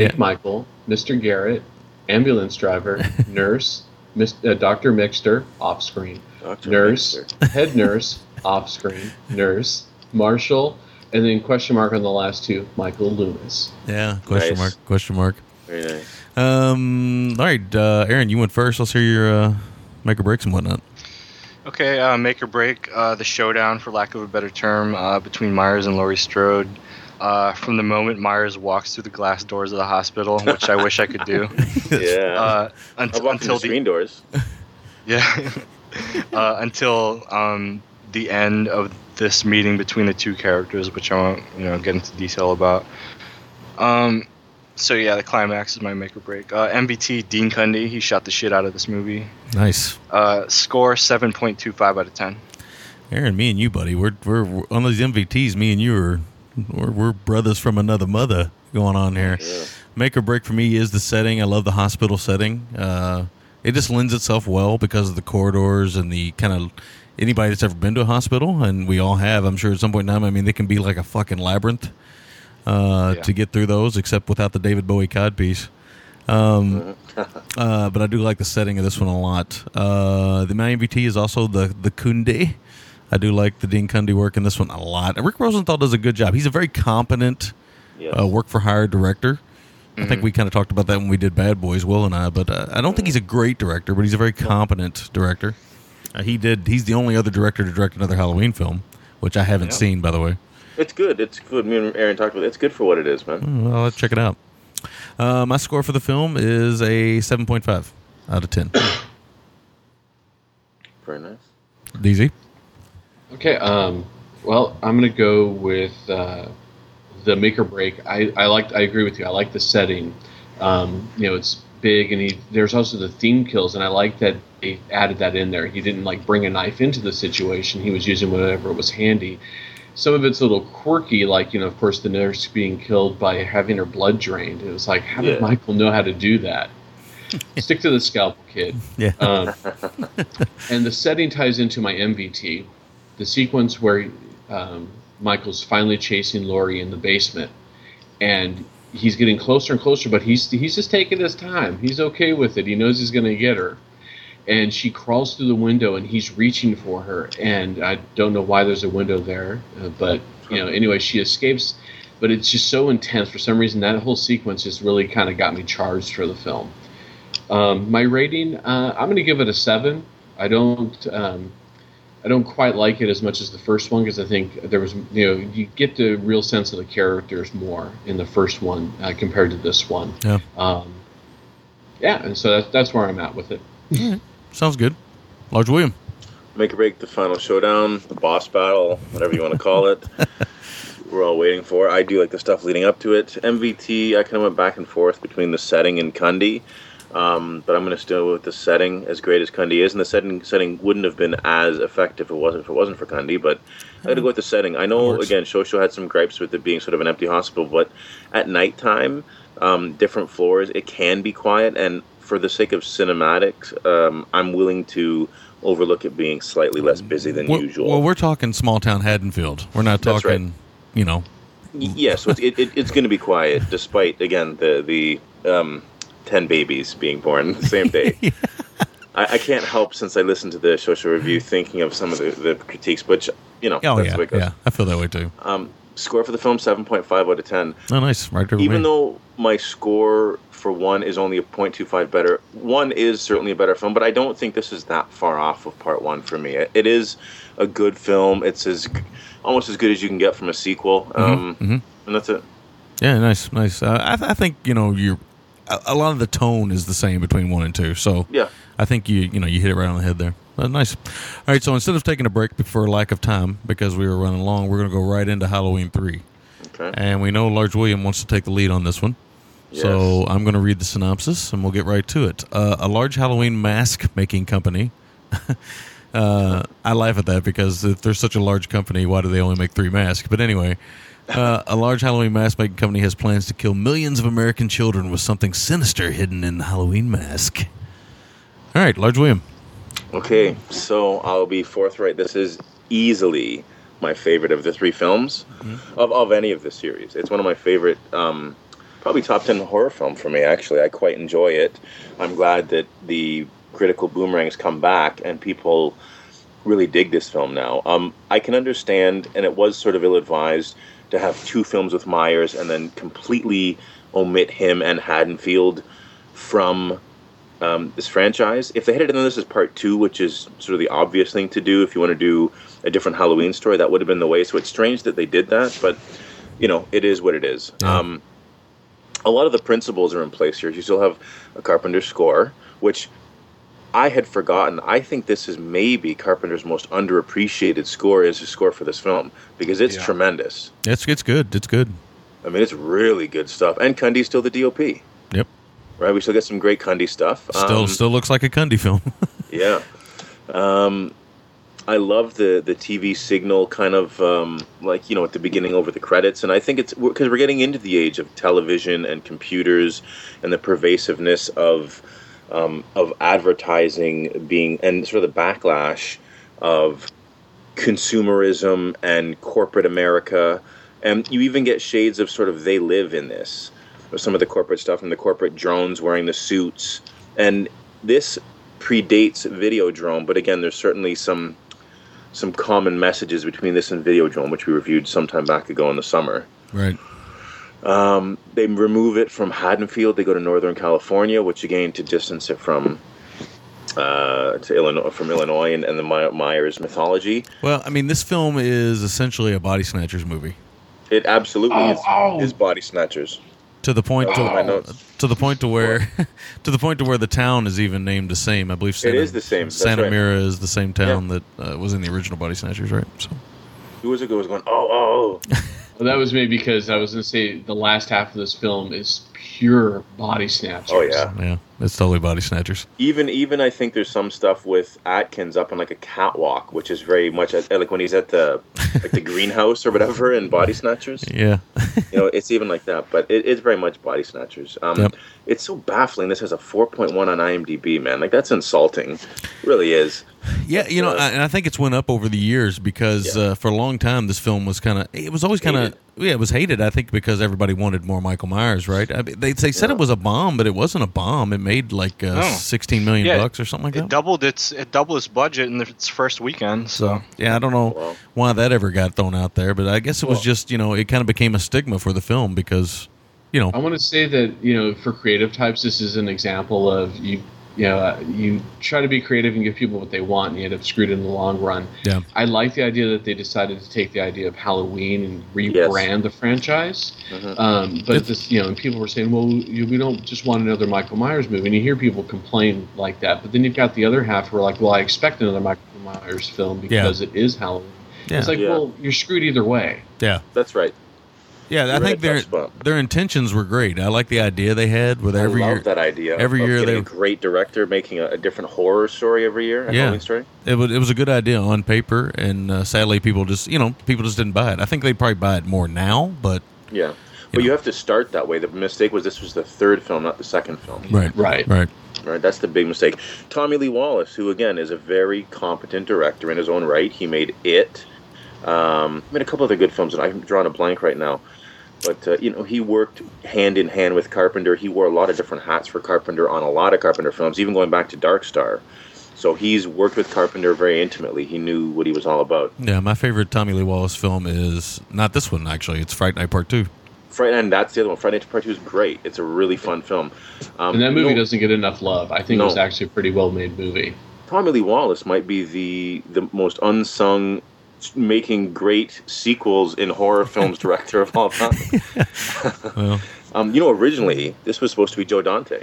Ellen, Fake Yeah. Michael, Mr. Garrett, ambulance driver, nurse, Mis- uh, Dr. Mixter, off screen, Dr. nurse, Mixter. head nurse, off screen, nurse, Marshall, and then question mark on the last two, Michael Loomis. yeah, question Nice. mark, question mark. Very nice. Um, all right, uh, Aaron, you went first. Let's hear your uh, make or breaks and whatnot. Okay, uh, make or break uh, the showdown, for lack of a better term, uh, between Myers and Laurie Strode. Uh, from the moment Myers walks through the glass doors of the hospital, which I wish I could do. Yeah. Uh, I until walked until the the screen doors. yeah, uh, until um, the end of this meeting between the two characters, which I won't, you know, get into detail about. Um, so yeah, the climax is my make or break. Uh, MVT Dean Cundey, he shot the shit out of this movie. Nice. Uh, score seven point two five out of ten. Aaron, me and you, buddy, we're we're, we're on these MVTs. Me and you are we're, we're brothers from another mother going on here. Make or break for me is the setting. I love the hospital setting. Uh, it just lends itself well because of the corridors and the kind of anybody that's ever been to a hospital, and we all have. I'm sure at some point in time. I mean, they can be like a fucking labyrinth uh, to get through those, except without the David Bowie codpiece. Um, uh, but I do like the setting of this one a lot. Uh, the my MVT is also the the Cundey. I do like the Dean Cundey work in this one a lot. Rick Rosenthal does a good job. He's a very competent uh, work for hire director. I think Mhm. we kind of talked about that when we did Bad Boys, Will and I. But uh, I don't think he's a great director, but he's a very competent director. Uh, he did. He's the only other director to direct another Halloween film, which I haven't Yeah. seen, by the way. It's good. It's good. Me and Aaron talked about it. It's good for what it is, man. Mm, Well, let's check it out. Uh, my score for the film is a seven point five out of ten. Very nice. DZ. Okay. Um. Well, I'm gonna go with uh, the make or break. I I like. I agree with you. I like the setting. Um. You know, it's big, and he. There's also the theme kills, and I like that they added that in there. He didn't like bring a knife into the situation. He was using whatever was handy. Some of it's a little quirky, like you know, of course, the nurse being killed by having her blood drained. It was like, how did Yeah. Michael know how to do that? Stick to the scalpel, kid. Yeah. Um, and the setting ties into my MVT. The sequence where um, Michael's finally chasing Laurie in the basement, and he's getting closer and closer, but he's he's just taking his time. He's okay with it. He knows he's going to get her, and she crawls through the window, and he's reaching for her. And I don't know why there's a window there, uh, but you know, anyway, she escapes. But it's just so intense for some reason. That whole sequence just really kind of got me charged for the film. Um, my rating, uh, I'm going to give it a seven. I don't, um, I don't quite like it as much as the first one because I think there was, you know, you get the real sense of the characters more in the first one uh, compared to this one. Yeah. Um, yeah, and so that's that's where I'm at with it. Sounds good. Large William. Make or break the final showdown, the boss battle, whatever you want to call it. We're all waiting for. I do like the stuff leading up to it. MVT, I kind of went back and forth between the setting and Cundey, um, but I'm going to still with the setting. As great as Cundey is, and the setting setting wouldn't have been as effective if it wasn't if it wasn't for Cundey. But I got to go with the setting. I know again, Shosho had some gripes with it being sort of an empty hospital, but at nighttime, um, different floors, it can be quiet, and for the sake of cinematics, um, I'm willing to overlook it being slightly less busy than Well, usual. well, we're talking small town Haddonfield. We're not That's right. talking, you know. Yes, yeah, so it's, it, it, it's going to be quiet, despite again the the um, ten babies being born the same day. I, I can't help since I listened to the social review thinking of some of the, the critiques, which you know Oh that's yeah, the way it goes. yeah. I feel that way too. Um, score for the film seven point five out of ten. Oh, nice. Right Even me. though my score for one is only a 0.25 better, one is certainly a better film, but I don't think this is that far off of part one for me. It, it is a good film. It's as almost as good as you can get from a sequel, um, mhm. and that's it. Yeah, nice, nice. Uh, I, th- I think you know you're a, lot of the tone is the same between one and two. So Yeah. I think you you know you hit it right on the head there. Uh, nice. All right, so instead of taking a break for lack of time because we were running long, we're going to go right into Halloween three. Okay. And we know Large William wants to take the lead on this one. So I'm going to read the synopsis and we'll get right to it. Uh, a large Halloween mask making company. uh, I laugh at that because if they're such a large company, why do they only make three masks? But anyway, uh, a large Halloween mask making company has plans to kill millions of American children with something sinister hidden in the Halloween mask. All right, Large William. Okay, so I'll be forthright. This is easily my favorite of the three films of, of any of the series. It's one of my favorite, um, probably top 10 horror film for me, actually. I quite enjoy it. I'm glad that the critical boomerangs come back and people really dig this film now. Um, I can understand, and it was sort of ill advised to have two films with Myers and then completely omit him and Haddonfield from um, this franchise. If they had done this as part two, which is sort of the obvious thing to do, if you want to do a different Halloween story, that would have been the way. So it's strange that they did that, but you know, it is what it is. Um, a lot of the principles are in place here. You still have a Carpenter score, which I had forgotten. I think this is maybe Carpenter's most underappreciated score is his score for this film because it's Yeah. tremendous. It's it's good. It's good. I mean, it's really good stuff. And Cundey's still the DOP, Yep. right? We still get some great Cundey stuff. Still Um, still looks like a Cundey film. yeah. Um, I love the the TV signal kind of um, like you know at the beginning over the credits, and I think it's because we're getting into the age of television and computers and the pervasiveness of um, of advertising being and sort of the backlash of consumerism and corporate America, and you even get shades of sort of they live in this, some of the corporate stuff and the corporate drones wearing the suits, and this predates Videodrome, but again, there's certainly some some common messages between this and Videodrome, which we reviewed sometime back ago in the summer. right. Um, they remove it from Haddonfield. They go to Northern California, which again to distance it from uh, to Illinois, from Illinois and, and the My- Myers mythology. Well, I mean, this film is essentially a body snatchers movie It absolutely Oh, is, oh. is body snatchers. to the point Oh, to, notes. to the point to where to the point to where the town is even named the same. I believe Santa, is the same, that's Santa right. Mira is the same town that uh, was in the original Body Snatchers, right? So Who was it? who was going? Oh, oh, oh. Well, that was maybe because I was going to say the last half of this film is pure body snatchers. Oh yeah. yeah, it's totally Body Snatchers. Even even I think there's some stuff with Atkins up on like a catwalk, which is very much at, like when he's at the like the greenhouse or whatever in Body Snatchers. Yeah, you know, it's even like that, but it, it's very much Body Snatchers. Um, Yep. It's so baffling. This has a 4.1 on IMDb, man. Like that's insulting. It really is. yeah, you know, Uh, I- and I think it's went up over the years because uh, for a long time this film was kind of it was always kind of Hated. Yeah it was hated. I think because everybody wanted more Michael Myers, right? I mean, they they said it was a bomb, but it wasn't a bomb. It made like uh, No. sixteen million Yeah, bucks or something like It that. doubled its it doubled its budget in its first weekend. So Yeah, I don't know Wow. why that ever got thrown out there, but I guess it was Well- just you know it kind of became a stigma for the film because you know I want to say that you know for creative types, this is an example of you. You know, uh, you try to be creative and give people what they want, and you end up screwed in the long run. Yeah. I like the idea that they decided to take the idea of Halloween and rebrand the franchise. Mhm. Um, but this, you know, and people were saying, well, you, we don't just want another Michael Myers movie. And you hear people complain like that. But then you've got the other half who are like, well, I expect another Michael Myers film because it is Halloween. Yeah. It's like, Yeah. well, you're screwed either way. yeah That's right. Yeah I think their their intentions were great. I like the idea they had with I every love year. that idea. every of year getting they- a great director making a, a different horror story every year. A Yeah. Halloween story. It was it was a good idea on paper, and uh, sadly people just you know people just didn't buy it. I think they probably buy it more now, but Yeah. But you have to start that way. The mistake was this was the third film, not the second film. right, Right. right. Right, that's the big mistake. Tommy Lee Wallace, who again is a very competent director in his own right, he made It. Um, made a couple other good films, and I'm drawing a blank right now. But uh, you know, he worked hand in hand with Carpenter. He wore a lot of different hats for Carpenter on a lot of Carpenter films, even going back to Dark Star. So he's worked with Carpenter very intimately. He knew what he was all about. Yeah, my favorite Tommy Lee Wallace film is not this one actually. It's Fright Night Part Two. Fright Night, that's the other one. Fright Night Part Two is great. It's a really fun film. Um, And that movie no- doesn't get enough love. I think No. it was actually a pretty well made movie. Tommy Lee Wallace might be the the most unsung, making great sequels in horror films director of all time. Well, Um, you know, originally this was supposed to be Joe Dante,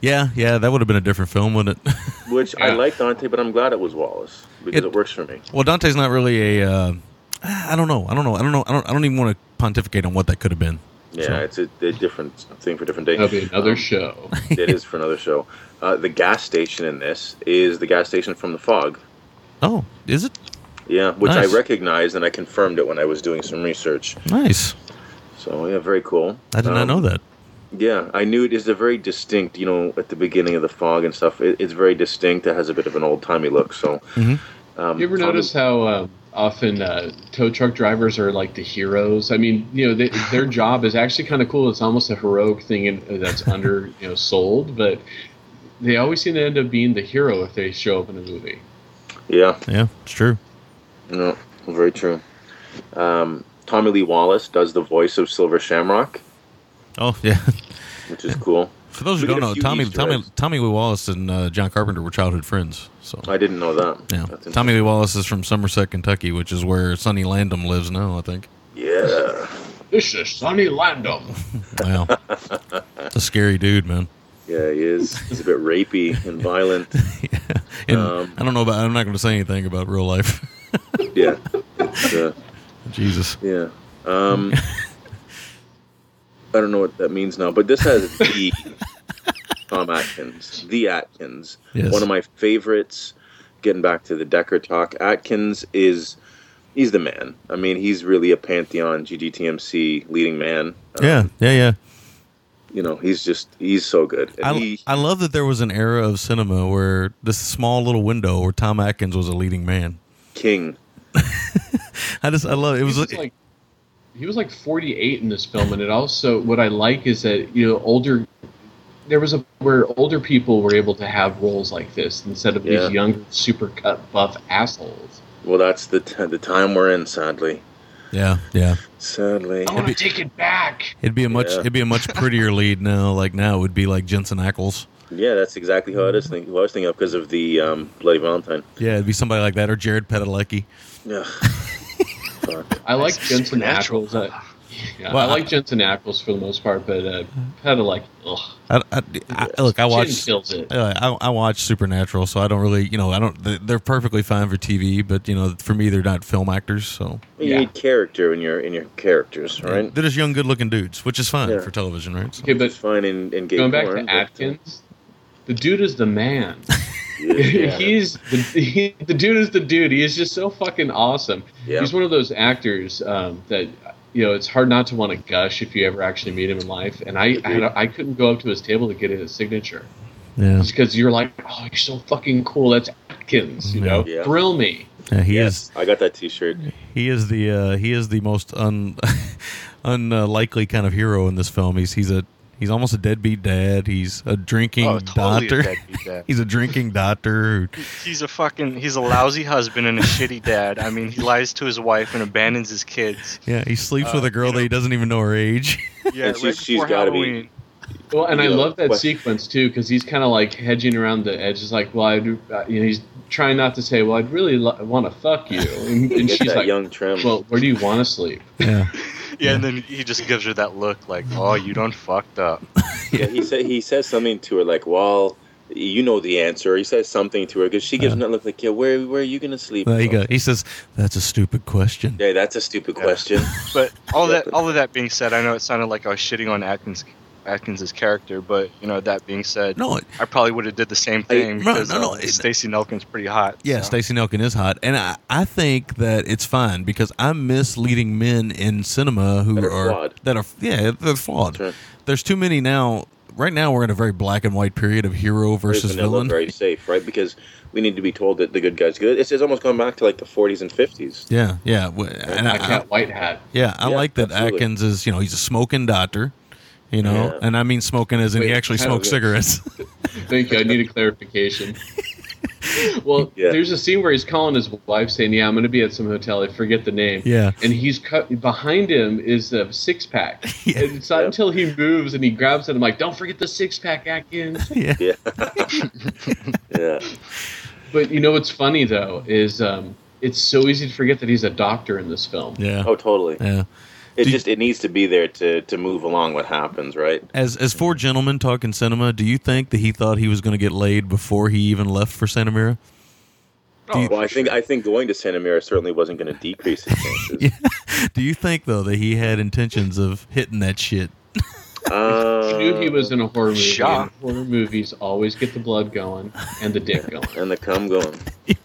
yeah, yeah, that would have been a different film, wouldn't it? which I Yeah. like Dante, but I'm glad it was Wallace because It- it, works for me. well, Dante's not really a. Uh, I don't know. I don't know. I don't know. I don't. I don't even want to pontificate on what that could have been. Yeah, So- it's a, a different thing for a different day. That'll be another Um, show. it is for another show. Uh, the gas station in this is the gas station from The Fog. Oh, is it Yeah, which Nice. I recognized and I confirmed it when I was doing some research. nice? So yeah, very cool. I did not Um, know that. Yeah, I knew it is a very distinct. You know, at the beginning of the fog and stuff, it, it's very distinct. It has a bit of an old timey look. So, Mhm. um, You ever Tommy- notice how uh, often uh, tow truck drivers are like the heroes? I mean, you know, they, their job is actually kind of cool. It's almost a heroic thing in, that's under you know sold, but they always seem to end up being the hero if they show up in a movie. Yeah, Yeah, it's true. No, very true. Um, Tommy Lee Wallace does the voice of Silver Shamrock, Oh yeah. which is cool. For those who We don't know, Tommy Easter Tommy eggs. Tommy Lee Wallace and uh, John Carpenter were childhood friends. So I didn't know that. yeah, Tommy Lee Wallace is from Somerset, Kentucky, which is where Sonny Landham lives now. I think. Yeah, This is Sonny Landham. Wow, a scary dude, man. Yeah, he is. He's a bit rapey and violent. And Um, I don't know about. I'm not going to say anything about real life. Yeah. Uh, Jesus. Yeah. Um, I don't know what that means now, but this has the Tom Atkins, the Atkins, Yes. one of my favorites. Getting back to the Dekker talk, Atkins is he's the man. I mean, he's really a pantheon GGtMC leading man. Yeah, yeah, yeah. You know, he's just he's so good. I, he, I love that there was an era of cinema where this small little window where Tom Atkins was a leading man. King. I just I love it. It was He was like he was like 48 in this film, and it also what I like is that you know older. There was a where older people were able to have roles like this instead of Yeah. these young super cut buff assholes. well, that's the t- the time we're in. Sadly, yeah, yeah. sadly. I want to take it back. It'd be a much Yeah. it'd be a much prettier lead now. Like now it would be like Jensen Ackles. Yeah, that's exactly how I was thinking. What I was thinking of because of the um, Bloody Valentine. Yeah, it'd be somebody like that or Jared Padalecki. Yeah. I like Nice. Jensen Supernatural. Ackles. Uh, yeah, Well, I like Jensen Ackles for the most part, but uh, Padalecki, ugh. I, I, I, look, I watch. kills it. uh, I, I watch Supernatural, so I don't really, you know, I don't. they- They're perfectly fine for TV, but you know, for me, they're not film actors. So You Yeah. need character in your in your characters, right? they're just young, good-looking dudes, which is fine Yeah. for television, right? So, Okay, but It's fine in, in gay going back porn, to uh, Atkins, the dude is the man. yeah. He's the he, the dude is the dude. He is just so fucking awesome. Yeah. He's one of those actors um, that you know it's hard not to want to gush if you ever actually meet him in life. And I I, had a- I couldn't go up to his table to get his signature yeah, just because you're like, oh, you're so fucking cool. That's Atkins. You know, Yeah. thrill me. yeah he yes, is. I got that T-shirt. He is the uh, he is the most un unlikely kind of hero in this film. He's he's a he's almost a deadbeat dad. He's a drinking Oh, totally doctor. deadbeat dad. he's a drinking doctor. He's a fucking he's a lousy husband and a shitty dad. I mean, he lies to his wife and abandons his kids. Yeah, he sleeps Uh, with a girl you that he doesn't even know her age. Yeah, And she's- right she's before gotta be- Well, and I Yeah, love that but- sequence too because he's kind of like hedging around the edge. edges, like, well, I do, uh, you know, he's trying not to say, well, I'd really lo- want to fuck you, and, and she's that like, young trim. well, where do you want to sleep? Yeah, Yeah, and then he just gives her that look like, "Oh, you done fucked up." yeah, he said he says something to her like, "Well, you know the answer." He says something to her because she gives him that look like, "Yeah, where where are you gonna sleep?" there you go. He says that's a stupid question. Yeah, that's a stupid Yeah. question. But all that all of that being said, I know it sounded like I was shitting on Atkins Atkins's character, but you know that being said, No, I probably would have did the same thing no, because no, no, uh, it- Stacey Nelkin's pretty hot. Yeah, so. Stacey Nelkin is hot, and I, I think that it's fine because I miss leading men in cinema who That are are flawed. that are yeah they're flawed. That's right. There's too many now. Right now, we're in a very black and white period of hero versus vanilla, villain. very safe, right? Because we need to be told that the good guy's good. It's, it's almost going back to like the 40s and 50s. Yeah, yeah, and like I, that white hat. yeah, I Yeah, like that absolutely. Atkins is you know he's a smoking doctor, you know, Yeah. and I mean smoking as in he actually kind smokes cigarettes. Thank you. I need a clarification. well, Yeah. there's a scene where he's calling his wife saying, "Yeah, I'm going to be at some hotel. I forget the name." Yeah. And he's cut behind him is a six pack. Yeah. And it's not Yeah. until he moves and he grabs it. I'm like, "Don't forget the six pack, Atkins." yeah, Yeah. yeah. But you know what's funny though is um, it's so easy to forget that he's a doctor in this film. yeah, Oh, totally. yeah. It Do- just it needs to be there to to move along what happens, right? As as four gentlemen talking cinema, do you think that he thought he was going to get laid before he even left for Santa Mira? Oh, you- Well, I think sure. I think going to Santa Mira certainly wasn't going to decrease his chances. Yeah. Do you think though that he had intentions of hitting that shit? Uh, He knew he was in a horror movie. Shock. horror movies always get the blood going and the dick going. and the cum going.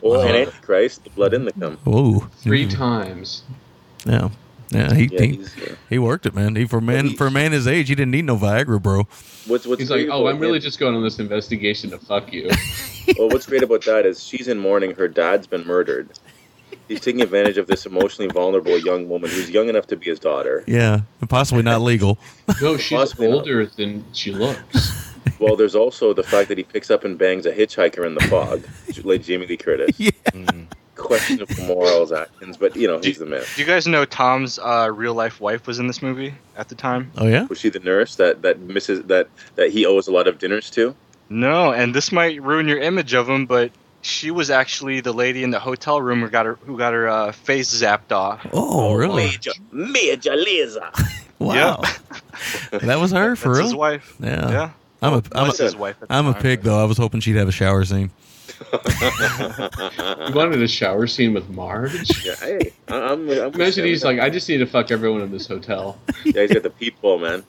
Well, and Antichrist, the blood in the cum. Whoa, Three Mhm. times. Yeah, yeah. He Yeah, he, uh, he worked it, man. He for man he- for a man his age, he didn't need no Viagra, bro. what's what's He's like, "Oh, I'm really him- just going on this investigation to fuck you." well, what's great about that is she's in mourning. Her dad's been murdered. He's taking advantage of this emotionally vulnerable young woman who's young enough to be his daughter. Yeah, and possibly not legal. No, she's Possibly not. older than she looks. Well, there's also the fact that he picks up and bangs a hitchhiker in the fog, like Jamie Lee Curtis. Yeah. Mm. Questionable morals, Atkins, but you know he's the man. Do you guys know Tom's uh, real life wife was in this movie at the time? Oh yeah. Was she the nurse that that misses that that he owes a lot of dinners to? No, and this might ruin your image of him, but she was actually the lady in the hotel room who got her who got her uh, face zapped off. Oh really? Major, Major Laser. Wow. that was her for That's real. his wife. Yeah. Yeah. I'm a I'm Plus a, his wife at the I'm a pig though. I was hoping she'd have a shower scene. You wanted a shower scene with Marge? Yeah, hey, I- I'm, I'm Imagine he's like, I just need to fuck everyone in this hotel. yeah, he's got the peephole, man.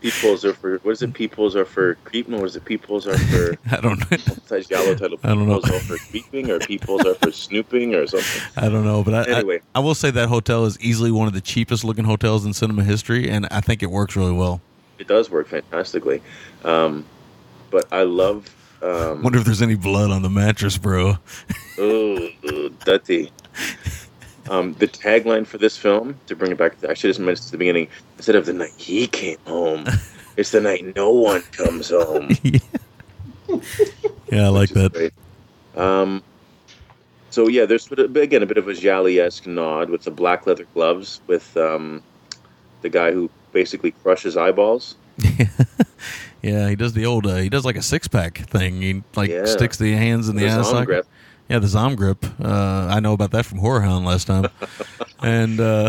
Peepholes are for what is it? Peepholes are for creeping. What is it? Peepholes are for I don't know. besides yellow title. I don't know. Peepholes are for creeping, or peepholes are for snooping, or something. I don't know, but I, Anyway. I, I will say that hotel is easily one of the cheapest looking hotels in cinema history, and I think it works really well. It does work fantastically, um, but I love. Um, Wonder if there's any blood on the mattress, bro. oh, dirty. Um, the tagline for this film, to bring it back, I should have mentioned at the beginning. Instead of the night he came home, it's the night no one comes home. Yeah, I like that. Great. Um, so yeah, there's again a bit of a Giallo-esque nod with the black leather gloves with um, the guy who basically crushes eyeballs. Yeah, he does the old. Uh, he does like a six pack thing. He like Yeah. sticks the hands in the, The ass. Grip. Yeah, the Zom grip. Uh, I know about that from Horror Hound last time, and uh,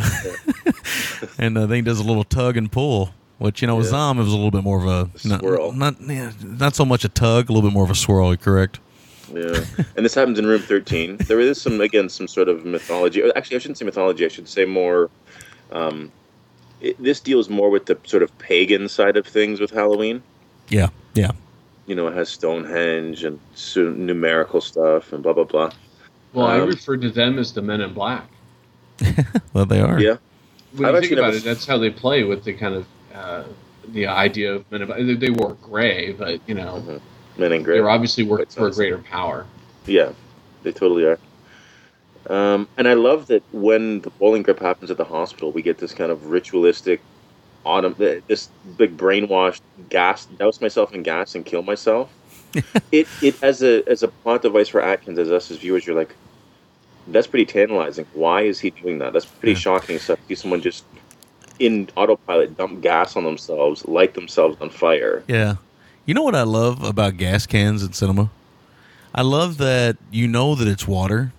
and uh, then he does a little tug and pull. Which you know, with Yeah. Zom, it was a little bit more of a not, swirl. Not yeah, not so much a tug, a little bit more of a swirl. Correct. Yeah, and this happens in room thirteen. There is some again some sort of mythology. Actually, I shouldn't say mythology. I should say more. Um, it, this deals more with the sort of pagan side of things with Halloween. Yeah, yeah. You know, it has Stonehenge and numerical stuff and blah blah blah. Well, I Um, referred to them as the Men in Black. Well, they are. Yeah, When I've you think about never it, that's how they play with the kind of uh, the idea of Men in Black. They- They wore gray, but you know, Mhm. Men in Gray. they're obviously working for a greater power. Yeah, they totally are. Um, and I love that when the bowling grip happens at the hospital, we get this kind of ritualistic autumn, this big brainwashed gas, douse myself in gas and kill myself. it it as a as a plot device for Atkins, as us as viewers, you're like, that's pretty tantalizing. Why is he doing that? That's pretty Yeah. shocking stuff. See someone just in autopilot dump gas on themselves, light themselves on fire. Yeah. You know what I love about gas cans in cinema? I love that you know that it's water,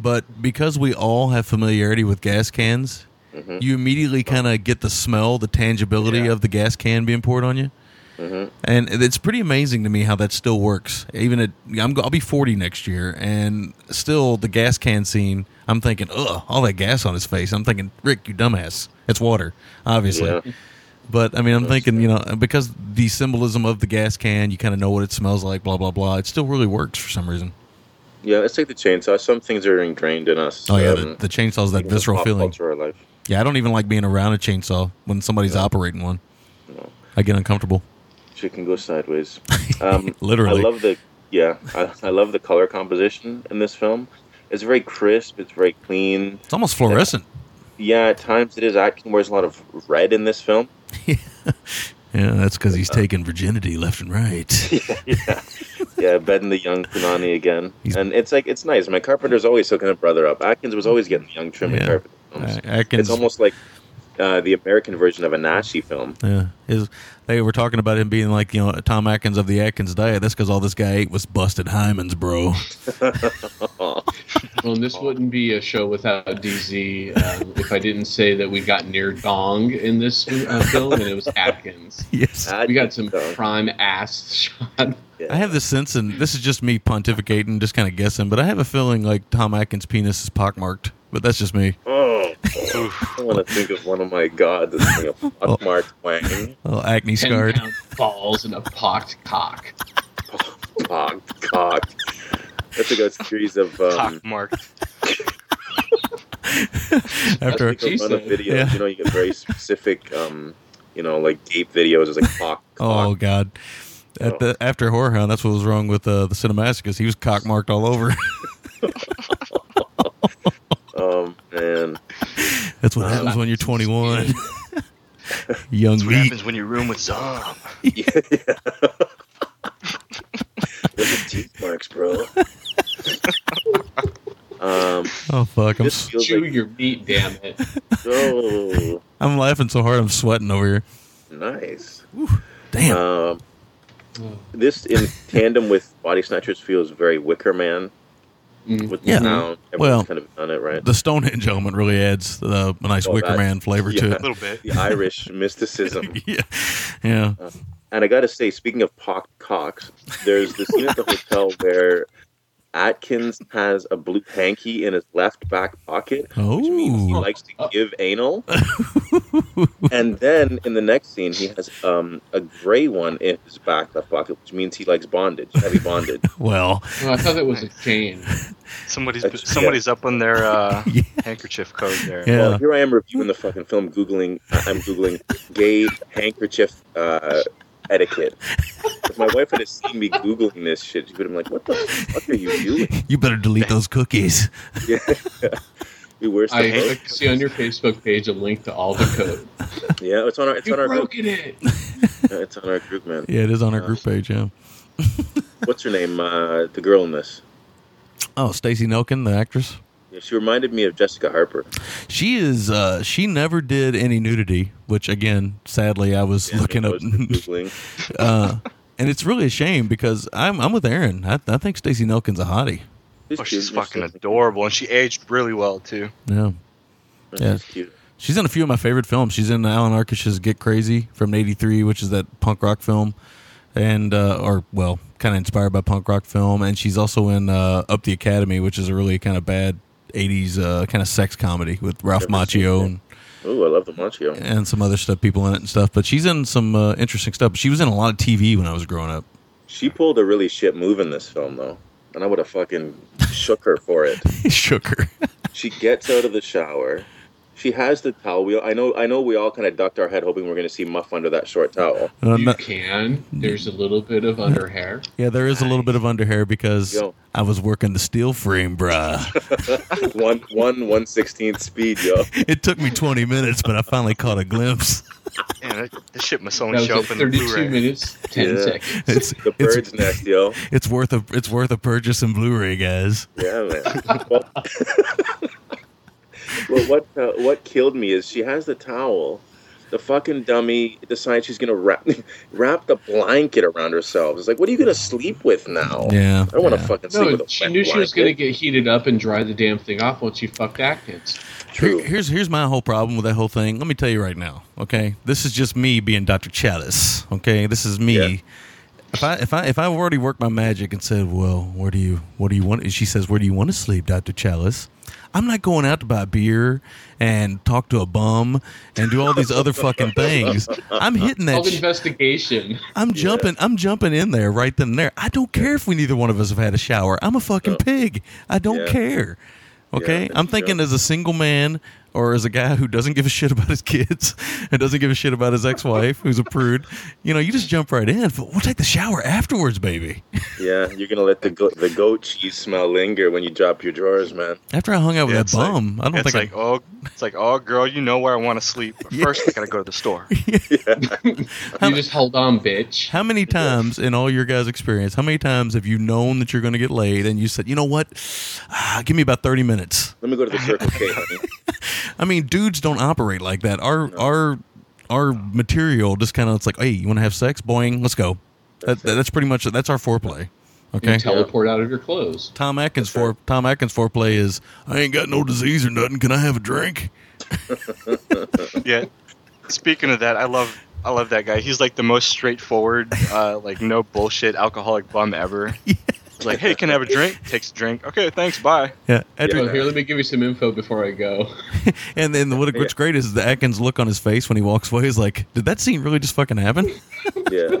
but because we all have familiarity with gas cans, Mhm. you immediately kind of get the smell, the tangibility Yeah. of the gas can being poured on you. Mhm. And it's pretty amazing to me how that still works. Even at I'm I'll be 40 next year and still the gas can scene, I'm thinking, "Ugh, all that gas on his face." I'm thinking, "Rick, you dumbass. It's water." Obviously. Yeah. But I mean, I'm thinking, you know, because the symbolism of the gas can, you kind of know what it smells like, blah blah blah. It still really works for some reason. Yeah, it's like the chainsaw. Some things are ingrained in us. Oh yeah, um, the, the chainsaw's that visceral feeling. Yeah, I don't even like being around a chainsaw when somebody's operating one. No. I get uncomfortable. Shit can go sideways. Um, Literally. I love the yeah. I, I love the color composition in this film. It's very crisp. It's very clean. It's almost fluorescent. Yeah, at times it is. Atkin wears a lot of red in this film. Yeah, that's because he's taking virginity left and right. yeah, yeah, bedding the young Punani again, He's- and it's like it's nice. My Carpenter's always hooking a brother up. Atkins was always getting the young trim Yeah. Carpenter films. Uh, Atkins, It's almost like uh, the American version of a Naschy film. yeah, his, they were talking about him being like you know Tom Atkins of the Atkins diet. That's because all this guy ate was busted hymens, bro. Well, and this wouldn't be a show without DZ um, if I didn't say that we got near Dong in this uh, film, and it was Atkins. yes, We got some Dong. prime ass shot. Yeah. I have this sense, and this is just me pontificating, just kind of guessing, but I have a feeling like Tom Atkins' penis is pockmarked. But that's just me. Oh, I want to think of one of my gods as being a pockmarked wang. A little acne Ten scarred. pound balls and a pocked cock. Pocked cock. That's like a series of um, Cockmarked. After like a run of videos. Yeah. You know, you get very specific, um, you know, like gape videos. It's like cock. Oh cock. God! At the after Horror Hound, that's what was wrong with uh, the Cinemassacre. He was cockmarked all over. Man. that's what happens when you're 21. Young That's what meat. happens when you room with Zom. yeah. Look at teeth marks, bro. um, Oh fuck! I'm this s- Chew like your meat, damn it. so I'm laughing so hard I'm sweating over here. nice. Damn. Um, this in tandem with Body Snatchers feels very Wicker Man Mm. with Yeah. sound. Everyone's Well, kind of done it right. the Stonehenge element really adds uh, a nice Oh, Wicker that- Man flavor to it. A little bit. the Irish mysticism. yeah, yeah. and I got to say, speaking of pocked cocks, there's the scene at the hotel where Atkins has a blue hanky in his left back pocket, which means he Oh. likes to give anal. and then in the next scene, he has um, a gray one in his back left pocket, which means he likes bondage, heavy bondage. Well, Oh, I thought that was a chain. Somebody's That's- somebody's up on their uh, handkerchief code there. Well, here I am reviewing the fucking film, googling. I'm googling gay handkerchief uh, etiquette. If my wife had seen me googling this shit, she would have been like, "What the fuck are you doing?" You better delete those cookies. Yeah, be worse I than to see on your Facebook page a link to all the code. Yeah, it's on our it's You on our group. broken it. Yeah, it's on our group, man. Yeah, it is on our group page. Yeah. What's her name? Uh, the girl in this. Oh, Stacey Nelkin, the actress. Yeah, she reminded me of Jessica Harper. She is. uh She never did any nudity, which again, sadly, I was looking I up. was googling. uh, and it's really a shame because I'm I'm with Aaron. I, I think Stacey Nelkin's a hottie. Oh, she's fucking adorable, and she aged really well too. Yeah. Yeah. She's in a few of my favorite films. She's in Alan Arkush's Get Crazy from '83, which is that punk rock film, and uh, or well, kind of inspired by punk rock film. And she's also in uh, Up the Academy, which is a really kind of bad '80s uh, kind of sex comedy with Ralph Macchio and, Oh, I love the Macchio. and some other stuff, people in it and stuff. But she's in some uh, interesting stuff. She was in a lot of TV when I was growing up. She pulled a really shit move in this film, though, and I would have fucking shook her for it. Shook her. she gets out of the shower. She has the towel. We, I know. I know. We all kind of ducked our head, hoping we're going to see Muff under that short towel. Uh, You no- can. There's a little bit of under hair. yeah, there is a little bit of underhair because Yo. I was working the steel frame bra. one, one, one sixteenth speed, yo. it took me 20 minutes, but I finally caught a glimpse. Man, that, this shit must That only was show at up in 32 Blu-ray. minutes, 10 Yeah. seconds. It's The it's, bird's nest, yo. it's worth a it's worth a purchase in Blu-ray, guys. Yeah, man. Well, well what uh, what killed me is she has the towel. The fucking dummy decides she's gonna wrap wrap the blanket around herself. It's like, what are you gonna sleep with now? Yeah, I don't want to yeah. fucking sleep with No, a she wet knew she was going to get heated up and dry the damn thing off once she fucked Atkins. True. Here- here's here's my whole problem with that whole thing. Let me tell you right now, okay? This is just me being Dr. Challis, okay? This is me. Yeah. If I if I if I already worked my magic and said, "Well, where do you what do you want?" She says, "Where do you want to sleep, Dr. Challis?" I'm not going out to buy beer and talk to a bum and do all these other fucking things. I'm hitting that Called sh- investigation. I'm jumping. I'm jumping in there right then and there. I don't care if we neither one of us have had a shower. I'm a fucking pig. I don't Yeah. care. Okay, Yeah, I'm thinking yeah. as a single man or as a guy who doesn't give a shit about his kids and doesn't give a shit about his ex-wife who's a prude. You know, you just jump right in. But we'll take the shower afterwards, baby. Yeah, you're gonna let the go- the goat cheese smell linger when you drop your drawers, man. After I hung out with Yeah, that it's like- bum, I don't it's think like, oh, it's like, oh, girl, you know where I want to sleep. But first, I gotta go to the store. You just hold on, bitch. How many times in all your guys' experience, how many times have you known that you're going to get laid and you said, you know what, ah, give me about thirty minutes. Let me go to the Circle K, honey. I mean, dudes don't operate like that. Our our our material just kind of it's like, hey, you want to have sex? Boing, let's go. That, that's pretty much that's our foreplay. Okay. You teleport out of your clothes. Tom Atkins for Tom Atkins foreplay is I ain't got no disease or nothing. Can I have a drink? yeah. Speaking of that, I love I love that guy. He's like the most straightforward, uh, like no bullshit alcoholic bum ever. He's like, hey, can I have a drink? Takes a drink. Okay, thanks. Bye. Yeah. After, here, let me give you some info before I go. And then what, what's great is the Atkins look on his face when he walks away He's like, did that scene really just fucking happen? Yeah.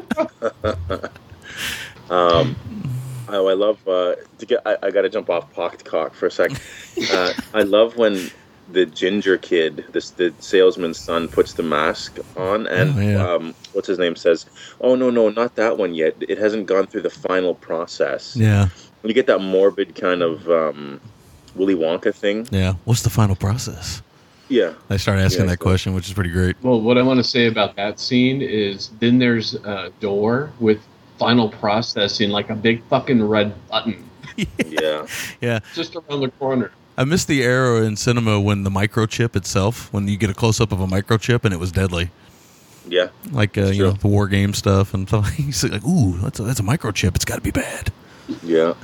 um, oh, I love uh, to get. I, I got to jump off pocked cock for a sec. Uh, I love when the ginger kid, this the salesman's son, puts the mask on, and Oh, yeah. um, what's his name says, "Oh no, no, not that one yet. It hasn't gone through the final process." Yeah. You get that morbid kind of um, Willy Wonka thing. Yeah. What's the final process? Yeah. They start asking Yeah, that question, which is pretty great. Well, what I want to say about that scene is then there's a door with final processing, like a big fucking red button Yeah. Yeah. just around the corner. I missed the era in cinema when the microchip itself, when you get a close up of a microchip and it was deadly. Yeah. Like, uh, you know, the war game stuff and stuff. Like, ooh, that's a, that's a microchip. It's got to be bad. Yeah.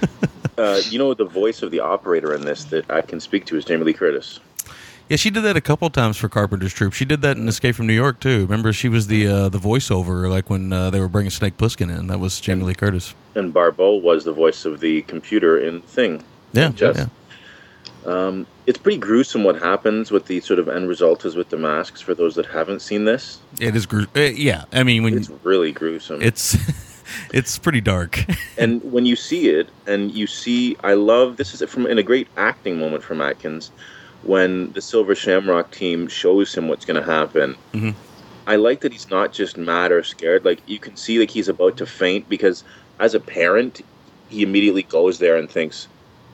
uh, you know the voice of the operator in this that I can speak to is Jamie Lee Curtis. Yeah, she did that a couple times for Carpenter's Troop. She did that in Escape from New York too. Remember, she was the uh, the voiceover like when uh, they were bringing Snake Plissken in. That was Jamie Lee Curtis. And Barbeau was the voice of the computer in Thing. Yeah, yeah. Um, it's pretty gruesome what happens with the sort of end result is with the masks. For those that haven't seen this, It is. gruesome. uh, yeah, I mean when it's really gruesome. it's it's pretty dark. and when you see it, and you see, I love this is from in a great acting moment from Atkins when the Silver Shamrock team shows him what's going to happen. Mhm. I like that he's not just mad or scared. Like you can see, like he's about to faint because as a parent, he immediately goes there and thinks,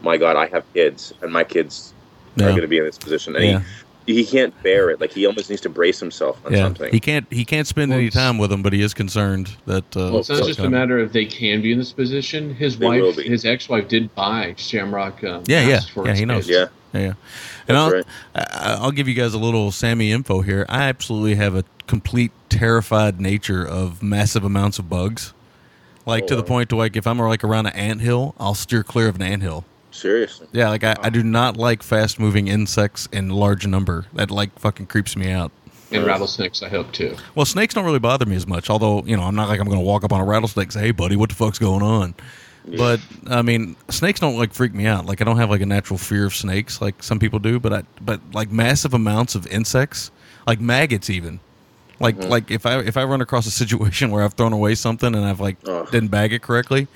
"My God, I have kids, and my kids are going to be in this position." And Yeah. he he can't bear it. Like he almost needs to brace himself on yeah, something. he can't he can't spend any time with them, but he is concerned that. Uh, Well, it's not what's just a matter of they can be in this position. His They wife, his ex-wife, did buy Shamrock. Um, Yeah, yeah, for yeah. He knows. kids. Yeah. yeah, yeah. And I'll, That's I, I'll give you guys a little Sammy info here. I absolutely have a complete terrified nature of massive amounts of bugs, like to the point to like if I'm like around an ant hill, I'll steer clear of an ant hill. Seriously. Yeah, like I, I do not like fast moving insects in large number. That like fucking creeps me out. And rattlesnakes, I hope too. Well, snakes don't really bother me as much. Although you know, I'm not like I'm going to walk up on a rattlesnake and say, "Hey, buddy, what the fuck's going on?" But I mean, snakes don't like freak me out. Like I don't have like a natural fear of snakes like some people do. But I but like massive amounts of insects, like maggots, even. Like like if I if I run across a situation where I've thrown away something and I've like Ugh. didn't bag it correctly,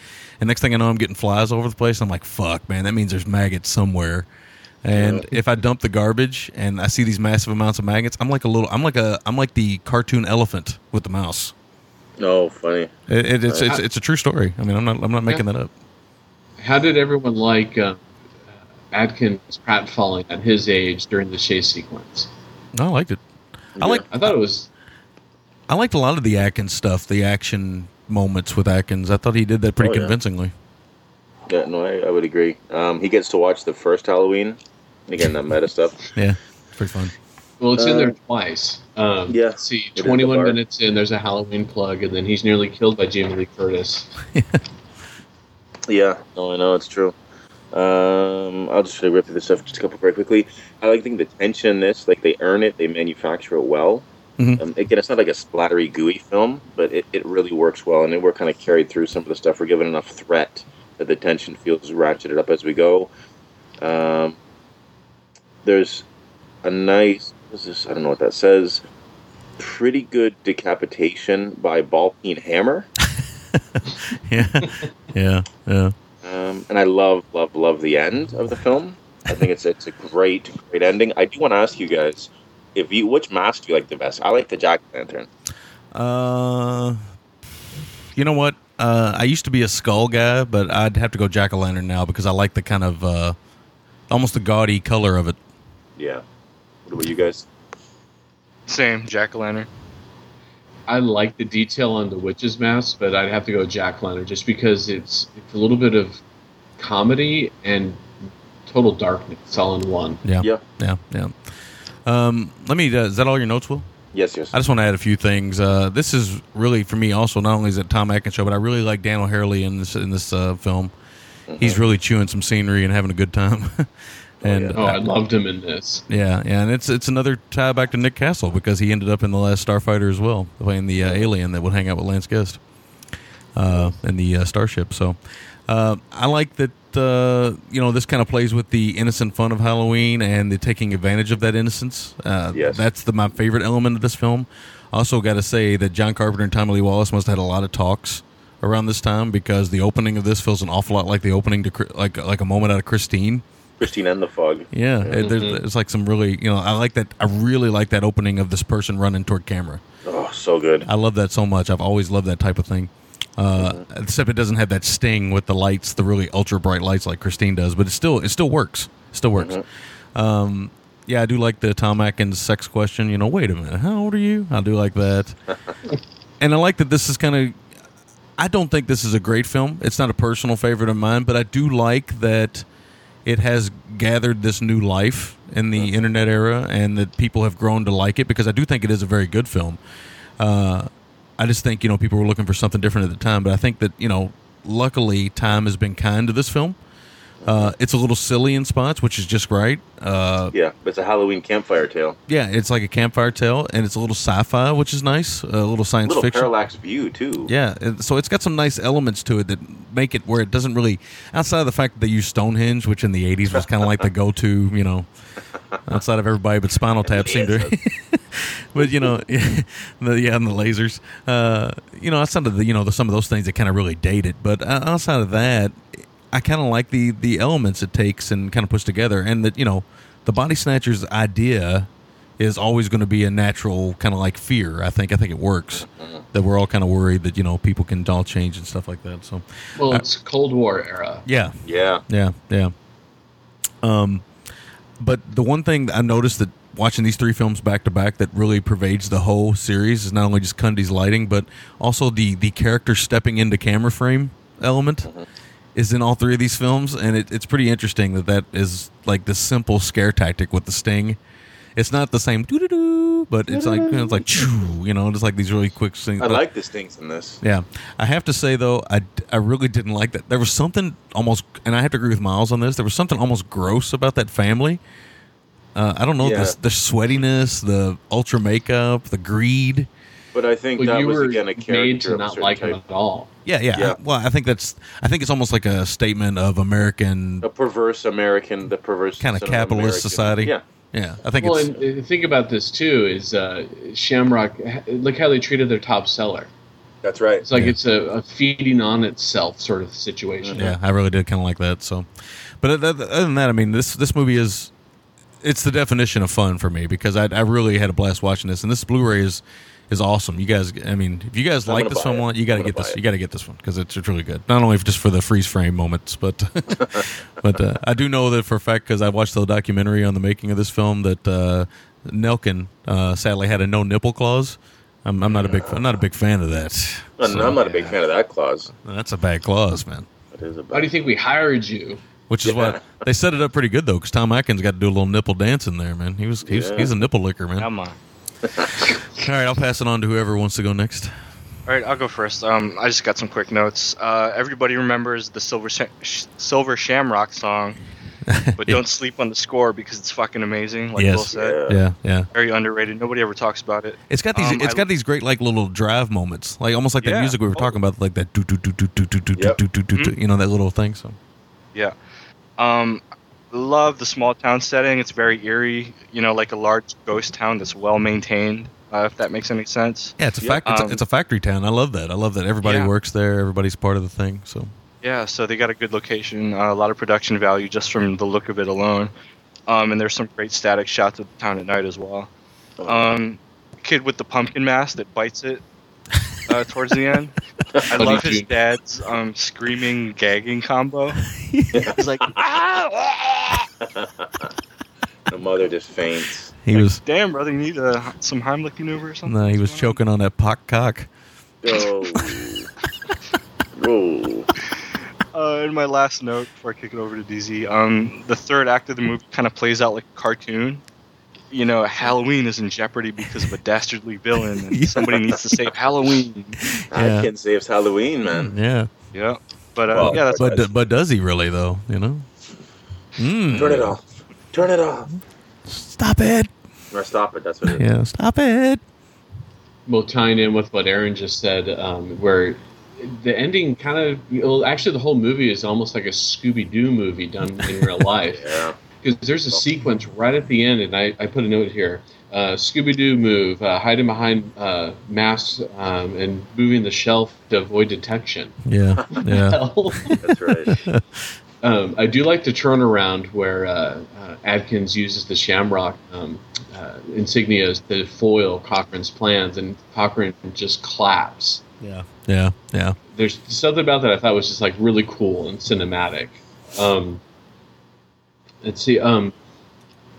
and next thing I know I'm getting flies all over the place. I'm like, fuck, man, that means there's maggots somewhere. And if I dump the garbage and I see these massive amounts of maggots, I'm like a little, I'm like a, I'm like the cartoon elephant with the mouse. No, funny. It, it, it's, it's it's a true story. I mean, I'm not I'm not making that up. How did everyone like uh, Atkins pratfalling at his age during the chase sequence? No, I liked it. I like I thought it was I liked a lot of the Atkins stuff, the action moments with Atkins. I thought he did that pretty Oh, yeah. convincingly. Yeah, no, I, I would agree. Um, he gets to watch the first Halloween. Again, that meta stuff. Yeah, pretty fun. well. It's in Uh, there twice. Um, yeah, see, it is the 21 minutes in, there's a Halloween plug, and then he's nearly killed by Jamie Lee Curtis. Yeah, no, I know it's true. Um, I'll just try to rip through this stuff just a couple very quickly. I like think the tension in this, like they earn it, they manufacture it well. Mhm. Um, again, it's not like a splattery, gooey film, but it, it really works well, and then we're kind of carried through some of the stuff. We're given enough threat that the tension feels ratcheted up as we go. Um, there's a nice, this? I don't know what that says. Pretty good decapitation by ball peen hammer. Yeah, yeah, yeah. Um, and I love, love, love the end of the film. I think it's it's a great, great ending. I do want to ask you guys if you which mask do you like the best? I like the Jack Lantern. Uh, you know what? Uh, I used to be a skull guy, but I'd have to go jack o' lantern now because I like the kind of uh, almost the gaudy color of it. Yeah. What about you guys? Same, jack o' lantern. I like the detail on the witch's mask, but I'd have to go Jack Lantern just because it's it's a little bit of comedy and total darkness all in one. Yeah, Yeah. yeah, yeah. Um, let me. Uh, is that all your notes, Will? Yes, yes. I just want to add a few things. Uh, this is really for me also. Not only is it Tom Atkins show, but I really like Dan O'Herlihy in this in this uh, film. He's really chewing some scenery and having a good time. and Oh, I loved him in this. yeah, yeah, and it's it's another tie back to Nick Castle because he ended up in the last Starfighter as well, playing the uh, alien that would hang out with Lance Guest uh, in the uh, starship. So uh, I like that. Uh, you know, this kind of plays with the innocent fun of Halloween and the taking advantage of that innocence. Uh, Yes. that's the my favorite element of this film. Also, got to say that John Carpenter and Tommy Lee Wallace must have had a lot of talks around this time because the opening of this feels an awful lot like the opening to like like a moment out of Christine. Christine and the Fog. Yeah, it- there's, there's like some really, you know, I like that. I really like that opening of this person running toward camera. Oh, so good. I love that so much. I've always loved that type of thing. Uh, Except it doesn't have that sting with the lights, the really ultra bright lights like Christine does. But it still, it still works. It still works. Um, yeah, I do like the Tom Atkins sex question. You know, wait a minute, how old are you? I do like that, and I like that this is kind of. I don't think this is a great film. It's not a personal favorite of mine, but I do like that it has gathered this new life in the internet era and that people have grown to like it because I do think it is a very good film. Uh, I just think, you know, people were looking for something different at the time, but I think that, you know, luckily time has been kind to this film. Uh, it's a little silly in spots, which is just right. Uh, Yeah, it's a Halloween campfire tale. yeah, it's like a campfire tale, and it's a little sci-fi, which is nice. A little science fiction. little fiction. parallax view too. Yeah, so it's got some nice elements to it that make it where it doesn't really, outside of the fact that they use Stonehenge, which in the '80s was kind of like the go-to, you know, outside of everybody but Spinal Tap seemed to. but you know, the, yeah, and the lasers, uh, you know, outside of the, you know, the, some of those things that kind of really date it. But uh, outside of that, I kind of like the the elements it takes and kind of puts together, and that you know, the body snatchers idea is always going to be a natural kind of like fear. I think I think it works that we're all kind of worried that you know people can all change and stuff like that. So, Well, uh, it's Cold War era. yeah, Yeah. yeah, yeah. Um, but the one thing that I noticed that watching these three films back to back that really pervades the whole series is not only just Cundey's lighting, but also the the character stepping into camera frame element is in all three of these films, and it, it's pretty interesting that that is like the simple scare tactic with the sting. It's not the same doo doo doo, but it's like it's like choo, you know, just like these really quick things. I But- like the stings in this. yeah, I have to say though, I, I really didn't like that. There was something almost, and I have to agree with Miles on this. There was something almost gross about that family. Uh, I don't know Yeah. the the sweatiness, the ultra makeup, the greed. But I think Well, that you was were again a character made to not certain like type. him at all. Yeah, yeah. Yeah. Well, I think that's. I think it's almost like a statement of American a perverse American, the perverse kind of capitalist American. society. Yeah, yeah. I think well, it's. and uh, think about this too: is uh, Shamrock? Look how they treated their top seller. that's right. It's like Yeah. it's a, a feeding on itself sort of situation. Yeah, I really did kind of like that. So, but other other than that, I mean, this this movie is it's the definition of fun for me because I, I really had a blast watching this, and this Blu-ray is is awesome. You guys, I mean, if you guys I'm like this buy film, it. you got to get this. buy it. You got to get this one because it's, it's really good. Not only just for the freeze frame moments, but but uh, I do know that for a fact because I watched the documentary on the making of this film that uh, Nelkin uh, sadly had a no nipple clause. I'm, I'm not a big I'm not a big fan of that. And So, I'm not a big fan of that clause. that's a bad clause, man. That is a Why do you think we hired you? Which is Yeah. what they set it up pretty good though, because Tom Atkins got to do a little nipple dance in there, man. He was he's, Yeah. he's a nipple licker, man. Come on. All right, I'll pass it on to whoever wants to go next. All right, I'll go first. Um, I just got some quick notes. Uh, everybody remembers the Silver Sh- Sh- Silver Shamrock song, but Yeah. don't sleep on the score because it's fucking amazing. Like Yes. Will said, Yeah. Yeah, yeah. very underrated. Nobody ever talks about it. It's got these. Um, it's I- got these great like little drive moments, like almost like that music we were talking about, like that do do do do do do do do do do do. You know that little thing. So Yeah. Um, love the small town setting. It's very eerie. You know, like a large ghost town that's well maintained. Uh, if that makes any sense. yeah, it's a Yeah. fact. It's, a, Um, it's a factory town. I love that. I love that everybody Yeah. works there. Everybody's part of the thing. So Yeah, so they got a good location, uh, a lot of production value just from the look of it alone. Um, and there's some great static shots of the town at night as well. Um, kid with the pumpkin mask that bites it uh, towards the end. I Funny love his tune. dad's um, screaming, gagging combo. He's like, "Ah!" The mother just faints. he was "Damn, brother, you need uh, some Heimlich maneuver or something." no, he was What's choking on that pock cock. Oh. oh. Uh, and my last note before I kick it over to DZ, um, the third act of the movie kind of plays out like a cartoon. You know, Halloween is in jeopardy because of a dastardly villain, and Yeah. somebody needs to save Halloween. Yeah. I can save Halloween, man. Yeah, Yeah, but uh, Well, yeah, that's but but does he really though? You know. Mm. Turn it off. Turn it off. Stop it. Or stop it. That's what it is. Yeah, stop it. Well, tying in with what Aaron just said, um, where the ending kind of, well, actually, the whole movie is almost like a Scooby Doo movie done in real life. Yeah. Because there's a sequence right at the end, and I, I put a note here uh, Scooby Doo move, uh, hiding behind uh, masks um, and moving the shelf to avoid detection. Yeah, yeah. That's right. Um, I do like the turnaround where uh, uh, Atkins uses the Shamrock um, uh, insignias to foil Cochran's plans, and Cochrane just claps. Yeah, yeah, yeah. There's something about that I thought was just like really cool and cinematic. Um, let's see. Um,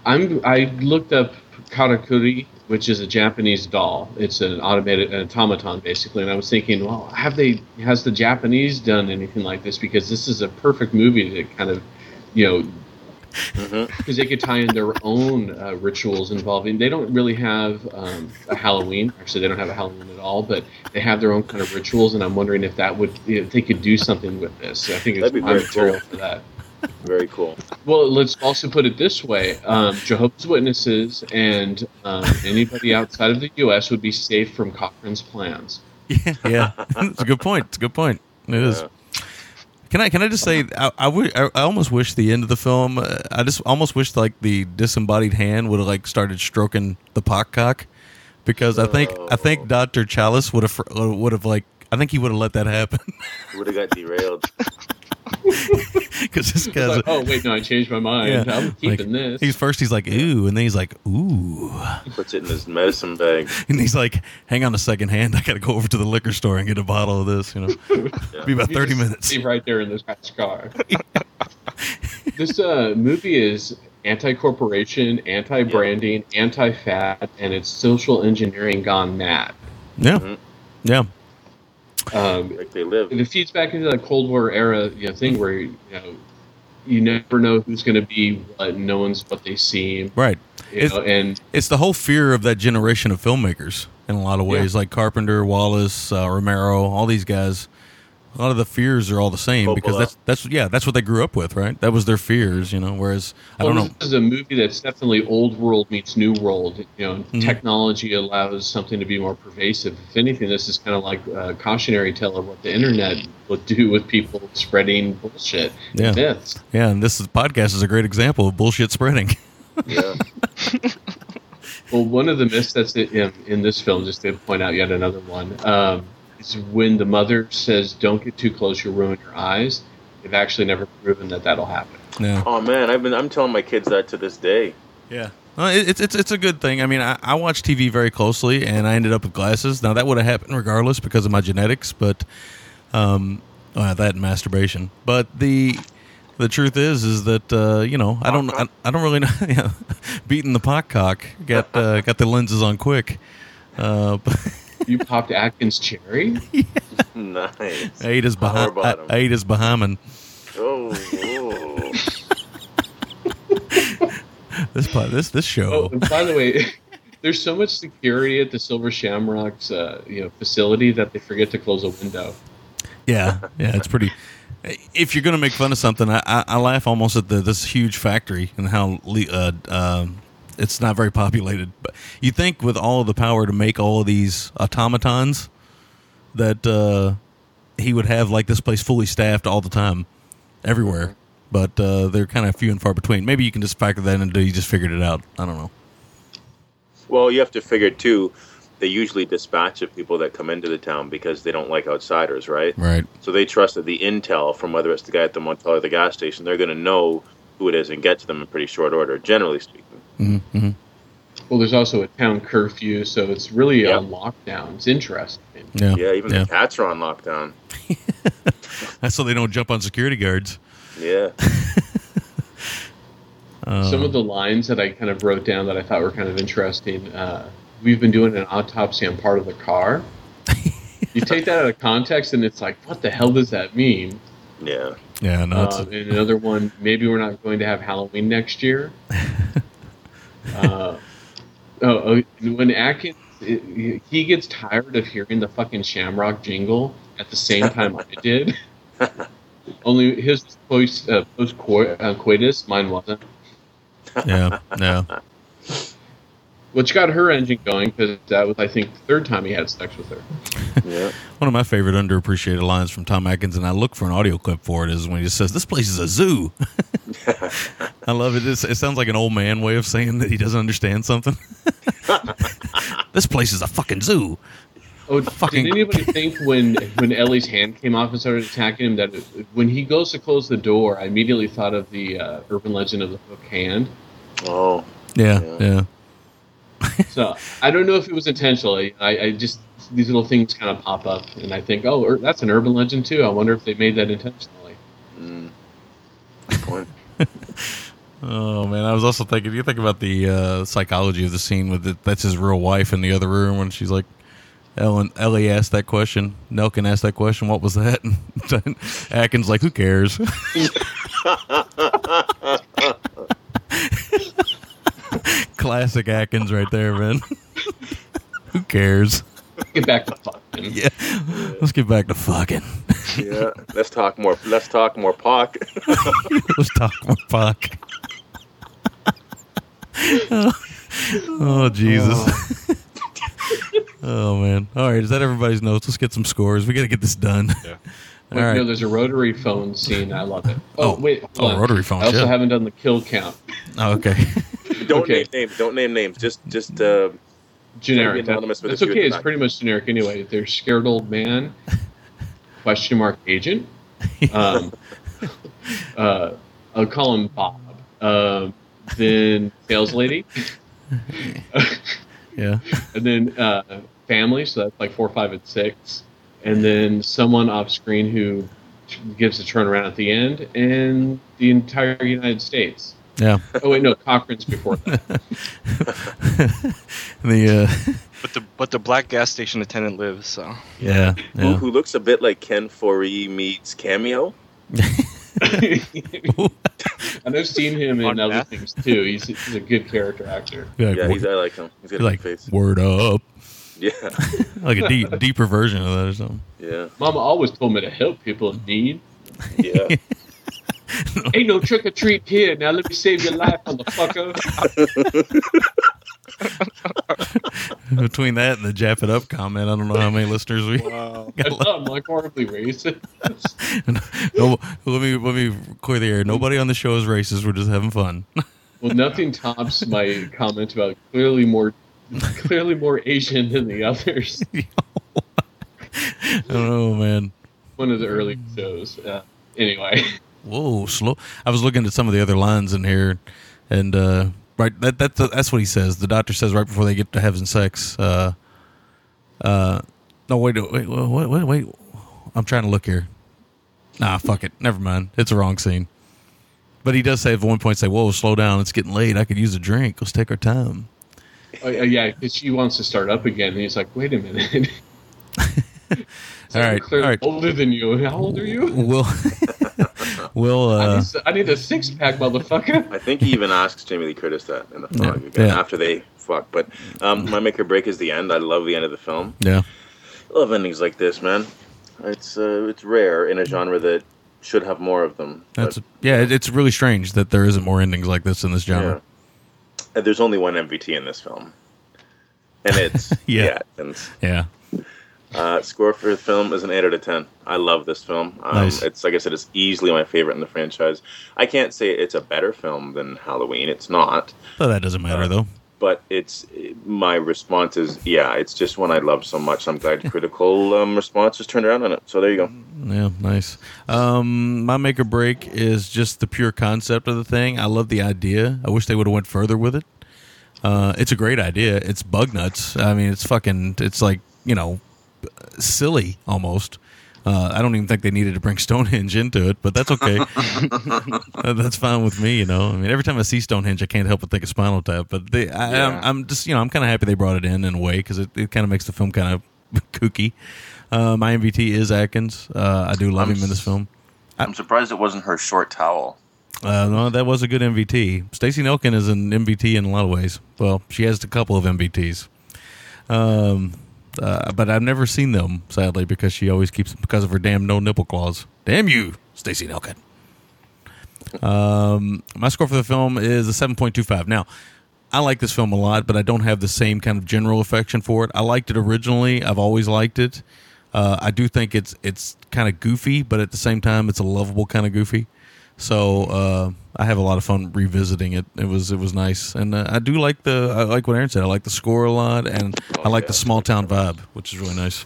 I'm I looked up karakuri, which is a Japanese doll. It's an automated an automaton basically, and I was thinking, well, have they has the Japanese done anything like this? Because this is a perfect movie to kind of, you know, because they could tie in their own uh, rituals involving. They don't really have um, a Halloween. Actually, they don't have a Halloween at all, but they have their own kind of rituals. And I'm wondering if that would if they could do something with this. I think it's That'd be prime material cool. for that. Very cool. Well, let's also put it this way: um, Jehovah's Witnesses and um, anybody outside of the U.S. would be safe from Cochran's plans. Yeah, yeah. it's a good point. It's a good point. It is. Can I can I just say I, I, I- I almost wish the end of the film uh, I just almost wish like the disembodied hand would have like started stroking the pock cock because I think I think Doctor Challis would have would have like I think he would have let that happen Would have got derailed. because this It's guy's like, oh wait, no, I changed my mind. I'm keeping like, this. He's first he's like ooh and then he's like ooh He Puts it in his medicine bag. and he's like hang on a second hand I got to go over to the liquor store and get a bottle of this you know be about You thirty minutes see right there in this guy's car. this uh, movie is anti-corporation, anti-branding, anti-fat, and it's social engineering gone mad. yeah yeah Um, like they live. It feeds back into that Cold War era you know, thing where you know you never know who's going to be what. No one's what they seem. Right. It's, know, and it's the whole fear of that generation of filmmakers in a lot of ways, Yeah. like Carpenter, Wallace, uh, Romero, all these guys. A lot of the fears are all the same because that's that's yeah that's what they grew up with, right? That was their fears, you know. Whereas I don't well, know, This is a movie that's definitely old world meets new world. You know, Mhm. technology allows something to be more pervasive. If anything, this is kind of like a cautionary tale of what the internet will do with people spreading bullshit, yeah, and myths. yeah. And this is, podcast is a great example of bullshit spreading. Yeah. Well, one of the myths that's in, in this film, just to point out yet another one, um, is when the mother says, "Don't get too close; you'll ruin your eyes." They've actually never proven that that'll happen. yeah, Oh man, I've been I'm telling my kids that to this day. yeah. It's it's it's a good thing. I mean, I, I watch TV very closely, and I ended up with glasses. Now that would have happened regardless because of my genetics, but um, uh, that and masturbation. But the the truth is, is that uh, you know I don't I, I don't really know. yeah, beating the pot cock got uh, got the lenses on quick. Uh, You popped Atkins cherry. Nice. I ate his Power behind. I, bottom. I ate his behind. Oh, oh. This pot, this this Oh, show. and by the way, there's so much security at the Silver Shamrock's uh, you know facility that they forget to close a window. Yeah, yeah, it's pretty. If you're gonna make fun of something, I, I, I laugh almost at the this huge factory and how le- uh, um it's not very populated. But you think with all of the power to make all of these automatons, that uh, he would have like this place fully staffed all the time, everywhere. But uh, they're kind of few and far between. Maybe you can just factor that into. You just figured it out. I don't know. Well, you have to figure too. They usually dispatch of people that come into the town because they don't like outsiders, right? Right. So they trust that the intel from whether it's the guy at the motel or the gas station, they're going to know who it is and get to them in pretty short order, generally speaking. Mm-hmm. Well, there's also a town curfew, so it's really Yep. on lockdown. It's interesting. Yeah. Yeah, even yeah. the cats are on lockdown. That's so they don't jump on security guards. Yeah. Um, Some of the lines that I kind of wrote down that I thought were kind of interesting. Uh, We've been doing an autopsy on part of the car. you take that out of context, and it's like, what the hell does that mean? Yeah. Yeah, no, it's, Um, and another one, maybe we're not going to have Halloween next year. Uh, oh, oh, when Atkins, it- he gets tired of hearing the fucking Shamrock jingle at the same time I did. Only his post uh, post uh, coitus, mine wasn't. yeah, yeah. Which got her engine going because that was, I think, the third time he had sex with her. Yeah. One of my favorite underappreciated lines from Tom Atkins, and I look for an audio clip for it, is when he just says, "This place is a zoo." I love it. It's, it sounds like an old man way of saying that he doesn't understand something. this place is a fucking zoo. Oh, Fucking- did anybody think when when Ellie's hand came off and started attacking him that it- when he goes to close the door, I immediately thought of the uh, urban legend of the hook hand. Oh. Yeah, Yeah. yeah. So I don't know if it was intentional. I, I just these little things kind of pop up, and I think, oh, ur- that's an urban legend too. I wonder if they made that intentionally. Mm. Good point. Oh man, I was also thinking. You think about the uh, psychology of the scene with it. That's his real wife in the other room when she's like, Ellen, Ellie asked that question. Nelkin asked that question. What was that? And Atkins like, who cares? Classic Atkins right there, man. who cares? Get back to fucking. Yeah, let's get back to fucking. Yeah, let's talk more. Let's talk more Pac. Let's talk more Pac. oh Jesus. Oh. oh man. All right, is that everybody's notes? Let's get some scores. We got to get this done. Yeah. All Wait, right. No, there's a rotary phone scene. I love it. Oh, Oh, wait. oh, on. rotary phone. I also yeah. haven't done the kill count. Oh, okay. Don't Okay. name names. Don't name names. Just, just uh, Generic. Be anonymous That- with that's okay. It's pretty much generic anyway. There's scared old man, question mark agent. Um, uh, I'll call him Bob. Um, then sales lady, yeah. and then uh, family. So that's like four, five, and six. And then someone off screen who gives a turnaround at the end, and the entire United States. Yeah. Oh wait, no, Cochran's before that. the uh, But the but the black gas station attendant lives. So yeah, who, yeah. who looks a bit like Ken Foree meets Cameo. and I've seen him in other things too. He's, he's a good character actor. Be like, Yeah, he's, I like him. He's got a like face. word up, Yeah, like a deep, deeper version of that or something. yeah, Mama always told me to help people in need. yeah. Ain't no trick or treat here. Now let me save your life, motherfucker. Between that and the Jap it up comment, I don't know how many listeners we. I got I'm like horribly racist. no, let me let me clear the air. Nobody on the show is racist. We're just having fun. well, nothing tops my comment about clearly more, clearly more Asian than the others. I don't know, man. One of the early shows. Uh, anyway, Whoa, slow. I was looking at some of the other lines in here, and uh, right that that's that's what he says. The doctor says right before they get to having sex. Uh, uh, no, wait, wait, wait, wait, wait. I'm trying to look here. Nah, fuck it. Never mind. It's a wrong scene. But he does say at one point, say, "Whoa, slow down. It's getting late. I could use a drink. Let's take our time." Oh, yeah, yeah, because she wants to start up again, and he's like, "Wait a minute." All right, I'm clearly all right. older than you. How old are you? We'll we'll I, uh, need, I need a six pack, motherfucker. I think he even asks Jamie Lee Curtis that in the Yeah, again yeah. after they fuck. But um, my make or break is the end. I love the end of the film. yeah. I love endings like this, man. It's uh, it's rare in a genre that should have more of them. That's but, yeah. It's really strange that there isn't more endings like this in this genre. yeah. And there's only one MVT in this film, and it's Yeah. yeah. and Yeah. Uh, score for the film is an eight out of ten. I love this film. Um, Nice. It's like I said, it's easily my favorite in the franchise. I can't say it's a better film than Halloween. It's not, But that doesn't matter though. But it's my response is yeah. It's just one I love so much. I'm glad critical um, response just turned around on it. So there you go. Yeah, nice. Um, my make or break is just the pure concept of the thing. I love the idea. I wish they would have went further with it. Uh, it's a great idea. It's bug nuts. I mean, it's fucking. It's like you know, silly almost. Uh, I don't even think they needed to bring Stonehenge into it, but that's okay. That's fine with me, you know. I mean, every time I see Stonehenge, I can't help but think of Spinal Tap. But they, I, Yeah. I'm just, you know, I'm kind of happy they brought it in in a way because it, it kind of makes the film kind of kooky. Uh, my MVT is Atkins. Uh, I do love I'm him in this film. I'm surprised it wasn't her short towel. Uh, no, that was a good MVT. Stacey Nelkin is an MVT in a lot of ways. Well, she has a couple of MVTs. Um, uh, but I've never seen them, sadly, because she always keeps because of her damn no nipple clause. Damn you, Stacey Nelkin. Um, my score for the film is a seven point two five. Now, I like this film a lot, but I don't have the same kind of general affection for it. I liked it originally. I've always liked it. Uh, I do think it's it's kind of goofy, but at the same time, it's a lovable kind of goofy. So uh, I have a lot of fun revisiting it. It was it was nice, and uh, I do like the I like what Aaron said. I like the score a lot, and I like the small town vibe, which is really nice.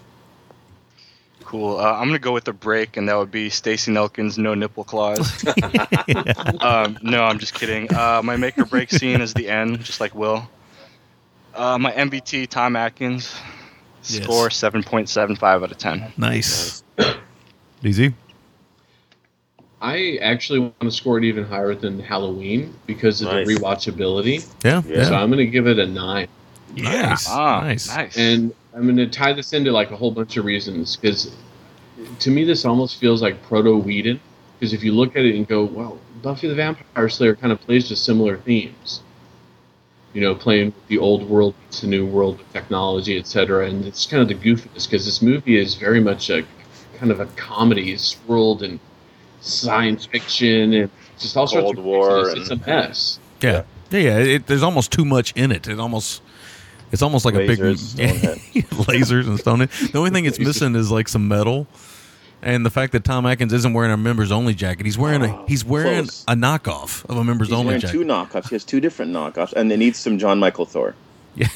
Cool. Uh, I'm gonna go with the break, and that would be Stacey Nelkin's no nipple clause. um, no, I'm just kidding. Uh, my make or break scene is the end, just like Will. Uh, my MVT Tom Atkins Yes. score 7.75 out of 10. Nice. DZ. I actually want to score it even higher than Halloween because of Nice. the rewatchability. Yeah, Yeah. So I'm going to give it a nine. Nice. Ah, nice. nice. And I'm going to tie this into like a whole bunch of reasons because to me this almost feels like proto Whedon. Because if you look at it and go, well, Buffy the Vampire Slayer kind of plays to similar themes. You know, playing with the old world to new world with technology, etc. And it's kind of the goofiness because this movie is very much a kind of a comedy It's swirled in science fiction and just all sorts Cold of War craziness. It's a mess. Yeah, yeah, yeah. It, there's almost too much in it. It almost, it's almost like Lasers, a big lasers and stone. The only thing it's missing is like some metal, and the fact that Tom Atkins isn't wearing a members only jacket. He's wearing a he's wearing close. a knockoff of a members He's only wearing jacket. two knockoffs. He has two different knockoffs, and it needs some Jon Mikl Thor. Yeah.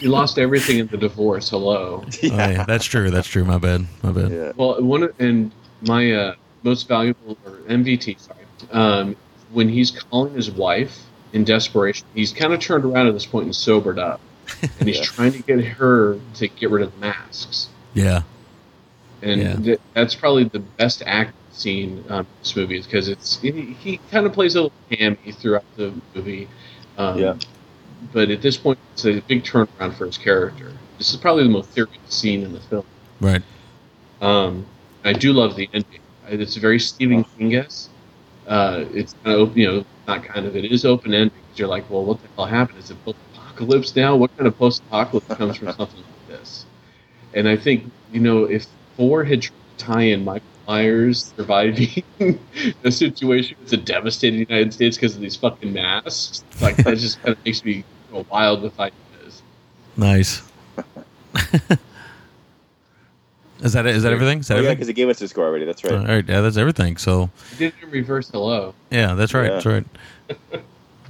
he lost everything in the divorce. Hello. Oh, yeah, that's true. That's true. My bad. My bad. Yeah. Well, one and my uh, most valuable or MVT, sorry, um, when he's calling his wife in desperation, he's kind of turned around at this point and sobered up, and he's Yeah. trying to get her to get rid of the masks, Yeah. and Yeah. th- that's probably the best act scene um, in this movie is because it's he, he kind of plays a little hammy throughout the movie. Um, Yeah. But at this point, it's a big turnaround for his character. This is probably the most serious scene in the film. Right. Um, I do love the ending. It's a very Stephen King Uh, it's kind of, you know, not kind of, it is open ended. You're like, well, what the hell happened? Is it post apocalypse now? What kind of post apocalypse comes from something like this? And I think, you know, if four had tried to tie in Michael Myers surviving a situation that's a devastated United States because of these fucking masks, like that just kind of makes me go wild with ideas. Nice. is that it? Is that everything? Is that Oh, yeah, because he gave us his score already. That's right. All right. Yeah, that's everything. So He did it in reverse hello. yeah, that's right. Yeah. That's right.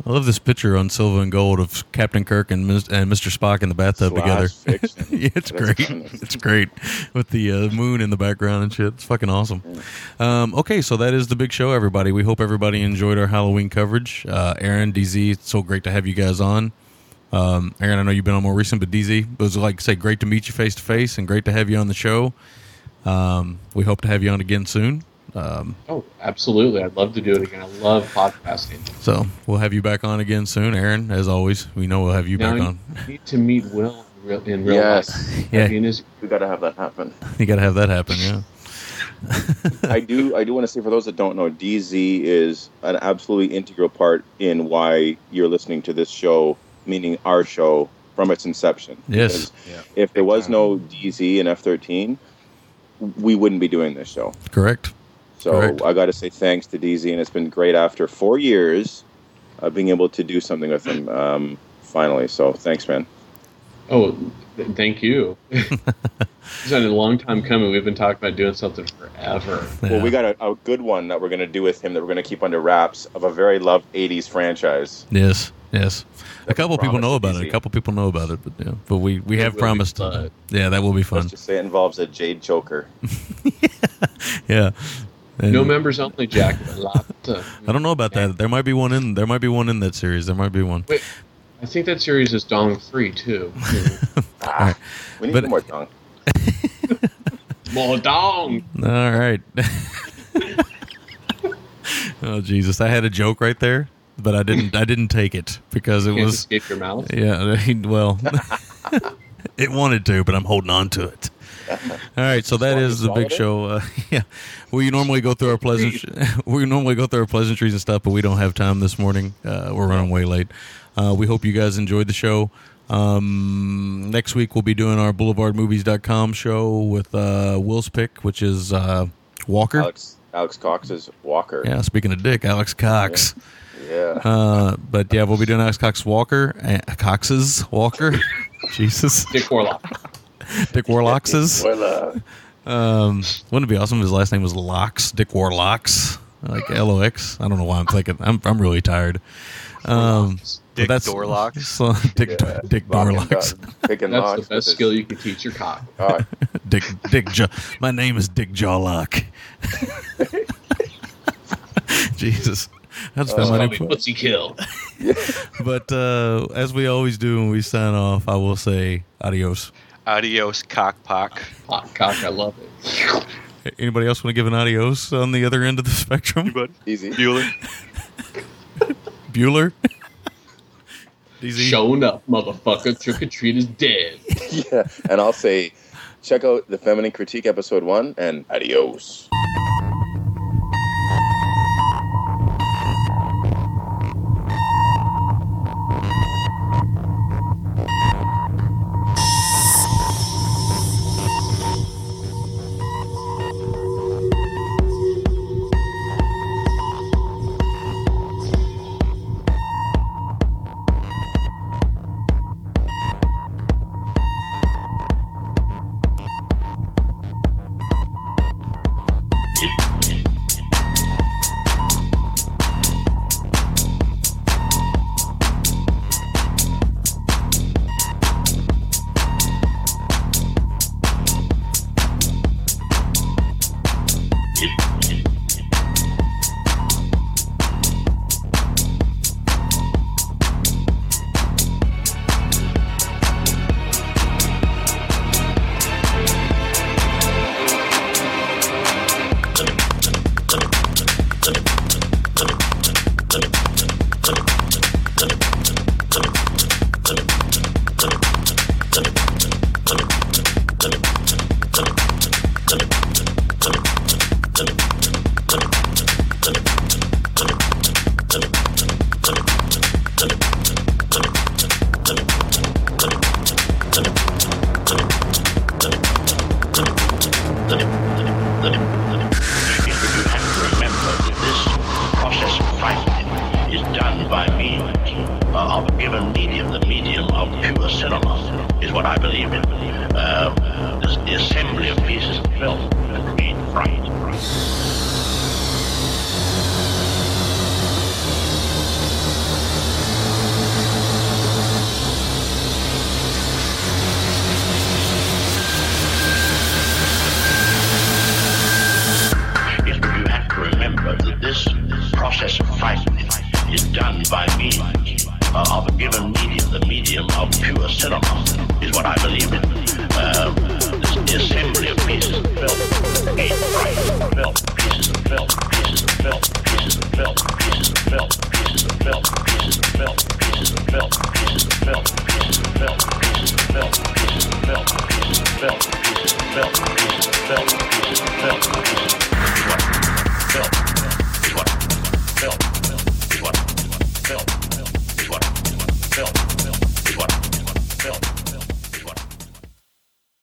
I love this picture on Silver and Gold of Captain Kirk and, Mis- and Mr. Spock in the bathtub Slash together. yeah, it's That's great. funny. It's great with the uh, moon in the background and shit. It's fucking awesome. Um, okay, so that is the big show, everybody. We hope everybody enjoyed our Halloween coverage. Uh, Aaron, DZ, it's so great to have you guys on. Um, Aaron, I know you've been on more recent, but DZ, it was like say great to meet you face to face and great to have you on the show. Um, we hope to have you on again soon. Um, Oh, absolutely. I'd love to do it again. I love podcasting. so we'll have you back on again soon, Aaron. As always, we know we'll have you now back you on. need to meet Will in real, in real Yes. life. Yeah. I mean, is We got to have that happen. You got to have that happen. Yeah. I do. I do want to say for those that don't know, DZ is an absolutely integral part in why you're listening to this show, meaning our show from its inception. Yes. Because If there was no DZ and F13, we wouldn't be doing this show. Correct. So Correct. I got to say thanks to DZ, and it's been great after four years of being able to do something with him. Um, finally, so thanks, man. oh, th- thank you. it's been a long time coming. We've been talking about doing something forever. Well, we got a, a good one that we're going to do with him that we're going to keep under wraps of a very loved '80s franchise. Yes, yes. A couple people know about it. A couple people know about it, but yeah, but we we It have will be promised. fun. Yeah, that will be fun. Let's just say it involves a jade choker. Yeah. And No members only, Jack. A lot I don't know about that. There might be one in. There might be one in that series. There might be one. Wait, I think that series is dong free too. All right. We need But- more tongue. More dong. All right. oh Jesus! I had a joke right there, but I didn't. I didn't take it because it Can't was. escape your mouth. Yeah. Well, it wanted to, but I'm holding on to it. All right, so that is the big show. Uh, yeah, we normally go through our pleasant. we normally go through our pleasantries and stuff, but we don't have time this morning. Uh, we're running way late. Uh, we hope you guys enjoyed the show. Um, next week we'll be doing our BoulevardMovies.com show with uh, Will's pick, which is uh, Walker. Alex Alex Cox's Walker. Yeah, speaking of Dick, Alex Cox. Yeah. Uh, but yeah, we'll be doing Alex Cox Walker, uh, Cox's Walker. Jesus, Dick Warlock. Dick Warlock's. Well, uh, Um, wouldn't it be awesome if his last name was Locks, Dick Warlocks, like L O X? I don't know why I'm thinking. I'm I'm really tired. Um, Dick but Dorlocks. So, Dick yeah, Dick locking Dorlocks. picking That's the best skill you can teach your cock. All right. Dick Dick. Jaw, my name is Dick Jawlock. Jesus, that's Uh, been my Call name. me Pussy Kill. But uh, as we always do when we sign off, I will say adios. Adios, cockpock. Hot cock, I love it. Anybody else want to give an adios on the other end of the spectrum? Anybody? Easy. Bueller? Bueller. DZ. Showing up, motherfucker. Trick or treat is dead. yeah. And I'll say, check out the Feminine Critique episode one and adios.